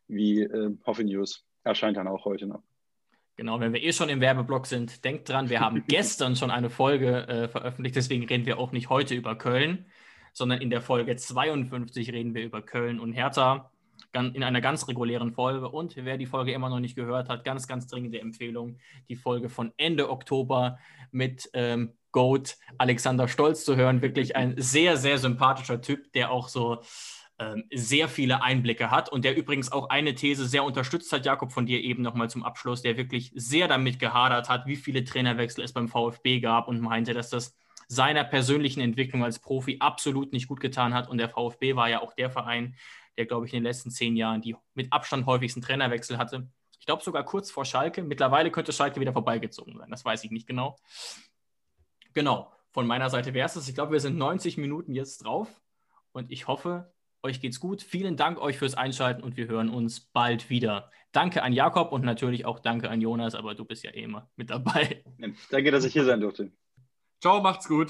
D: wie äh, Hoffe News. Erscheint dann auch heute noch.
C: Genau, wenn wir eh schon im Werbeblock sind, denkt dran, wir haben gestern schon eine Folge äh, veröffentlicht, deswegen reden wir auch nicht heute über Köln, sondern in der Folge 52 reden wir über Köln und Hertha in einer ganz regulären Folge. Und wer die Folge immer noch nicht gehört hat, ganz, ganz dringende Empfehlung, die Folge von Ende Oktober mit ähm, Goat Alexander Stolz zu hören. Wirklich ein sehr, sehr sympathischer Typ, der auch so sehr viele Einblicke hat und der übrigens auch eine These sehr unterstützt hat, Jakob, von dir eben nochmal zum Abschluss, der wirklich sehr damit gehadert hat, wie viele Trainerwechsel es beim VfB gab und meinte, dass das seiner persönlichen Entwicklung als Profi absolut nicht gut getan hat. Und der VfB war ja auch der Verein, der, glaube ich, in den letzten zehn Jahren die mit Abstand häufigsten Trainerwechsel hatte. Ich glaube sogar kurz vor Schalke. Mittlerweile könnte Schalke wieder vorbeigezogen sein. Das weiß ich nicht genau. Genau, von meiner Seite wäre es das. Ich glaube, wir sind 90 Minuten jetzt drauf. Und ich hoffe, euch geht's gut. Vielen Dank euch fürs Einschalten und wir hören uns bald wieder. Danke an Jakob und natürlich auch danke an Jonas, aber du bist ja eh immer mit dabei.
D: Danke, dass ich hier sein durfte.
E: Ciao, macht's gut.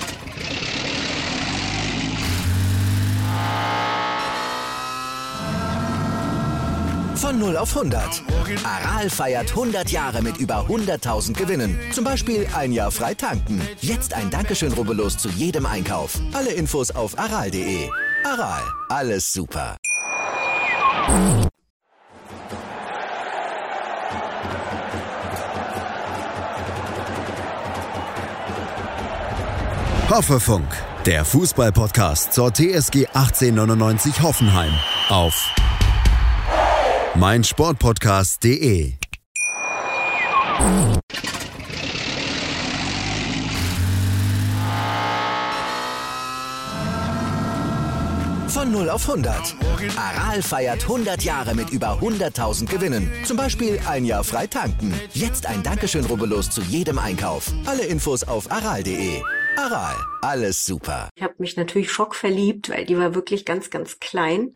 A: Von 0 auf 100. Aral feiert 100 Jahre mit über 100.000 Gewinnen. Zum Beispiel ein Jahr frei tanken. Jetzt ein Dankeschön, rubbellos zu jedem Einkauf. Alle Infos auf aral.de. Aral, alles super.
B: Hoffefunk, der Fußballpodcast zur TSG 1899 Hoffenheim auf meinsportpodcast.de.
A: Von 0 auf 100. Aral feiert 100 Jahre mit über 100.000 Gewinnen. Zum Beispiel ein Jahr frei tanken. Jetzt ein Dankeschön, rubbellos zu jedem Einkauf. Alle Infos auf aral.de. Aral, alles super.
G: Ich habe mich natürlich schockverliebt, weil die war wirklich ganz, ganz klein.